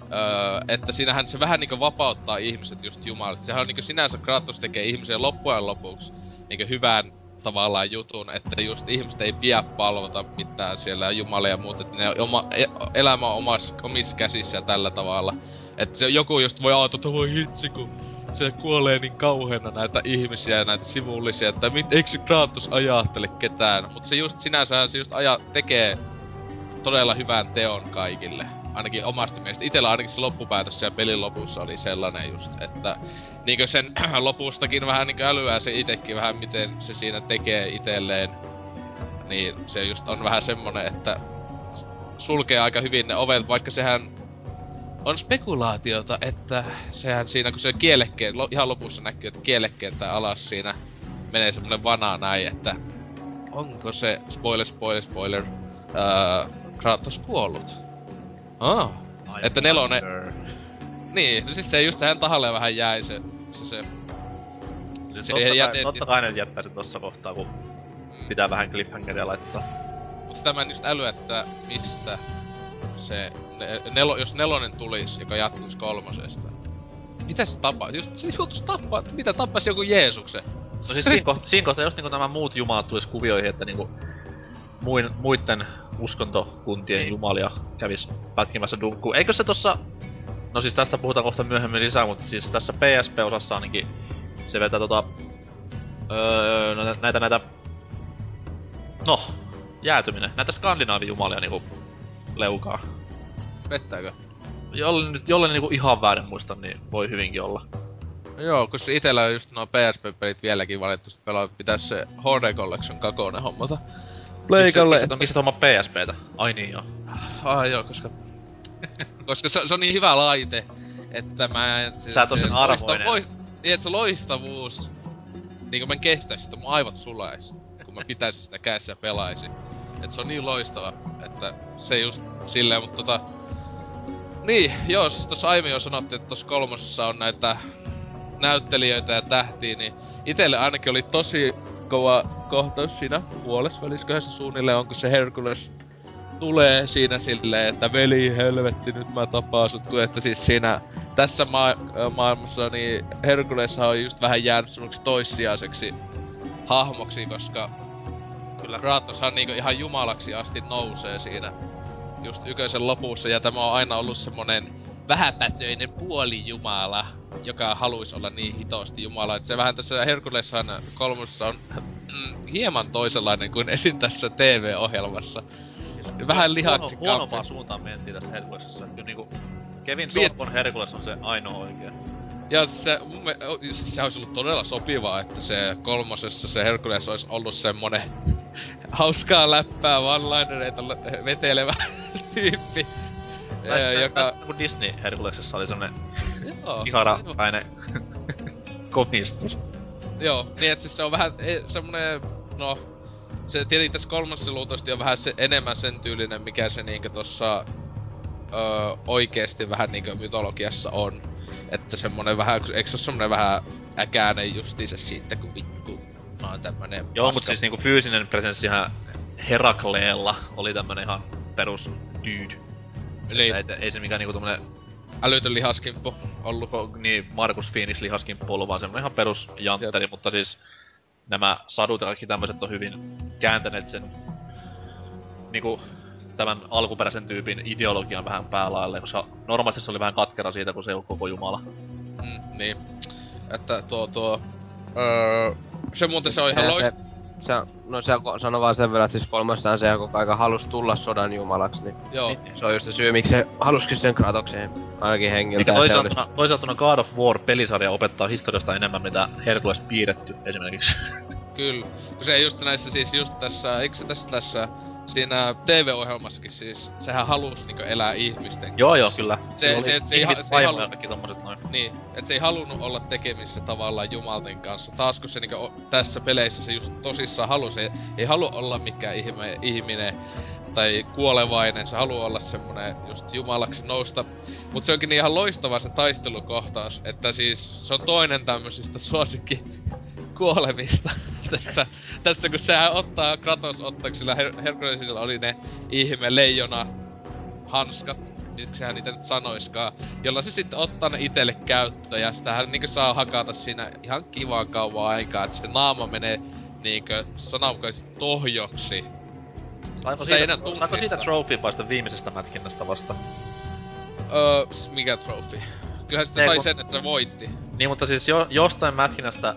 Öö, että siinähän se vähän niinku vapauttaa ihmiset just jumalat. Sehän on niinku sinänsä Kratos tekee ihmisiä loppujen lopuksi niinku hyvän tavallaan jutun, että just ihmiset ei pidä palvota mitään siellä jumalia ja muuta, että ne oma, e, elämä on omas, omissa käsissä tällä tavalla. Että se joku just voi ajatella, että voi hitsi, kun se kuolee niin kauheena näitä ihmisiä ja näitä sivullisia, että mit, eikö se Kratos ajattele ketään. Mutta se just sinänsä se just aja, tekee todella hyvän teon kaikille. Ainakin omasta mielestä. Itellä ainakin se loppupäätös siellä pelin lopussa oli sellainen just, että niinkö sen lopustakin vähän niinkö älyää se itekin vähän miten se siinä tekee itelleen. Niin se just on vähän semmonen, että sulkee aika hyvin ne ovet, vaikka sehän on spekulaatiota, että sehän siinä, kun se kielekkeen, lo, ihan lopussa näkyy, että kielekkeeltä alas siinä menee semmonen vana näin, että onko se, spoiler, spoiler, spoiler, öö, Kratos kuollut? Ah, I Että nelonen- niin, no siis se just tähän tahalle vähän jäi se, se, se Siis Se totta, kai, jätet- totta kai ne jättäisi tossa kohtaa, kun pitää vähän cliffhangeria laittaa. Mutta sitä mä en just äly, että mistä se, ne, nelo, jos nelonen tulis, joka jatkuisi kolmosesta. Mitä se tapaa? Just se joutuis tappaa, että mitä tappaisi joku Jeesuksen? No siis siinä, kohtaa, siinä kohtaa just niinku nämä muut jumalat tulis kuvioihin, että niinku muin, muitten uskontokuntien Niin. jumalia kävis pätkimässä dunkkuun. Eikö se tossa... No siis tästä puhutaan kohta myöhemmin lisää, mutta siis tässä PSP-osassa ainakin se vetää tota... Öö, näitä, näitä, näitä... No, jäätyminen. Näitä skandinaavijumalia niinku leukaa. Vettääkö? Jolle, nyt, jolle niinku ihan väärin muista, niin voi hyvinkin olla. No joo, kun itellä on just nuo PSP-pelit vieläkin valittu, että pelaa, pitäis se HD Collection kakonen hommata. Pleikalle. Miksi, miksi homma PSPtä? Ai niin joo. Ah joo, koska... koska se, se on niin hyvä laite, että mä en... Se, Sä et sen arvoinen. Loista, niin, että se loistavuus... Niin kun mä en kestäis sitä, mun aivot sulais. Kun mä pitäisin sitä kädessä ja pelaisin. Et se on niin loistava, että se just silleen, mutta tota... Niin, joo, siis tossa aiemmin jo sanottiin, että tossa kolmosessa on näitä näyttelijöitä ja tähtiä, niin itelle ainakin oli tosi kova kohtaus siinä puolessa välisköhän se suunnilleen on, kun se Hercules tulee siinä silleen, että veli helvetti nyt mä tapaan sut, kun että siis siinä tässä ö, maailmassa niin Hercules on just vähän jäänyt toissijaiseksi hahmoksi, koska Kyllä. Kratoshan niinku ihan jumalaksi asti nousee siinä just yköisen lopussa ja tämä on aina ollut semmonen vähäpätöinen puolijumala, joka haluaisi olla niin hitosti jumala. Et se vähän tässä Herkuleshan kolmossa on mm, hieman toisenlainen kuin esim. tässä TV-ohjelmassa. Vähän lihaksi Huono, huonompaan suuntaan mentiin tässä Herkulesessa. Kyllä niinku Kevin Sorpon Herkules on se ainoa oikea. Ja se, mun me, siis se olisi ollut todella sopivaa, että se kolmosessa se Herkules olisi ollut semmonen hauskaa läppää, one-linereita vetelevä tyyppi. Ää, joka... Kun Disney Herkulesessa oli semmonen Joo, iharapäinen komistus. Joo, niin et siis se on vähän e, semmonen, no... Se tietenkin tässä kolmannessa luultavasti on vähän se, enemmän sen tyylinen, mikä se niinkö tossa öö, oikeesti vähän niinkö mytologiassa on. Että semmonen vähän, eikö se oo semmonen vähän äkäinen justiinsa siitä, kun vittu oon tämmönen Joo, paska- mut siis niinku fyysinen presenssi ihan Herakleella oli tämmönen ihan perus dude. Niin, Ei, ei se mikään niinku tommonen älytön lihaskimppu ollut. ko- niin Markus Phoenix lihaskimppu ollut, vaan semmonen ihan perus jantteri, mutta siis nämä sadut ja kaikki tämmöiset on hyvin kääntäneet sen niinku tämän alkuperäisen tyypin ideologian vähän päälaille, koska normaalisti se oli vähän katkera siitä, kun se ei ollut koko jumala. Mm, niin. Että tuo tuo... Öö, se muuten se on ihan Ja loist... se, se, no se sano vaan sen verran, että siis kolmostaan se koko aika halus tulla sodan jumalaksi, niin Joo. se on just se syy, miksi se haluskin sen Kratokseen ainakin hengiltä. Ja se olisi- toisaalta, toisaalta God of War pelisarja opettaa historiasta enemmän, mitä Herkules piirretty esimerkiksi. Kyllä. Kun se just näissä siis just tässä, eikö se tässä tässä siinä TV-ohjelmassakin siis, sehän halus niinku elää ihmisten joo joo, kyllä. Se- se- oli et se ei se ei halu- tommoset noin. Niin, et se ei halunnut olla tekemissä tavallaan jumalten kanssa. Taas kun se niinku o- tässä peleissä se just tosissaan halusi, ei, ei halua olla mikään ihme, ihminen tai kuolevainen, se haluaa olla semmonen just jumalaksi nousta. Mut se onkin niin ihan loistava se taistelukohtaus, että siis se on toinen tämmöisistä suosikki kuolemista tässä, tässä kun sehän ottaa, Kratos ottaa, kun sillä Her- Herkulesilla oli ne ihme leijona hanskat, miksi sehän niitä nyt sanoiskaan, jolla se sitten ottaa ne itelle käyttöön ja sitähän niinku saa hakata siinä ihan kivaa kauan aikaa, että se naama menee niinkö sananmukaisesti tohjoksi. Saiko siitä, enää saiko siitä vasta viimeisestä mätkinnästä vasta? Öö, mikä trofi? Kyllähän sitä Ei, sai kun- sen, että se voitti. Niin, mutta siis jo, jostain mätkinnästä...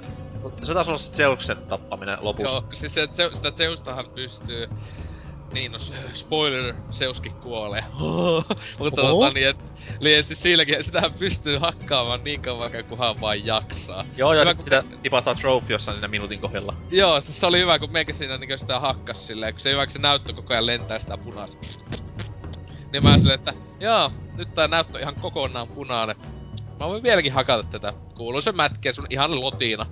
Se taisi olla se Zeuksen tappaminen lopussa. Joo, siis se, se, sitä Zeustahan pystyy... Niin, no spoiler, Zeuskin kuolee. Mutta tota niin, et, niin et siis silläkin sitähän pystyy hakkaamaan niin kauan, kunhan vaan jaksaa. Joo, ja Hyvä, kun sitä tipahtaa trophy jossain siinä minuutin kohdalla. Joo, siis se oli hyvä, kun meikä siinä niinku sitä hakkas silleen, kun se hyvä, kun se näyttö koko ajan lentää sitä punaista. Niin mä silleen, että joo, nyt tää näyttö on ihan kokonaan punainen. Mä voin vieläkin hakata tätä. Kuuluu se mätkeä sun ihan lotiina.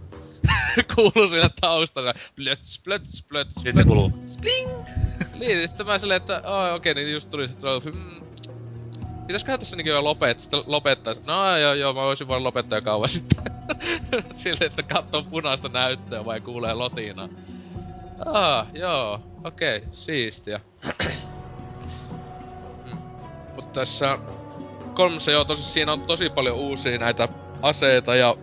Kuuluu siellä taustalla. Plöts, plöts, plöts, Sitten plöts. Niin, sitten mä silleen, että oh, okei, niin just tuli se trophy. Mm. Pitäisköhän tässä niinku jo lopettaa, sitten lopettaa. No joo, joo, mä voisin vaan lopettaa jo kauan sitten. Silleen, että katsoo punaista näyttöä vai kuulee lotinaa. Ah, joo, okei, siistiä. Mm. Mut tässä kolmessa joo, tosi siinä on tosi paljon uusia näitä aseita ja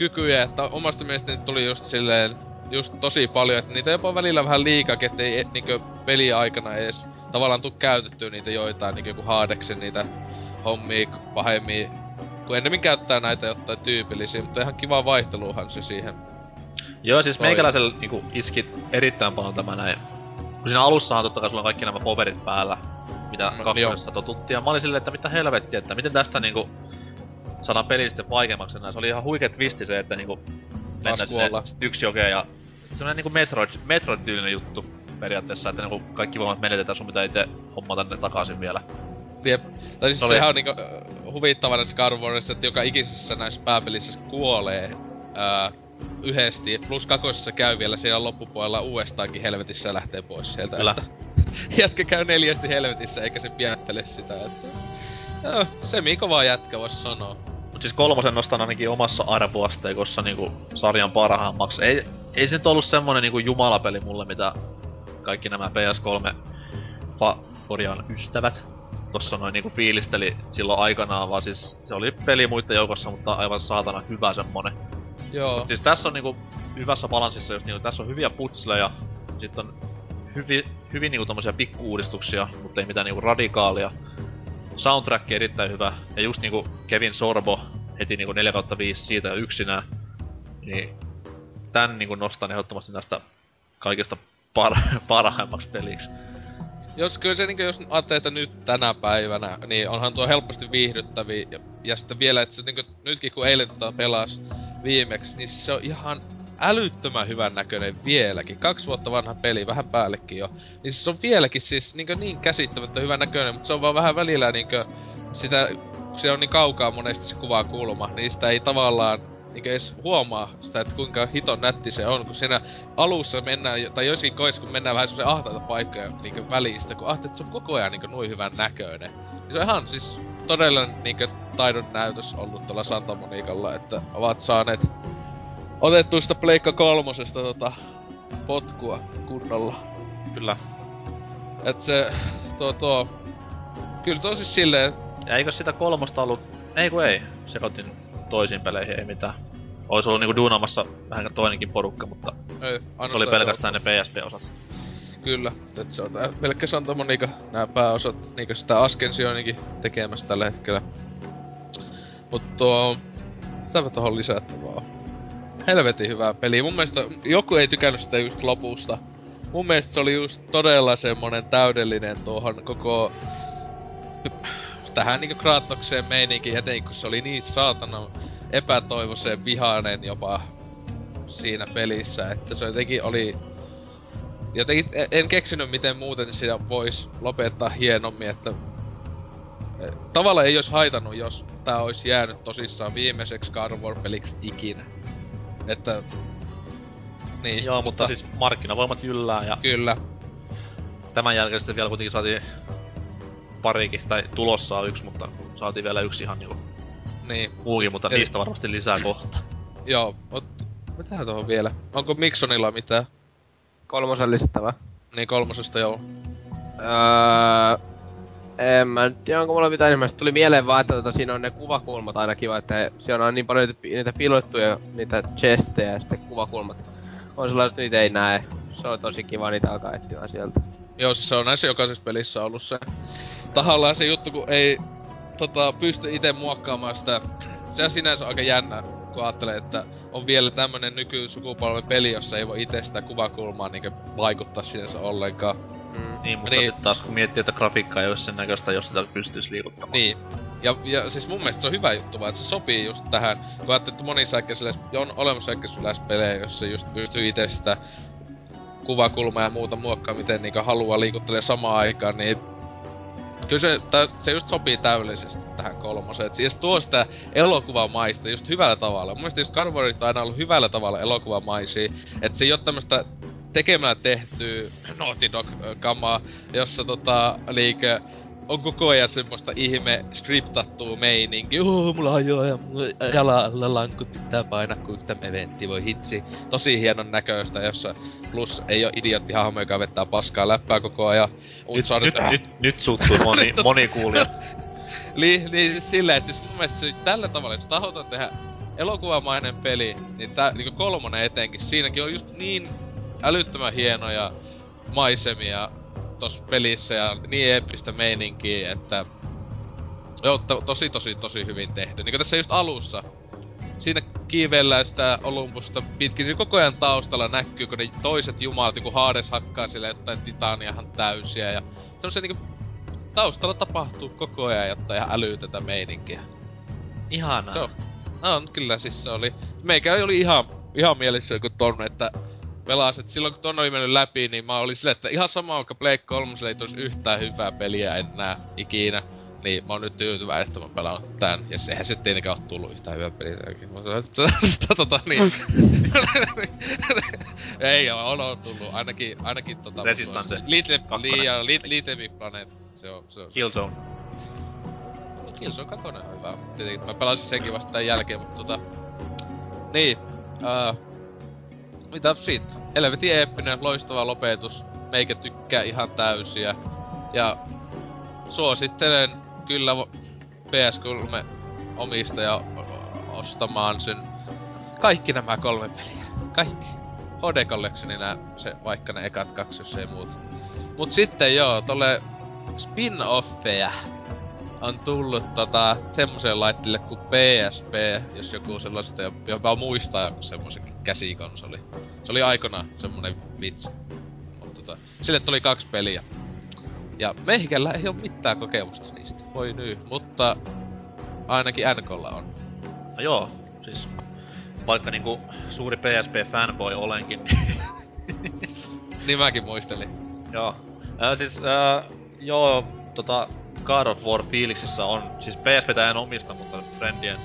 kykyjä, että omasta mielestäni tuli just silleen just tosi paljon, että niitä jopa välillä vähän liikakin, ettei niinkö peliaikana edes tavallaan tuu käytettyä niitä joitain, niinkö joku Hadeksen niitä hommia pahemmin, kun ennemmin käyttää näitä jotain tyypillisiä, mutta ihan kiva vaihteluhan se siihen. Joo, siis Toi. meikäläisellä niinku iski erittäin paljon tämä näin. Kun siinä alussahan totta kai sulla on kaikki nämä poverit päällä, mitä Mm, mm, kakkosessa totuttiin. Ja mä olin silleen, että mitä helvettiä, että miten tästä niinku saadaan peli sitten vaikeammaksi enää. Se oli ihan huikea twisti se, että niinku mennään sinne yksi jokeen ja semmonen niinku Metroid, Metroid-tyylinen juttu periaatteessa, että niinku kaikki voimat menetetään, sun pitää itse hommata ne takaisin vielä. Jep. Tai siis oli- sehän on niinku äh, huvittava näissä Warissa, että joka ikisessä näissä pääpelissä kuolee ää, yhdesti. Plus kakosessa käy vielä siellä loppupuolella uudestaankin helvetissä ja lähtee pois sieltä. Kyllä. Että, jätkä käy neljästi helvetissä eikä se pienättele sitä. Että, joo, semi kova jätkä vois sanoa. Mut siis kolmosen nostan ainakin omassa arvoasteikossa niinku sarjan parhaammaksi. Ei, ei se nyt ollut semmonen niinku jumalapeli mulle, mitä kaikki nämä PS3 fa- korjaan ystävät tossa noin niinku fiilisteli silloin aikanaan, vaan siis se oli peli muiden joukossa, mutta aivan saatana hyvä semmonen. Joo. Mut siis tässä on niinku hyvässä balanssissa just niinku, tässä on hyviä putsleja, sit on hyvi, hyvin niinku tommosia pikkuuudistuksia, mutta ei mitään niinku radikaalia. Soundtrack erittäin hyvä, ja just niinku Kevin Sorbo heti niinku 4 5 siitä yksinään, niin tän niinku nostan ehdottomasti näistä kaikista par- parhaimmaksi peliksi. Jos kyllä se niinku, jos ajattelee, että nyt tänä päivänä, niin onhan tuo helposti viihdyttäviä. Ja, ja sitten vielä, että se niinku, nytkin kun eilen tota pelas viimeksi, niin se on ihan älyttömän hyvän näköinen vieläkin. Kaksi vuotta vanha peli, vähän päällekin jo. Niin se on vieläkin siis niin, niin käsittämättä hyvän näköinen, mutta se on vaan vähän välillä niin sitä, kun se on niin kaukaa monesti se kuvaa kulma, niin sitä ei tavallaan niin edes huomaa sitä, että kuinka hiton nätti se on, kun siinä alussa mennään, tai joskin kois, kun mennään vähän semmoisen ahtaita paikkoja niin välistä, kun ahtaat, että se on koko ajan niin noin hyvän näköinen. Niin se on ihan siis todella niin taidon näytös ollut tuolla Santa Monicalla, että ovat saaneet otettu sitä Pleikka kolmosesta tota, potkua kunnolla. Kyllä. Et se, tuo, tuo, kyllä tosi siis silleen... Ja eikö sitä kolmosta ollut... Ei kun ei. Sekoitin toisiin peleihin, ei mitään. Ois ollut niinku duunamassa vähän toinenkin porukka, mutta... Ei, se oli pelkästään ne PSP-osat. Kyllä, että se on tää pelkkä Santa Monica, nää pääosat, niinku sitä Ascensionikin tekemässä tällä hetkellä. Mut tuo... Mitäpä tohon lisättävää helvetin hyvä peli. Mun mielestä joku ei tykännyt sitä just lopusta. Mun mielestä se oli just todella semmonen täydellinen tuohon koko tähän niinku Kratokseen meininkin, etenkin kun se oli niin saatana epätoivoiseen vihainen jopa siinä pelissä, että se jotenkin oli... Jotenkin en keksinyt miten muuten sitä vois lopettaa hienommin, että tavallaan ei olisi haitannut, jos tää olisi jäänyt tosissaan viimeiseksi God of War-peliksi ikinä. Että... Niin, Joo, mutta, mutta siis markkinavoimat jyllää ja... Kyllä. Tämän jälkeen sitten vielä kuitenkin saatiin parikin, tai tulossa on yksi, mutta saatiin vielä yksi ihan niinku... Niin. Muukin, mutta Eli... niistä varmasti lisää kohta. Joo, ot... Mitähän tuohon vielä? Onko Miksonilla mitään? Kolmosen lisättävä. Niin, kolmosesta joo. Öö, en mä tiedä, onko mulla mitään enemmän. Tuli mieleen vaan, että tota, siinä on ne kuvakulmat aina kiva, että siellä on niin paljon niitä, niitä niitä chestejä ja sitten kuvakulmat. On sellainen, että niitä ei näe. Se on tosi kiva niitä alkaa etsiä sieltä. Joo, siis se on näissä jokaisessa pelissä ollut se. Tahallaan se juttu, kun ei tota, pysty itse muokkaamaan sitä. Se on sinänsä aika jännä, kun ajattelee, että on vielä tämmönen nykysukupolven peli, jossa ei voi itse sitä kuvakulmaa niin vaikuttaa sinänsä ollenkaan. Mm. Niin, mutta niin. taas kun miettii, että grafiikka ei ole sen näköistä, jos sitä pystyisi liikuttamaan. Niin. Ja, ja siis mun mielestä se on hyvä juttu, vaan että se sopii just tähän, kun ajattelee, että monissa on olemassa pelejä, jossa just pystyy itse sitä kuvakulmaa ja muuta muokkaa, miten niinku haluaa liikuttelee samaan aikaan, niin kyllä se, tä, se just sopii täydellisesti tähän kolmoseen. Et siis tuo sitä elokuvamaista just hyvällä tavalla. Mun mielestä just Carvorit on aina ollut hyvällä tavalla elokuvamaisia. Että se ei ole tämmöstä tekemällä tehty Naughty Dog-kamaa, jossa tota, liike on koko ajan semmoista ihme skriptattua meininki. Oh, mulla on jo ja jalalla lankut pitää painaa, kun tämä eventti voi hitsi. Tosi hienon näköistä, jossa plus ei ole idiotti hahmo, joka vettää paskaa läppää koko ajan. Nyt, nyt, nyt, nyt, nyt suuttuu moni, moni kuulija. niin, niin siis silleen, että siis mun mielestä se tällä tavalla, jos tahotaan tehdä elokuvamainen peli, niin tää niinku kolmonen etenkin, siinäkin on just niin älyttömän hienoja maisemia tossa pelissä ja niin eeppistä meininkiä, että Joo, to, tosi tosi tosi hyvin tehty. Niinku tässä just alussa. Siinä kiivellään sitä Olympusta pitkin. Siinä koko ajan taustalla näkyy, kun ne toiset jumalat, joku Hades hakkaa sille jotain titaniahan täysiä. Ja se niinku taustalla tapahtuu koko ajan jotain ihan älytötä meininkiä. Ihanaa. Se on, on, kyllä siis se oli. Meikä oli ihan, ihan mielessä joku tonne, että pelas, et silloin kun ton oli mennyt läpi, niin mä olin silleen, että ihan sama vaikka Play 3 ei tulisi yhtään hyvää peliä enää ikinä. Niin mä oon nyt tyytyväinen, että mä pelaan tän. Ja sehän se tietenkään oo tullut yhtään hyvää peliä. Mä sanoin, että tota niin. ei oo, on, on tullut. Ainakin, ainakin tota... Resistance. Little, liian, Little Big Planet. Se on, se on. Killzone. Killzone katonen on hyvä. Tietenkin mä pelasin senkin vasta tän jälkeen, mutta tota... Niin. Uh, mitä sit? Helvetin eeppinen, loistava lopetus. Meikä tykkää ihan täysiä. Ja suosittelen kyllä PS3 omistaja ostamaan sen kaikki nämä kolme peliä. Kaikki. HD Collectionina se, vaikka ne ekat kaksi, jos ei muut. Mut sitten joo, tolle spin-offeja on tullut tota, semmoiseen laitteelle kuin PSP, jos joku sellaista jopa muistaa semmoisen käsikonsoli. Se oli aikana semmonen vitsi. Mutta tota, sille tuli kaksi peliä. Ja meikällä ei ole mitään kokemusta niistä. Voi nyt, mutta ainakin NKlla on. No joo, siis vaikka niinku suuri PSP-fanboy olenkin, niin Niin mäkin muistelin. joo. Ää, siis, ää, joo, tota, God of War fiiliksissä on, siis PSPtä en omista, mutta friendien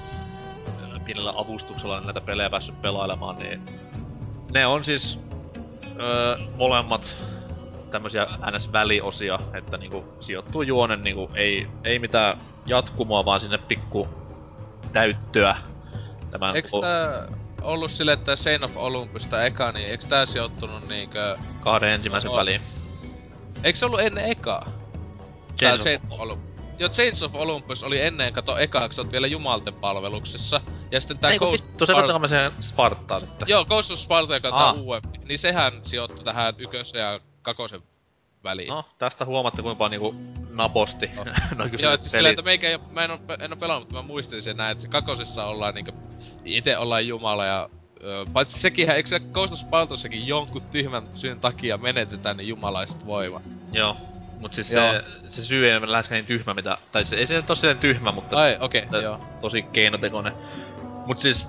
pienellä avustuksella näitä pelejä päässyt pelailemaan, niin ne on siis öö, molemmat tämmösiä NS-väliosia, että niinku sijoittuu juonen niinku ei, ei mitään jatkumoa, vaan sinne pikku täyttöä. Tämän koko tää ollut sille, että Chain of Olympus tää eka, niin eiks tää sijoittunut niinkö... kahden ensimmäisen No, väliin. Eiks se ollut ennen ekaa? Tää Chain of Olympus. Joo, Chains of Olympus oli ennen, kato oot vielä Jumalten palveluksessa. Ja sitten tää Ei Ghost... vittu, se Spar- Spart- se Spartaa sitten. Joo, Ghost of Sparta, joka on Aa. uudempi. Niin sehän sijoittui tähän ykkösen ja kakosen väliin. No, tästä huomatte kuinka niinku naposti. No. no, Joo, et siis silleen, että meikä ei mä en oo, en oo pelannut, mutta mä muistin sen näin, että se kakosessa ollaan niinkö, ite ollaan Jumala ja Öö, paitsi sekinhän, eikö se Ghost of Spartassakin jonkun tyhmän syyn takia menetetään ne jumalaiset voimat? Joo. Mut siis Joo. se, se syy ei ole lähes niin tyhmä mitä, tai se, ei se nyt silleen tyhmä, mutta Ai, okei, okay, joo. tosi keinotekoinen. Mut siis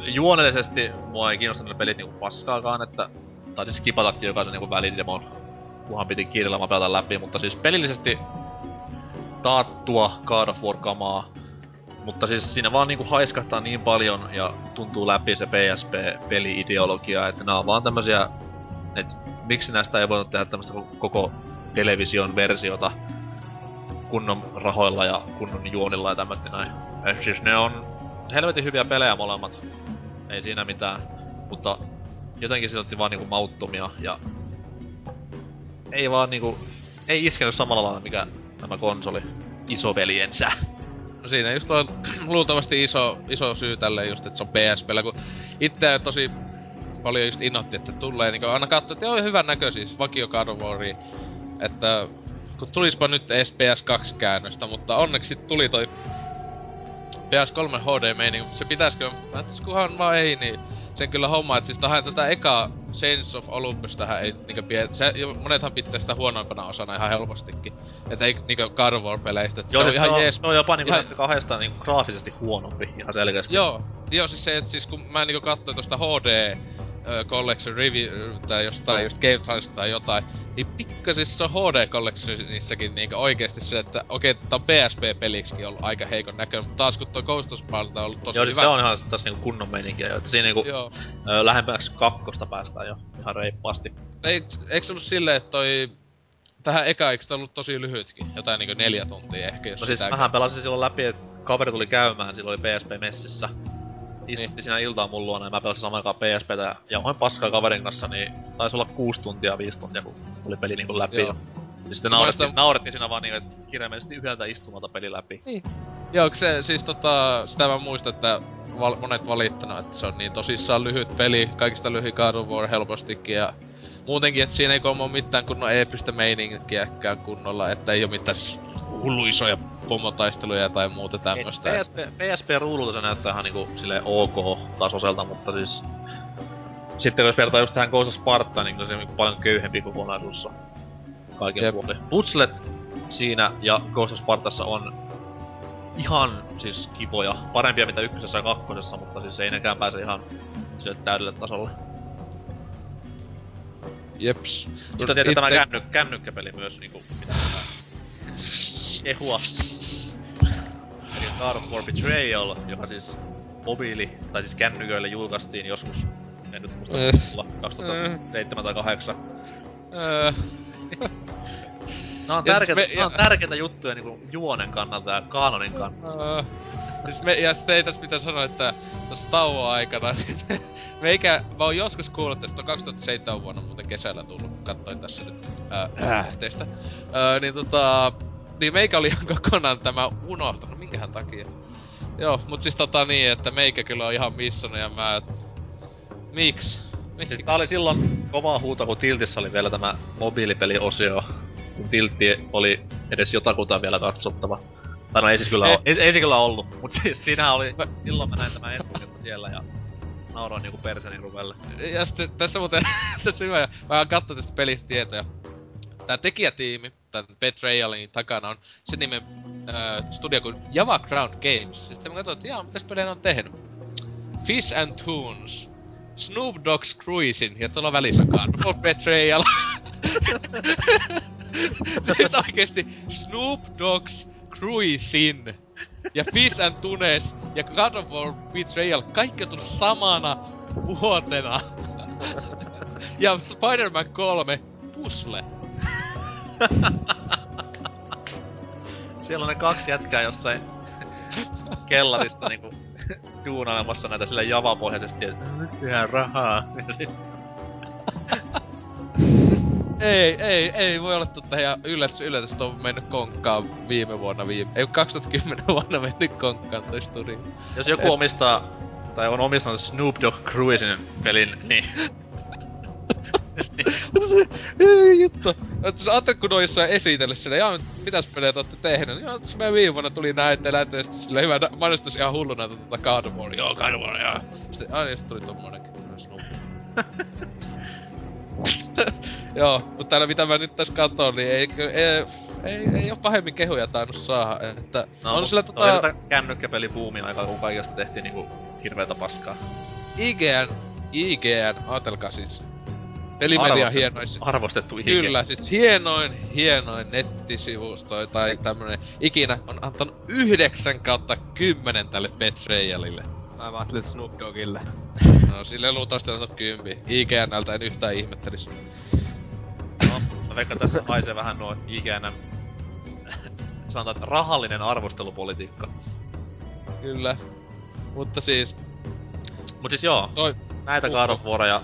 juonellisesti mua ei kiinnosta ne pelit niinku paskaakaan, että taisin skipatakin jokaisen niinku välidemon, kunhan piti kiireellä vaan pelata läpi, mutta siis pelillisesti taattua God of War kamaa. Mutta siis siinä vaan niinku haiskahtaa niin paljon ja tuntuu läpi se PSP-peli-ideologia, että nämä on vaan tämmösiä, että miksi näistä ei voinut tehdä tämmöistä koko television versiota kunnon rahoilla ja kunnon juonilla ja tämmöistä näin. Et siis ne on helvetin hyviä pelejä molemmat. Ei siinä mitään. Mutta jotenkin silti vaan niinku mauttomia ja ei vaan niinku, ei iskenyt samalla lailla mikä tämä konsoli isoveljensä. No siinä just on luultavasti iso, iso syy tälle just, että se on PSPllä, kun itse tosi paljon just innoitti, että tulee niinku aina katsoa, että joo, hyvän näköisiä, siis vakio Waria, että kun tulispa nyt edes PS2-käännöstä, mutta onneksi tuli toi PS3 HD-meininki, mutta se pitäisikö, mä et kunhan vaan ei, niin sen kyllä homma, että siis tähän tätä eka Sense of Olympus tähän ei niinkö pie... Se, monethan pitää sitä huonoimpana osana ihan helpostikin. Että ei niinkö God of War-peleistä, se on siis ihan se on, jees se on jopa niinku ihan- kahdesta niinku graafisesti huonompi ihan selkeästi. Joo, joo siis se, että siis kun mä niinku katsoin tosta HD Collection Review tai jostain just Game Times tai jotain, niin pikkasissa HD Collectionissakin niinku oikeesti se, että okei, tää on PSP-peliksikin ollut aika heikon näköinen, mutta taas kun toi Ghost of Sparta on ollut tosi Joo, hyvä. se on ihan taas niinku kunnon meininkiä jo, että siinä niinku Joo. ö, kakkosta päästään jo ihan reippaasti. Eikö, eikö ollut silleen, että toi... Tähän eka, eikö ollut tosi lyhytkin? Jotain niinku neljä tuntia ehkä, jos No siis mähän pelasin silloin läpi, että kaveri tuli käymään, silloin oli PSP-messissä. Istutti Niin. siinä iltaa mun luona ja mä pelasin samaan aikaan PSPtä ja jauhoin paskaa kaverin kanssa, niin taisi olla kuusi tuntia, viisi tuntia, kun oli peli niinku läpi. Joo. Ja ja sitten naurettiin, muistan- naurettiin siinä vaan niinku, että kirjaimellisesti yhdeltä istumalta peli läpi. Joo, kun se siis tota, sitä mä muistan, että val, monet valittanut, että se on niin tosissaan lyhyt peli, kaikista lyhin God of War helpostikin ja muutenkin, että siinä ei ole mitään kunnon eeppistä meininkiäkään kunnolla, että ei oo mitään hullu isoja pomotaisteluja tai muuta tämmöstä. PSP, PSP-ruudulta se näyttää ihan niinku silleen ok-tasoiselta, mutta siis... Sitten jos vertaa just tähän Ghost of Spartaan, niin se on niinku paljon köyhempi kokonaisuus on kaiken Jep. puolin. Putslet siinä ja Ghost of Spartassa on ihan siis kivoja. Parempia mitä ykkösessä ja kakkosessa, mutta siis ei nekään pääse ihan sille täydelle tasolle. Jeps. Sitten tietysti tämä känny, kännykkäpeli myös niinku kehua. Eli God of War Betrayal, joka siis mobiili, tai siis kännyköille julkaistiin joskus, en nyt muista Eh. kuulla, 2007 tai 2008. Öö, Nämä on, siis tärkeitä, me- on tärkeitä juttuja niinku juonen kannalta ja kaanonin kannalta. öö. Siis me, ja sitten ei tässä pitää sanoa, että tuossa tauon aikana, niin meikä, mä oon joskus kuullut tästä, on 2007 vuonna muuten kesällä tullut, katsoin tässä nyt ää, teistä. Ää, niin tota, niin meikä oli ihan kokonaan tämä unohtanut, minkähän takia. Joo, mut siis tota niin, että meikä kyllä on ihan missannut ja mä, et, miksi? Miksi? Siis tää oli silloin kova huuto, kun Tiltissä oli vielä tämä mobiilipeliosio. Kun Tiltti oli edes jotakuta vielä katsottava. Tai no ei siis kyllä, Eh. oo, ei, ei se kyllä ollut, mut siis siinä oli, Mä- silloin mä näin tämän ensimmäistä siellä ja nauroin niinku perseni ruvelle. Ja sitten tässä muuten, tässä hyvä, mä oon katsoa tästä pelistä tietoja. Tää tekijätiimi, tän Betrayalin takana on sen nimen äh, studio kuin Java Crown Games. Ja Sitten mä katsoin, että jaa, mitäs pelejä on tehnyt. Fish and Tunes, Snoop Dogg's Cruisin ja tuolla välissä Carnival Betrayal. siis oikeesti Snoop Dogg's Cruisin ja Fish and Tunes ja Carnival Betrayal, kaikki on tullut samana vuotena. ja Spider-Man 3, Pusle. Siellä on ne kaksi jätkää jossain kellarista niinku duunailemassa näitä sille javapohjaisesti, että nyt tehdään rahaa. Ei, ei, ei voi olla totta. Ja yllätys, yllätys, on mennyt konkkaan viime vuonna, viime, ei 2010 vuonna mennyt konkkaan toi studio. Jos joku omistaa, tai on omistanut Snoop Dogg Cruisin pelin, niin se, ei juttu. Kun ne on esitellyt sille, jaa, mitäs pelejä te ootte tehnyt? Joo, tässä meidän viime vuonna tuli näitä, näitä, ja sitten sille hyvä mainostus ihan hulluna tota God of War, joo, God of War, joo. Sitten, aina sitten tuli tommonenkin, Snoop. joo, mutta täällä mitä mä nyt tässä katson, niin ei, ei, ei, ei oo pahemmin kehuja tainnut saada, että no, on sillä tota... kännykkäpelibuumin aikaa, kun kaikesta tehtiin niinku hirveetä paskaa. IGN, IGN, ajatelkaa siis. Pelimedia Arvostettu- hienois. Arvostettu IG. Kyllä, siis hienoin, hienoin nettisivusto tai tämmönen ikinä on antanut 9 kautta 10 tälle Betrayalille. Mä vaan ajattelin, Snoop Doggille. No sille luultavasti on antanut 10. IGNltä en yhtään ihmettelis. No, mä veikkaan tässä haisee vähän nuo IGN sanotaan, että rahallinen arvostelupolitiikka. Kyllä. Mutta siis, Mut siis joo, toi, näitä. God of Waria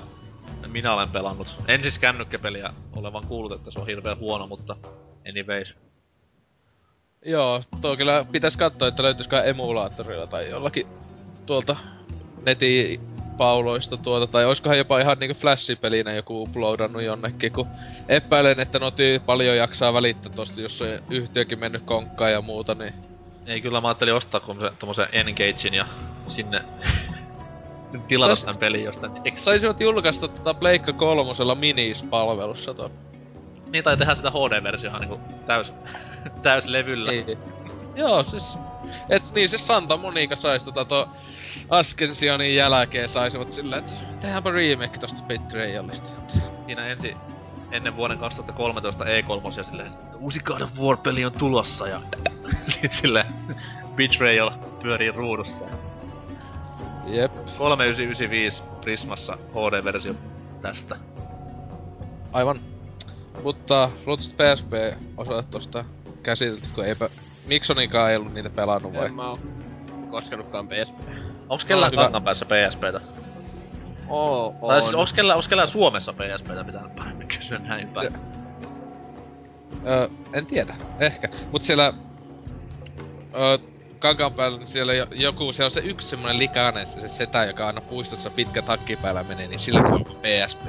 minä olen pelannut. En siis kännykkäpeliä, olen vaan kuullut, että se on hirveän huono, mutta anyways. joo, tuo kyllä pitäis katsoa, että löytyisikö emulaattorilla tai jollakin tuolta netin pauloista tuota, tai oiskohan jopa ihan niinku flash-pelinä joku uploadannut jonnekin, kun epäilen, että no tyypit paljon jaksaa välittää tosta, jos on yhtiökin mennyt konkkaan ja muuta, niin Ei kyllä mä ajattelin ostaa kun se, tommosen Engagein ja sinne tilata Sais- tämän pelin jostain. Eikö saisivat julkaista tota Pleikka kolmosella minis-palvelussa tuon. niin tai tehdä sitä HD-versiohan niinku täys, täyslevyllä? Ei. Joo, siis... Et niin, se Santa Monica sais tota to Ascensionin jälkeen saisivat sillä, että tehdäänpä remake tosta Betrayalista. Siinä ensi ennen vuoden 2013 E3 ja silleen, uusi God of War-peli on tulossa ja sille Betrayal pyörii ruudussa. Jep, 3995 Prismassa HD-versio tästä. aivan. Mutta luultavasti PSP osaa tosta käsitelty, kun eipä... Miksonikaan ei ollut niitä pelannut vai? En mä oo koskenutkaan PSP. Onks kellään hyvä. kangan päässä PSPtä? Oo, on. Tai siis onks kellään, onks kellään Suomessa PSPtä pitää paremmin kysyä näin päin. Öö, en tiedä. Ehkä. Mut siellä... Öö, päällä niin siellä jo, joku, siellä on se yksi semmonen likainen se, se setä, joka aina puistossa pitkä takki päällä menee, niin sillä on PSP.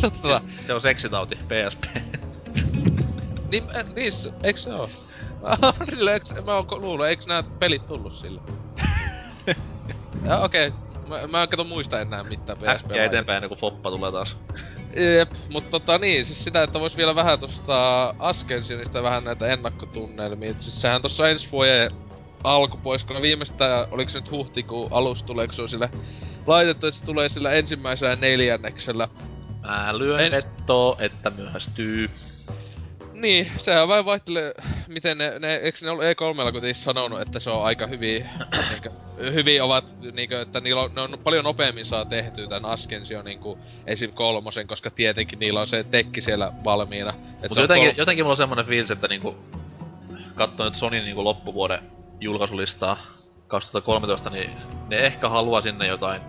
tota, Se on seksitauti, PSP. niin, äh, niin, eiks se oo? sillä, eiks, mä oon luullut, eiks nää pelit tullut sillä? okei, okay. mä, mä en kato muista enää mitään PSP. Äkkiä eteenpäin kuin Foppa tulee taas. Jep, mutta tota niin, siis sitä, että vois vielä vähän tosta Ascensionista vähän näitä ennakkotunnelmia. Et siis sehän tossa ensi vuoden alkupuoliskolla viimeistään, oliko se nyt huhtikuun alussa tuleeko se on sille laitettu, että se tulee sillä ensimmäisellä neljänneksellä. Mä lyön Ens- että myöhästyy. Niin, sehän vain vaihtelee, miten ne, ne eikö ne ollut E3 kuitenkin sanonut, että se on aika hyvin, niinkö, hyvin ovat, niinkö, että niillä on, ne on paljon nopeammin saa tehtyä tän Ascension niinku esim. kolmosen, koska tietenkin niillä on se tekki siellä valmiina. Mutta jotenkin, kol- jotenkin mulla on semmonen fiilis, että niinku... Katsoin nyt Sonin niinku loppuvuoden julkaisulistaa 2013, niin ne ehkä haluaa sinne jotain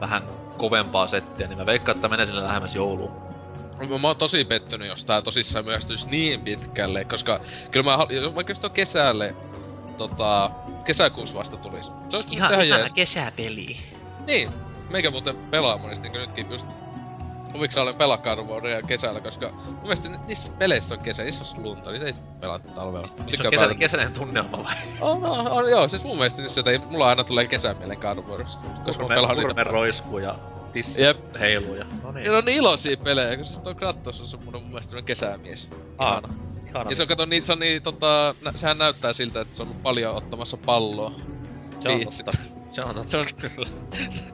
vähän kovempaa settiä, niin mä veikkaan, että menee sinne lähemmäs jouluun. Mä, mä oon tosi pettynyt, jos tää tosissaan myöhästyis niin pitkälle, koska kyllä mä, hal- jos tuo kesälle, tota, kesäkuussa vasta tulis. Se olisi ihan, ihan jees. kesäpeli. Niin, meikä muuten pelaa monesti niin nytkin just Huviksä olen pelaa kesällä, koska mun mielestä ni- niissä peleissä on kesä, niissä on lunta, niitä ei pelata talvella. Se on kesä, kesäinen tunnelma vai? On, on, on, joo, siis mun mielestä niissä jotain, mulla aina tulee kesän mieleen Warista, koska mä pelaan niitä. roiskuu ja tissi Jep. heiluu ja... No niin. Ja ne on niin iloisia pelejä, kun siis toi Kratos on semmonen mun mielestä semmonen kesämies. Ihana. Ihana. Ja se on, kato, niin, se on niin, tota, nä, sehän näyttää siltä, että se on ollut paljon ottamassa palloa. se on viitsi. totta. Se on totta. Se on kyllä.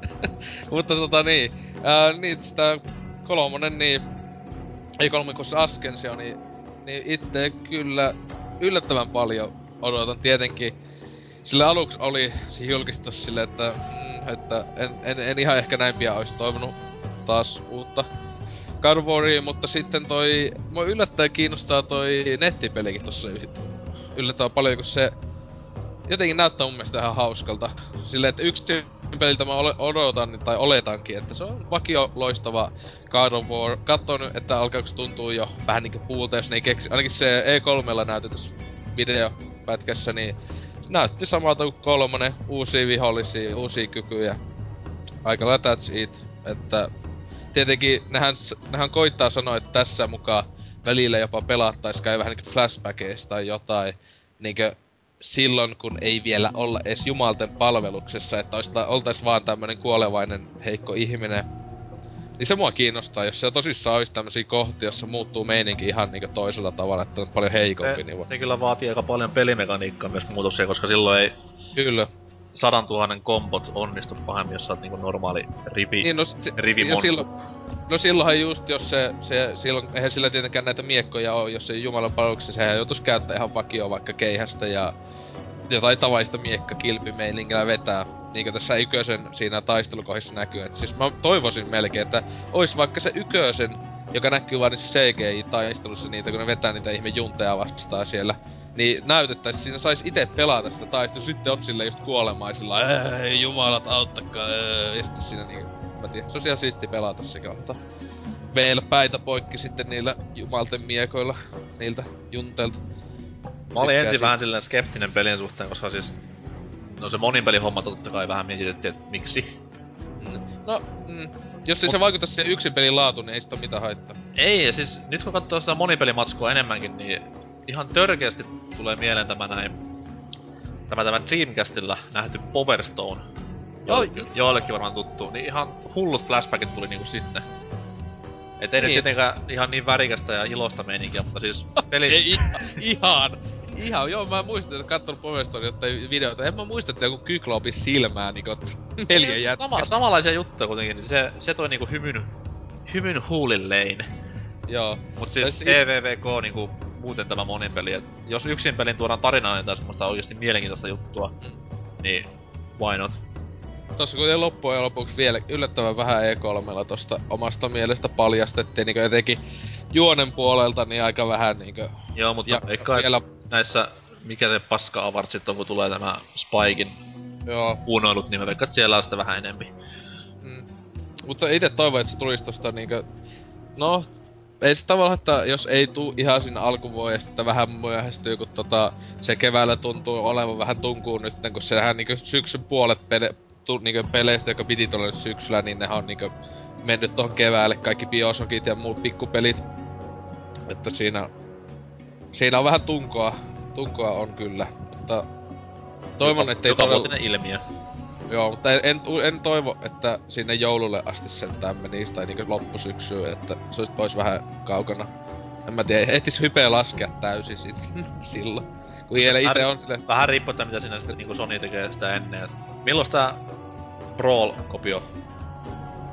Mutta tota niin, ää, niin sitä kolmonen niin, ei kolmikossa Askensio, niin, niin itse kyllä yllättävän paljon odotan tietenkin. Sillä aluksi oli se julkistus sille, että, mm, että en, en, en, ihan ehkä näin pian olisi toivonut taas uutta God of Waria, mutta sitten toi, mua yllättäen kiinnostaa toi nettipelikin tossa yllättävän paljon, kun se jotenkin näyttää mun mielestä ihan hauskalta. Silleen, että yksi peliltä mä odotan, tai oletankin, että se on vakio loistava God of War. Katson, että alkaako tuntuu jo vähän niinku puulta, jos ne ei keksi. Ainakin se E3 näytetyssä videopätkässä, niin näytti samalta kuin kolmonen. Uusia vihollisia, uusia kykyjä. Aika lailla that's it. Että tietenkin nehän, nehän koittaa sanoa, että tässä mukaan välillä jopa pelattais käy vähän niinku flashbackeista tai jotain. Niinkö silloin, kun ei vielä olla edes jumalten palveluksessa, että oltais vaan tämmönen kuolevainen heikko ihminen. Niin se mua kiinnostaa, jos se tosissaan olisi tämmösiä kohtia, jossa muuttuu meininki ihan niinku toisella tavalla, että on paljon heikompi. Se, niin, ne kyllä vaatii aika paljon pelimekaniikkaa myös muutoksia, koska silloin ei... Kyllä. Sadan tuhannen kompot onnistu pahemmin, jos sä oot niinku normaali rivi, niin, no, si- rivi silloin, No silloinhan just, jos se, se silloin, eihän sillä tietenkään näitä miekkoja ole, jos se Jumalan palveluksessa, sehän joutuis käyttää ihan vakio vaikka keihästä ja jotain tavaista miekka kilpimeiningillä vetää. Niinkö tässä Ykösen siinä taistelukohdissa näkyy. Et siis mä toivoisin melkein, että ois vaikka se Ykösen, joka näkyy vaan niissä CGI-taistelussa niitä, kun ne vetää niitä ihme junteja vastaan siellä. Niin näytettäis, siinä sais itse pelata sitä taistelua, sitten on sille just kuolemaisilla, ei jumalat auttakaa, ja sitten siinä niinku, mä tiedän, se on ihan siisti pelata se kohta. Veillä päitä poikki sitten niillä jumalten miekoilla, niiltä junteilta. Mä olin ensin vähän silleen skeptinen pelin suhteen, koska siis... No se monin pelihomma totta kai vähän mietitettiin, että miksi. Mm. No, mm. Jos ei Mut... se vaikuta siihen yksin pelin laatuun, niin ei sitä mitään haittaa. Ei, ja siis nyt kun katsoo sitä monipelimatskua enemmänkin, niin ihan törkeästi tulee mieleen tämä näin... Tämä tämä Dreamcastilla nähty Power Stone. Joillekin, joillekin varmaan tuttu. Niin ihan hullut flashbackit tuli niinku sitten. Et ei niin. nyt tietenkään ihan niin värikästä ja ilosta meininkiä, mutta siis peli... ei, ihan, Ihan, joo, mä muistin, että kattonut Poveston jotain videoita. En mä muista, että joku kykloopi silmää niinku neljä jätkä. Sama, samanlaisia juttuja kuitenkin, niin se, se toi niinku hymyn, hymyn huulillein. Joo. Mut siis Tässä... EVVK niinku muuten tämä monin peli. Et jos yksin pelin tuodaan tarinaa tai semmoista oikeesti mielenkiintoista juttua, mm. niin why not? Tossa kuitenkin loppujen lopuksi vielä yllättävän vähän E3 tosta omasta mielestä paljastettiin, niinku etenkin juonen puolelta, niin aika vähän niinku... Joo, mutta ja, vielä näissä, mikä se paska avartsit on, kun tulee tämä Spikein Joo. unoilut, niin mä veikkaan, että siellä on sitä vähän enemmän. Mm. Mutta itse toivon, että se tulisi tosta niinkö... No, ei se tavallaan, että jos ei tuu ihan siinä alkuvuodesta, että vähän myöhästyy, kun tota, se keväällä tuntuu olevan vähän tunkuun nyt, kun sehän niinkö syksyn puolet pele, tu, niinkö peleistä, joka piti tulla syksyllä, niin ne on niinkö mennyt tuohon keväälle, kaikki biosokit ja muut pikkupelit. Että siinä Siinä on vähän tunkoa. Tunkoa on kyllä, mutta... Toivon, että ei todella... ilmiö. Joo, mutta en, en, en, toivo, että sinne joululle asti sentään menisi, tai niinku loppusyksyyn, että se olisi, olisi vähän kaukana. En mä tiedä, ehtis hypeä laskea täysin sinne, silloin. Vielä itse on sille... Vähän riippuu, mitä sinä sitten niinku Sony tekee sitä ennen. Milloin tää Brawl-kopio?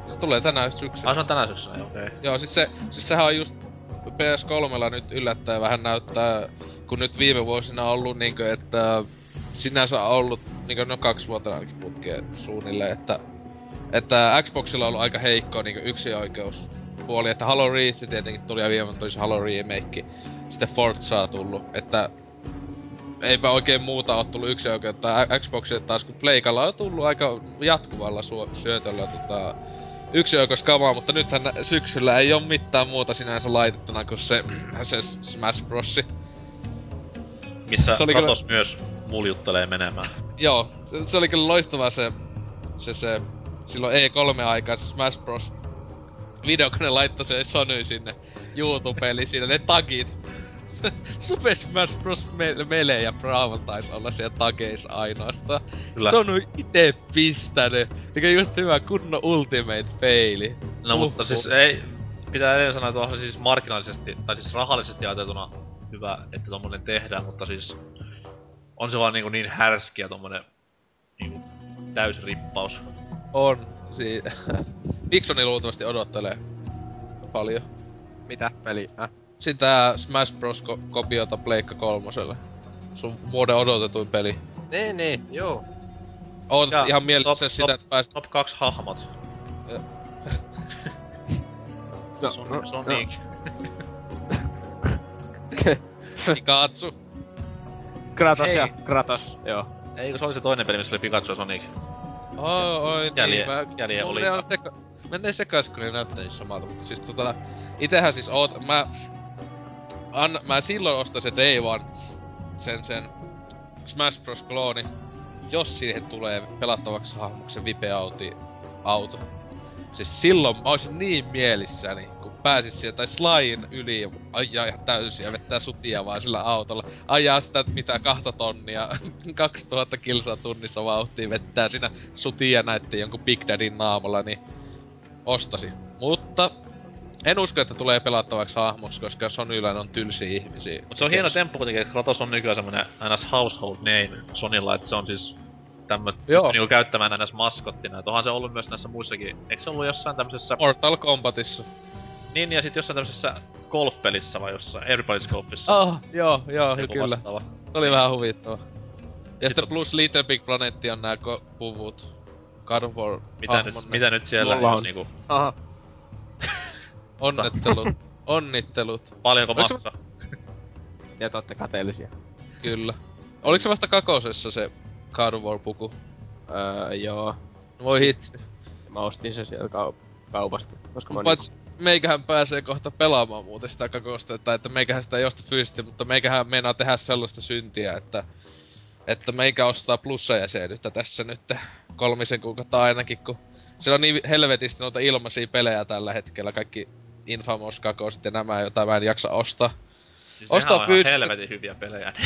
Se tulee tänä syksynä. Ah, se on tänä syksynä, okei. Okay. Joo, siis se, siis sehän on just PS3 nyt yllättäen vähän näyttää, kun nyt viime vuosina on ollut niinkö, että sinänsä on ollut niinkö no kaksi vuotta ainakin putkeen suunnilleen, että että Xboxilla on ollut aika heikko niinkö yksi oikeus puoli, että Halo Reach tietenkin tuli ja viime tuli se Halo Remake, sitten Forza tullut, että eipä oikein muuta ole tullut yksi oikeutta Xboxille taas, kun Pleikalla on tullut aika jatkuvalla su- syötöllä tota, yksi oikos kamaa, mutta nythän syksyllä ei ole mitään muuta sinänsä laitettuna kuin se, se Smash Bros. Missä se oli Kratos kyllä... myös muljuttelee menemään. Joo, se, se, oli kyllä loistavaa se, se, se silloin E3-aikaa se Smash Bros. Video, kun ne laittoi se Sony sinne YouTubeen, eli siinä ne tagit Super Smash Bros. Me- Melee ja taisi olla siellä takeissa ainoastaan. Kyllä. Se on ite pistänyt. Mikä just hyvä kunno ultimate faili. No uh mutta siis ei... Pitää edelleen sanoa, että siis marginaalisesti, tai siis rahallisesti ajateltuna hyvä, että tommonen tehdään, mutta siis... On se vaan niinku niin härskiä tommonen niinku täysrippaus. On. Si- Nixoni luultavasti odottelee paljon. Mitä peli? Äh? Sitä Smash Bros. Ko- kopiota Pleikka kolmoselle. Sun vuoden odotetuin peli. Niin, niin, joo. Oot Ja ihan mielessä top- sitä, top- että pääsit... Top 2 hahmot. No, Son- no, Sonic. Pikachu. Kratos Hei. ja Kratos, joo. Eikö se oli se toinen peli, missä oli Pikachu ja Sonic? Oi, oi, Jälje- niin, mä... jälje oli- seka... Menee sekais, kun ne näyttää niin samalta, mutta siis tota... Itehän siis oot... Mä... An... Mä silloin ostan se Day One, sen sen Smash Bros. klooni, jos siihen tulee pelattavaksi hahmoksi se Vipe-auti auto. Siis silloin mä olisin niin mielissäni, kun pääsis sieltä tai Slyin yli ja ajaa ihan täysin ja vettää sutia vaan sillä autolla. Ajaa sitä mitä kahta tonnia, 2000 kilsaa tunnissa vauhtia vettää siinä sutia näytti jonkun Big Daddyn naamalla, niin ostasi. Mutta en usko, että tulee pelattavaksi hahmoksi, koska Sonylla on tylsiä ihmisiä. Mut se on hieno temppu kuitenkin, että Kratos on nykyään semmonen NS household name Sonilla, että se on siis tämmö Joo. niinku käyttämään NS maskottina. Et onhan se ollut myös näissä muissakin. Eikö se ollut jossain tämmöisessä... Mortal Kombatissa. Niin, ja sit jossain tämmöisessä golf-pelissä vai jossain, Everybody's Golfissa. Oh, joo, joo, Joku kyllä. vastaava. Se oli vähän huvittava. Ja sitten plus Little Big Planet on nää ko- puvut. God of War Mitä nyt, mitä nyt siellä, Mulla on. niinku, Aha. Onnittelut. Onnittelut. paljonko Oliko se- maksaa? Ja te ootte kateellisia. Kyllä. Oliko se vasta kakosessa se God of War puku? Öö, joo. Voi hitsi. Mä ostin sen sieltä kau- kaupasta. Koska mä Paitsi meikähän pääsee kohta pelaamaan muuten sitä kakosta, tai että meikähän sitä ei osta fyysisesti, mutta meikähän meinaa tehdä sellaista syntiä, että että meikä ostaa plussajäsenyyttä tässä nyt kolmisen kuukautta ainakin, kun siellä on niin helvetisti noita ilmaisia pelejä tällä hetkellä, kaikki Infamous kakosit ja nämä, joita mä en jaksa ostaa. Siis Ostaa on ihan fyysistä- helvetin hyviä pelejä.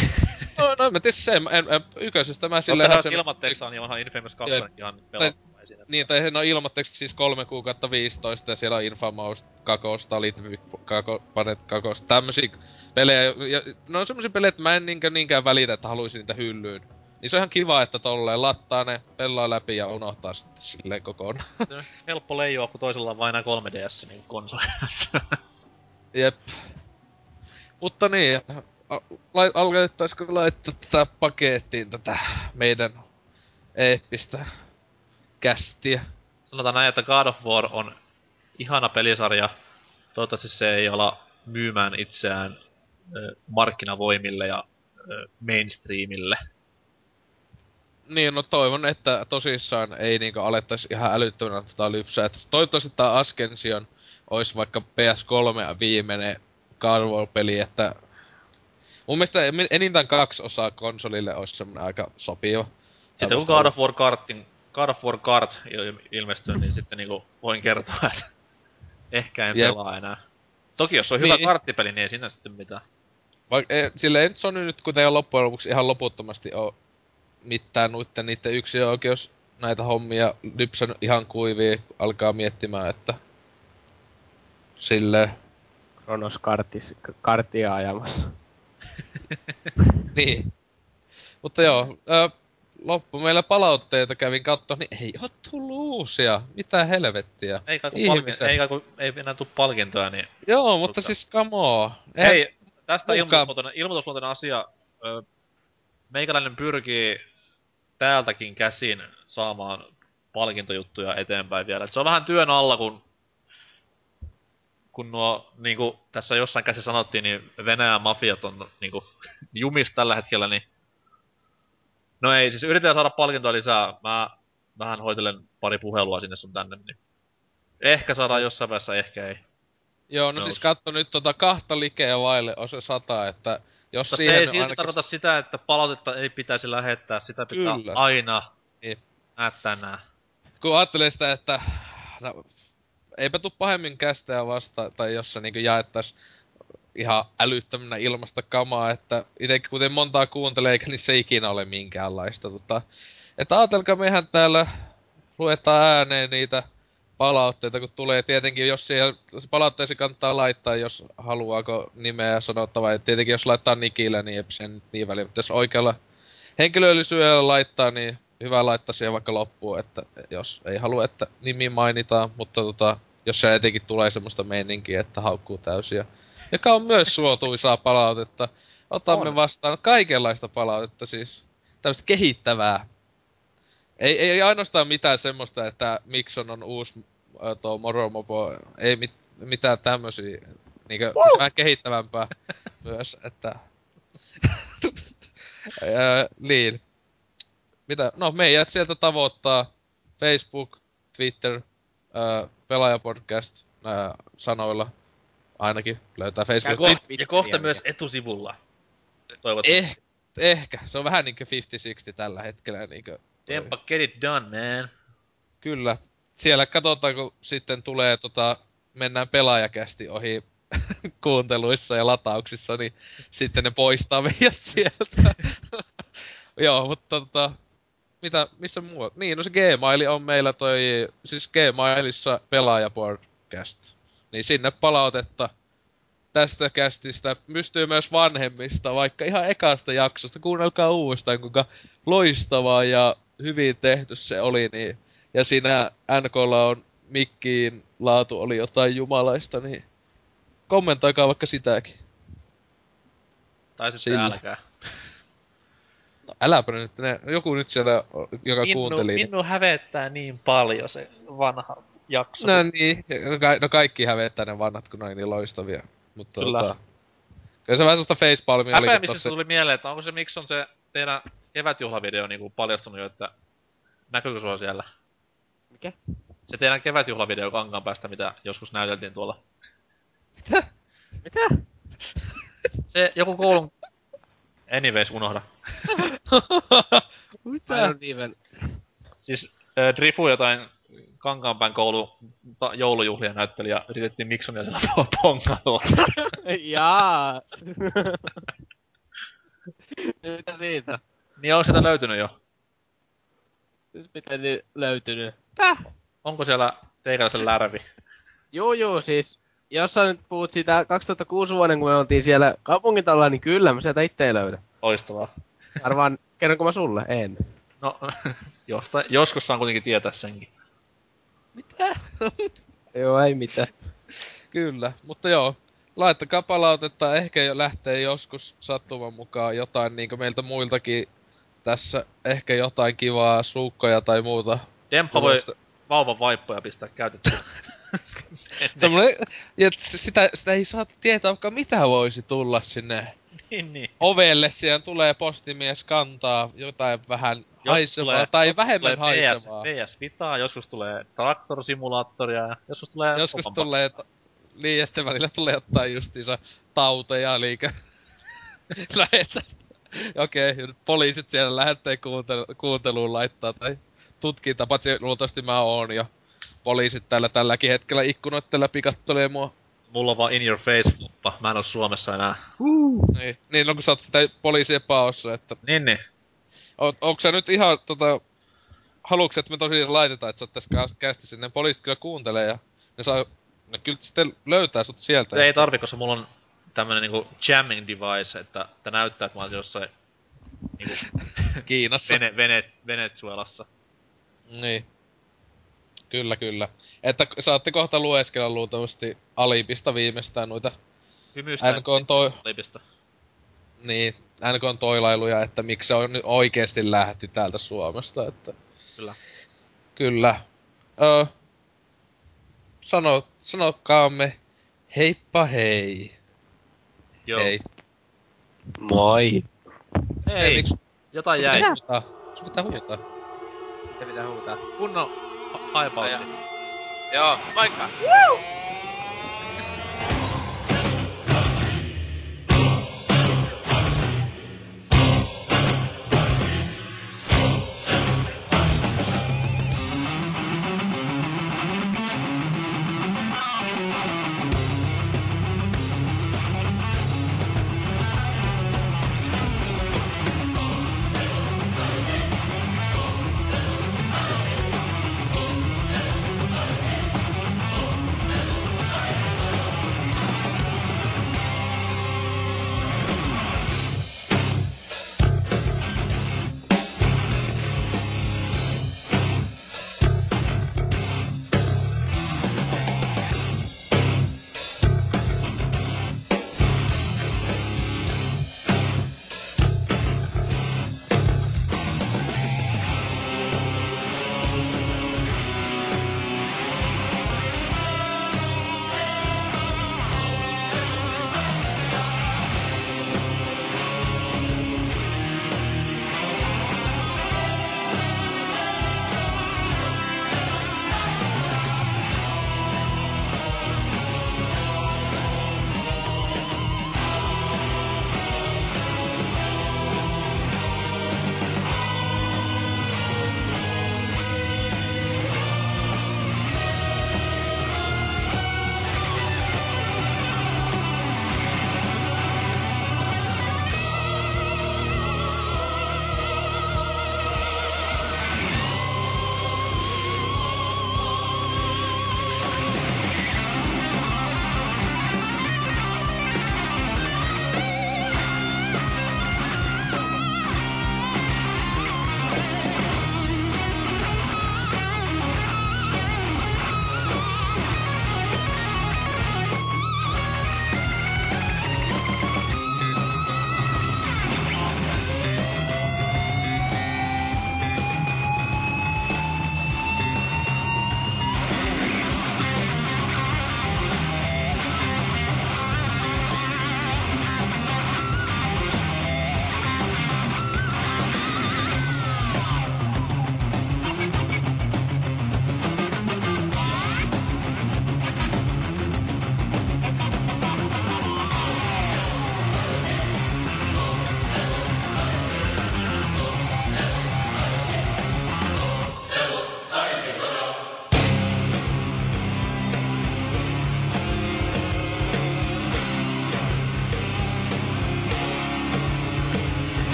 No, no mä tietysti sen, en, en, yköisestä mä silleen... on ilmatteeksi niin onhan Infamous 2 Jep. ihan pelattava siinä. Niin, tai no ilmatteeksi siis kolme kuukautta 15 ja siellä on Infamous kakosta, Little Big kako, Planet kakosta, tämmösiä pelejä. Ja, ne on semmosia pelejä, että mä en niinkään, niinkään välitä, että haluaisin niitä hyllyyn. Niin se on ihan kiva, että tolleen lattaa ne, pelaa läpi ja unohtaa sitten silleen kokonaan. Helppo leijoa, kun toisella on vain enää 3DS niin konsoli. Jep. Mutta niin, a- lai, alettaisiko laittaa tätä pakettiin tätä meidän eeppistä kästiä. Sanotaan näin, että God of War on ihana pelisarja. Toivottavasti se ei ala myymään itseään markkinavoimille ja mainstreamille. Niin, no toivon, että tosissaan ei niinku alettais ihan älyttömänä tota lypsää. Et toivottavasti tää Ascension ois vaikka PS3 viimeinen War-peli, että... Mun mielestä enintään kaksi osaa konsolille olisi semmonen aika sopiva. Sitten kun God of War Kartin, God of War Kart il- ilmestyy, niin sitten niinku voin kertoa, että ehkä en Jep. pelaa enää. Toki jos on hyvä Niin. karttipeli, niin ei siinä sitten mitään. Vaikka sille ei nyt Sony nyt kuitenkaan loppujen lopuksi ihan loputtomasti oo mitään nuitten niitten yksioikeus näitä hommia lypsänyt ihan kuivia, alkaa miettimään, että silleen Kronos kartis, kartia ajamassa. Niin. Mutta joo, ö, loppu meillä palautteita kävin katto, niin ei oo tullut uusia. Mitä helvettiä. Ei kai kun, palkin, ei, kai kun ei enää tuu palkintoja, niin... Joo, mutta Mutta- siis come on. Hei, tästä kukaan- ilmoitusluontoinen, ilmoitusluontoinen asia. Ö, meikäläinen pyrkii täältäkin käsin saamaan palkintojuttuja eteenpäin vielä. Et se on vähän työn alla, kun, kun nuo, niinku tässä jossain käsi sanottiin, niin Venäjän mafiat on niinku jumis tällä hetkellä, niin No ei, siis yritetään saada palkintoa lisää. Mä vähän hoitelen pari puhelua sinne sun tänne, niin ehkä saadaan jossain vaiheessa, ehkä ei. Joo, no Nous. siis katso nyt tota kahta likeä vaille on se sata, että jos Mutta se ei silti ainakin- tarkoita sitä, että palautetta ei pitäisi lähettää. Sitä pitää Kyllä. aina Niin. näyttää kun ajattelee sitä, että no, eipä tuu pahemmin kästejä vasta, tai jos se niinku jaettais ihan älyttömänä ilmasta kamaa, että itekin kuten montaa kuuntelee, eikä niissä ikinä ole minkäänlaista. Tota, että ajatelkaa mehän täällä luetaan ääneen niitä palautteita, kun tulee tietenkin, jos siellä se palautteeseen kannattaa laittaa, jos haluaako nimeä sanottavaa, ja tietenkin jos laittaa nikillä, niin ei se nyt niin väliä, mutta jos oikealla henkilöllisyydellä laittaa, niin hyvä laittaa siihen vaikka loppuun, että jos ei halua, että nimi mainitaan, mutta tota, jos se etenkin tulee semmoista meininkiä, että haukkuu täysiä. Joka on myös suotuisaa palautetta. Otamme On. vastaan kaikenlaista palautetta, siis tämmöistä kehittävää. Ei, ei ainoastaan mitään semmoista, että Mikson on uusi tuo Moromopo, ei mit, mitään tämmösiä, niinkö siis vähän kehittävämpää myös, että... Ää, niin. Mitä? No meidät sieltä tavoittaa Facebook, Twitter, ää, Pelaajapodcast ää, sanoilla ainakin löytää Ja, Facebook. kohta, Twitteriä ja kohta myös etusivulla. Toivottavasti. Eh, ehkä. Se on vähän niinkö 50-60 tällä hetkellä niinkö. Demppa, get it done, man. Kyllä. Siellä katsotaan, kun sitten tulee tota, mennään pelaajakästi ohi kuunteluissa ja latauksissa, niin sitten ne poistaa meidät sieltä. Joo, mutta tota, mitä, missä muu? Niin, no se Gmail on meillä toi, siis Gmailissa pelaajapodcast. Niin sinne palautetta tästä kästistä pystyy myös vanhemmista, vaikka ihan ekasta jaksosta. Kuunnelkaa uudestaan, kuinka loistavaa ja hyvin tehty se oli, niin ja siinä NKlla on mikkiin laatu oli jotain jumalaista, niin kommentoikaa vaikka sitäkin. Tai sitten Sillä. älkää. No äläpä nyt, ne, joku nyt siellä, joka kuunteli. niin- minnu hävettää niin paljon se vanha jakso. No niin, no, ka- no kaikki hävettää ne vanhat, kun ne on niin loistavia. Mutta Kyllä. Tota, kyllä se vähän sellaista facepalmia oli, kun Häpeämisestä tossa... tuli mieleen, että onko se miksi on se teidän kevätjuhlavideo niinku paljastunut jo, että näkyykö sulla siellä? Mikä? Se teidän kevätjuhlavideo kankaan päästä, mitä joskus näyteltiin tuolla. Mitä? Se joku koulun... Anyways, unohda. Mä en oo niin vielä. Siis äh, Drifu jotain Kankaanpään koulu ta- joulujuhlia näytteli ja yritettiin Miksonia siellä pongalla. Jaa. Mitä siitä? niin onko sitä löytynyt jo? Siis mitä niin löytynyt? Täh? Onko siellä teikäläisen lärvi? Juu, juu, siis jos sä nyt puhut siitä 2006 vuoden, kun me oltiin siellä kaupungintalolla, niin kyllä, mä sieltä itse ei löydä. Loistavaa. Arvaan, kerronko mä sulle? En. No, josta, joskus saan kuitenkin tietää senkin. Mitä? Joo, ei mitään. Kyllä, mutta joo. Laittakaa palautetta, ehkä jo lähtee joskus sattuman mukaan jotain niinku meiltä muiltakin tässä ehkä jotain kivaa suukkoja tai muuta. Demppa voi vauvan vaippoja pistää käytettyä. Semmoinen, ja sitä, sitä ei saa tietää, vaikka mitä voisi tulla sinne niin, niin. ovelle. Siellä tulee postimies kantaa jotain vähän haisevaa tai vähemmän tulee haisevaa. PS, PS Vitaa, joskus tulee traktorsimulaattoria ja joskus tulee... Joskus oman tulee, t- niin välillä tulee jotain justiinsa tauteja, eli lähetä. Okei, okay, poliisit siellä lähetteen kuuntelu- kuunteluun laittaa tai tutkinta, paitsi luultavasti mä oon jo. Poliisit tällä tälläkin hetkellä ikkunoitten läpi kattelee mua. Mulla on vaan in your face fluppa. Mä en oo Suomessa enää. Niin, niin no kun sä oot sitä poliisien paossa, että Niin, niin. o, onko sä nyt ihan tota... Haluuks, että me tosiaan laitetaan, että sä oot tässä kä- kästi sinne, poliisit kyllä kuuntelee ja ne saa... Ne kyllä sitten löytää sut sieltä. Se ei tarvi, koska mulla on tämmönen niinku jamming device, että, että näyttää, että mä oon jossain niinku Kiinassa. Vene, Vene, Venezuelassa. Niin. Kyllä, kyllä. Että saatte kohta lueskella luultavasti Alipista viimeistään noita, Hymystä. NK on toi- Alipista. niin, NK on toilailuja, että miksi se on nyt oikeesti lähti täältä Suomesta, että... Kyllä. Kyllä. Ö, sano, sanokaamme heippa hei. Joo. Hei. Moi. Ei, miksi jotain jäi. Sun pitää huutaa. Mitä pitää huutaa? Kunnon ha- haipautti. Joo, moikka. Paskeella.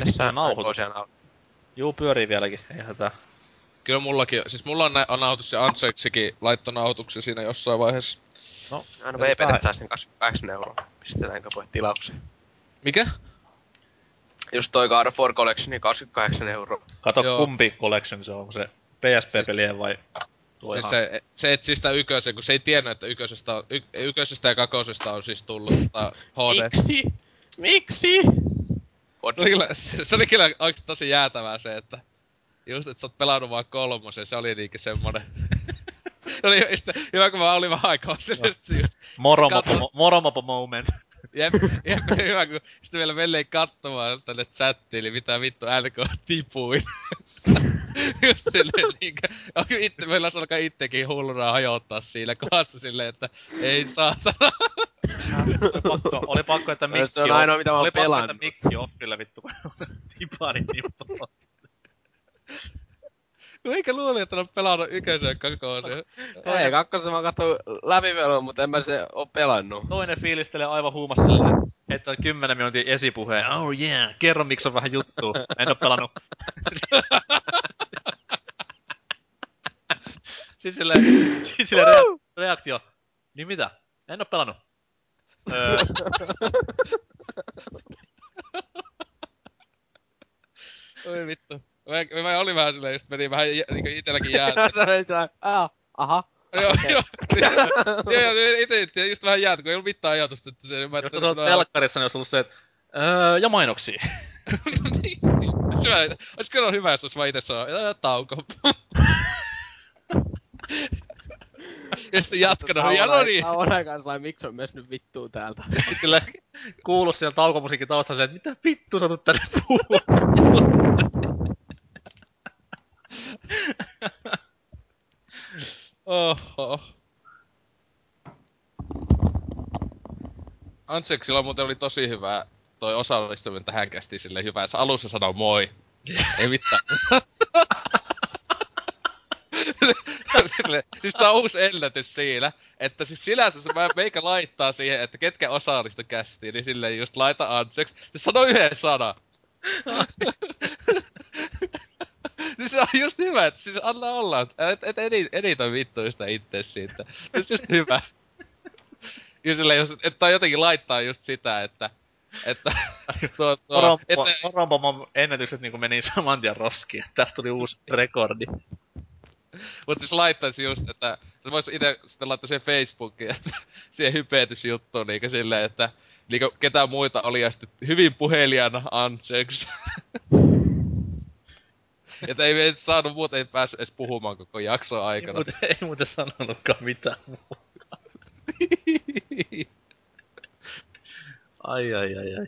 Tässä, nauhoitus. voisi nau- Juu, pyörii vieläkin, ei hätää. Kyllä mullakin, siis mulla on, nä- on nauhoitus ja Antseksikin laittoi nauhoituksen siinä jossain vaiheessa. No, Aina Jotain. VPT saa sen 28 euroa. Pistetäänkö voi tilaukseen? Mikä? Just toi God of War Collectioni 28 euroa. kato Joo. kumpi collection se on, onko se PSP-pelien vai tuo Siis ihan... se, se etsi sitä ykösen, kun se ei tiennyt, että yköisestä, on- y, yköisestä ja kakosesta on siis tullut tota HD. Miksi? Miksi? Se oli kyllä, se, se oli kyllä tosi jäätävää se, että just, että sä oot pelannut vaan kolmosen, se oli niinkin semmonen. se oli just, hyvä, kun mä olin vähän aikaa sille, just, Moromopo, katso- moromopo moment. Jep, jep, hyvä, kun sitten vielä mellein katsomaan tänne chattiin, niin mitä vittu LK tipuin. Just silleen niinkö, onko itte, meillä alkaa ittekin hulluna hajottaa siinä kohdassa silleen, että ei saatana. oli, pakko, oli pakko, että mikki Se on ainoa, mitä mä oon oli pakko, pelannut. että mikki offille vittu, kun tipani tippaa. Eikä luuli, että on pelannut yköisen ja kakosen. Ei, kakkosen mä katson läpipelua, mutta en mä sitä oo pelannut. Toinen fiilistelee aivan huumassa silleen, heittää 10 minuutin esipuheen. Oh yeah, kerro miksi on vähän juttu. En oo pelannut. Sitten silleen, sit silleen rea- reaktio. Niin mitä? En oo pelannut. Öö, Oi vittu. Mä, mä olin vähän silleen, just meni vähän niinku itelläkin jäätä. Sä menit "Aa, aha. Joo, joo. Joo, joo, ite, ite just vähän jäätä, kun ei ollut mitään ajatusta, että se... Mä, jos tuossa on telkkarissa, niin olisi ollut se, että öö, ja mainoksia. niin, se mä, ois kyllä hyvä, jos ois vaan ite sanonut, "Ää, tauko. ja sitten jatkanut, ja no niin. Tauon aikaan sai miksi on myös nyt vittuu täältä. Sitten silleen kuulu siellä taukomusiikin taustalla se, että mitä vittu sä tulet tänne puhumaan. Oho. Antseksilla muuten oli tosi hyvä toi osallistuminen tähän kästiin sille hyvä, että alussa sanoi moi. Ei mitään. Sille, siis tää on uusi ennätys siinä, että siis sinänsä se mä meikä laittaa siihen, että ketkä osallistu kästiin, niin silleen just laita Antseks, se sanoo yhden sanan. Siis se on just hyvä, että siis anna olla, että et, et edi, editoi vittu sitä itse siitä. Se on just hyvä. Ja silleen, jos, että jotenkin laittaa just sitä, että että tuo, tuo, Orompo, että, Orompomon ennätykset niinku meni saman tien roskiin. Tästä tuli uusi rekordi. Mut siis laittaisi just, että se vois ite sitten laittaa siihen Facebookiin, että siihen hypetysjuttuun niinkö silleen, että niinkö ketään muita oli ja sitten hyvin puhelijana Anseks. Että ei ei saanut muuta, ei päässyt edes puhumaan koko jakson Ei aikana. muuten, ei muuten sanonutkaan mitään muuta. Ai ai ai ai.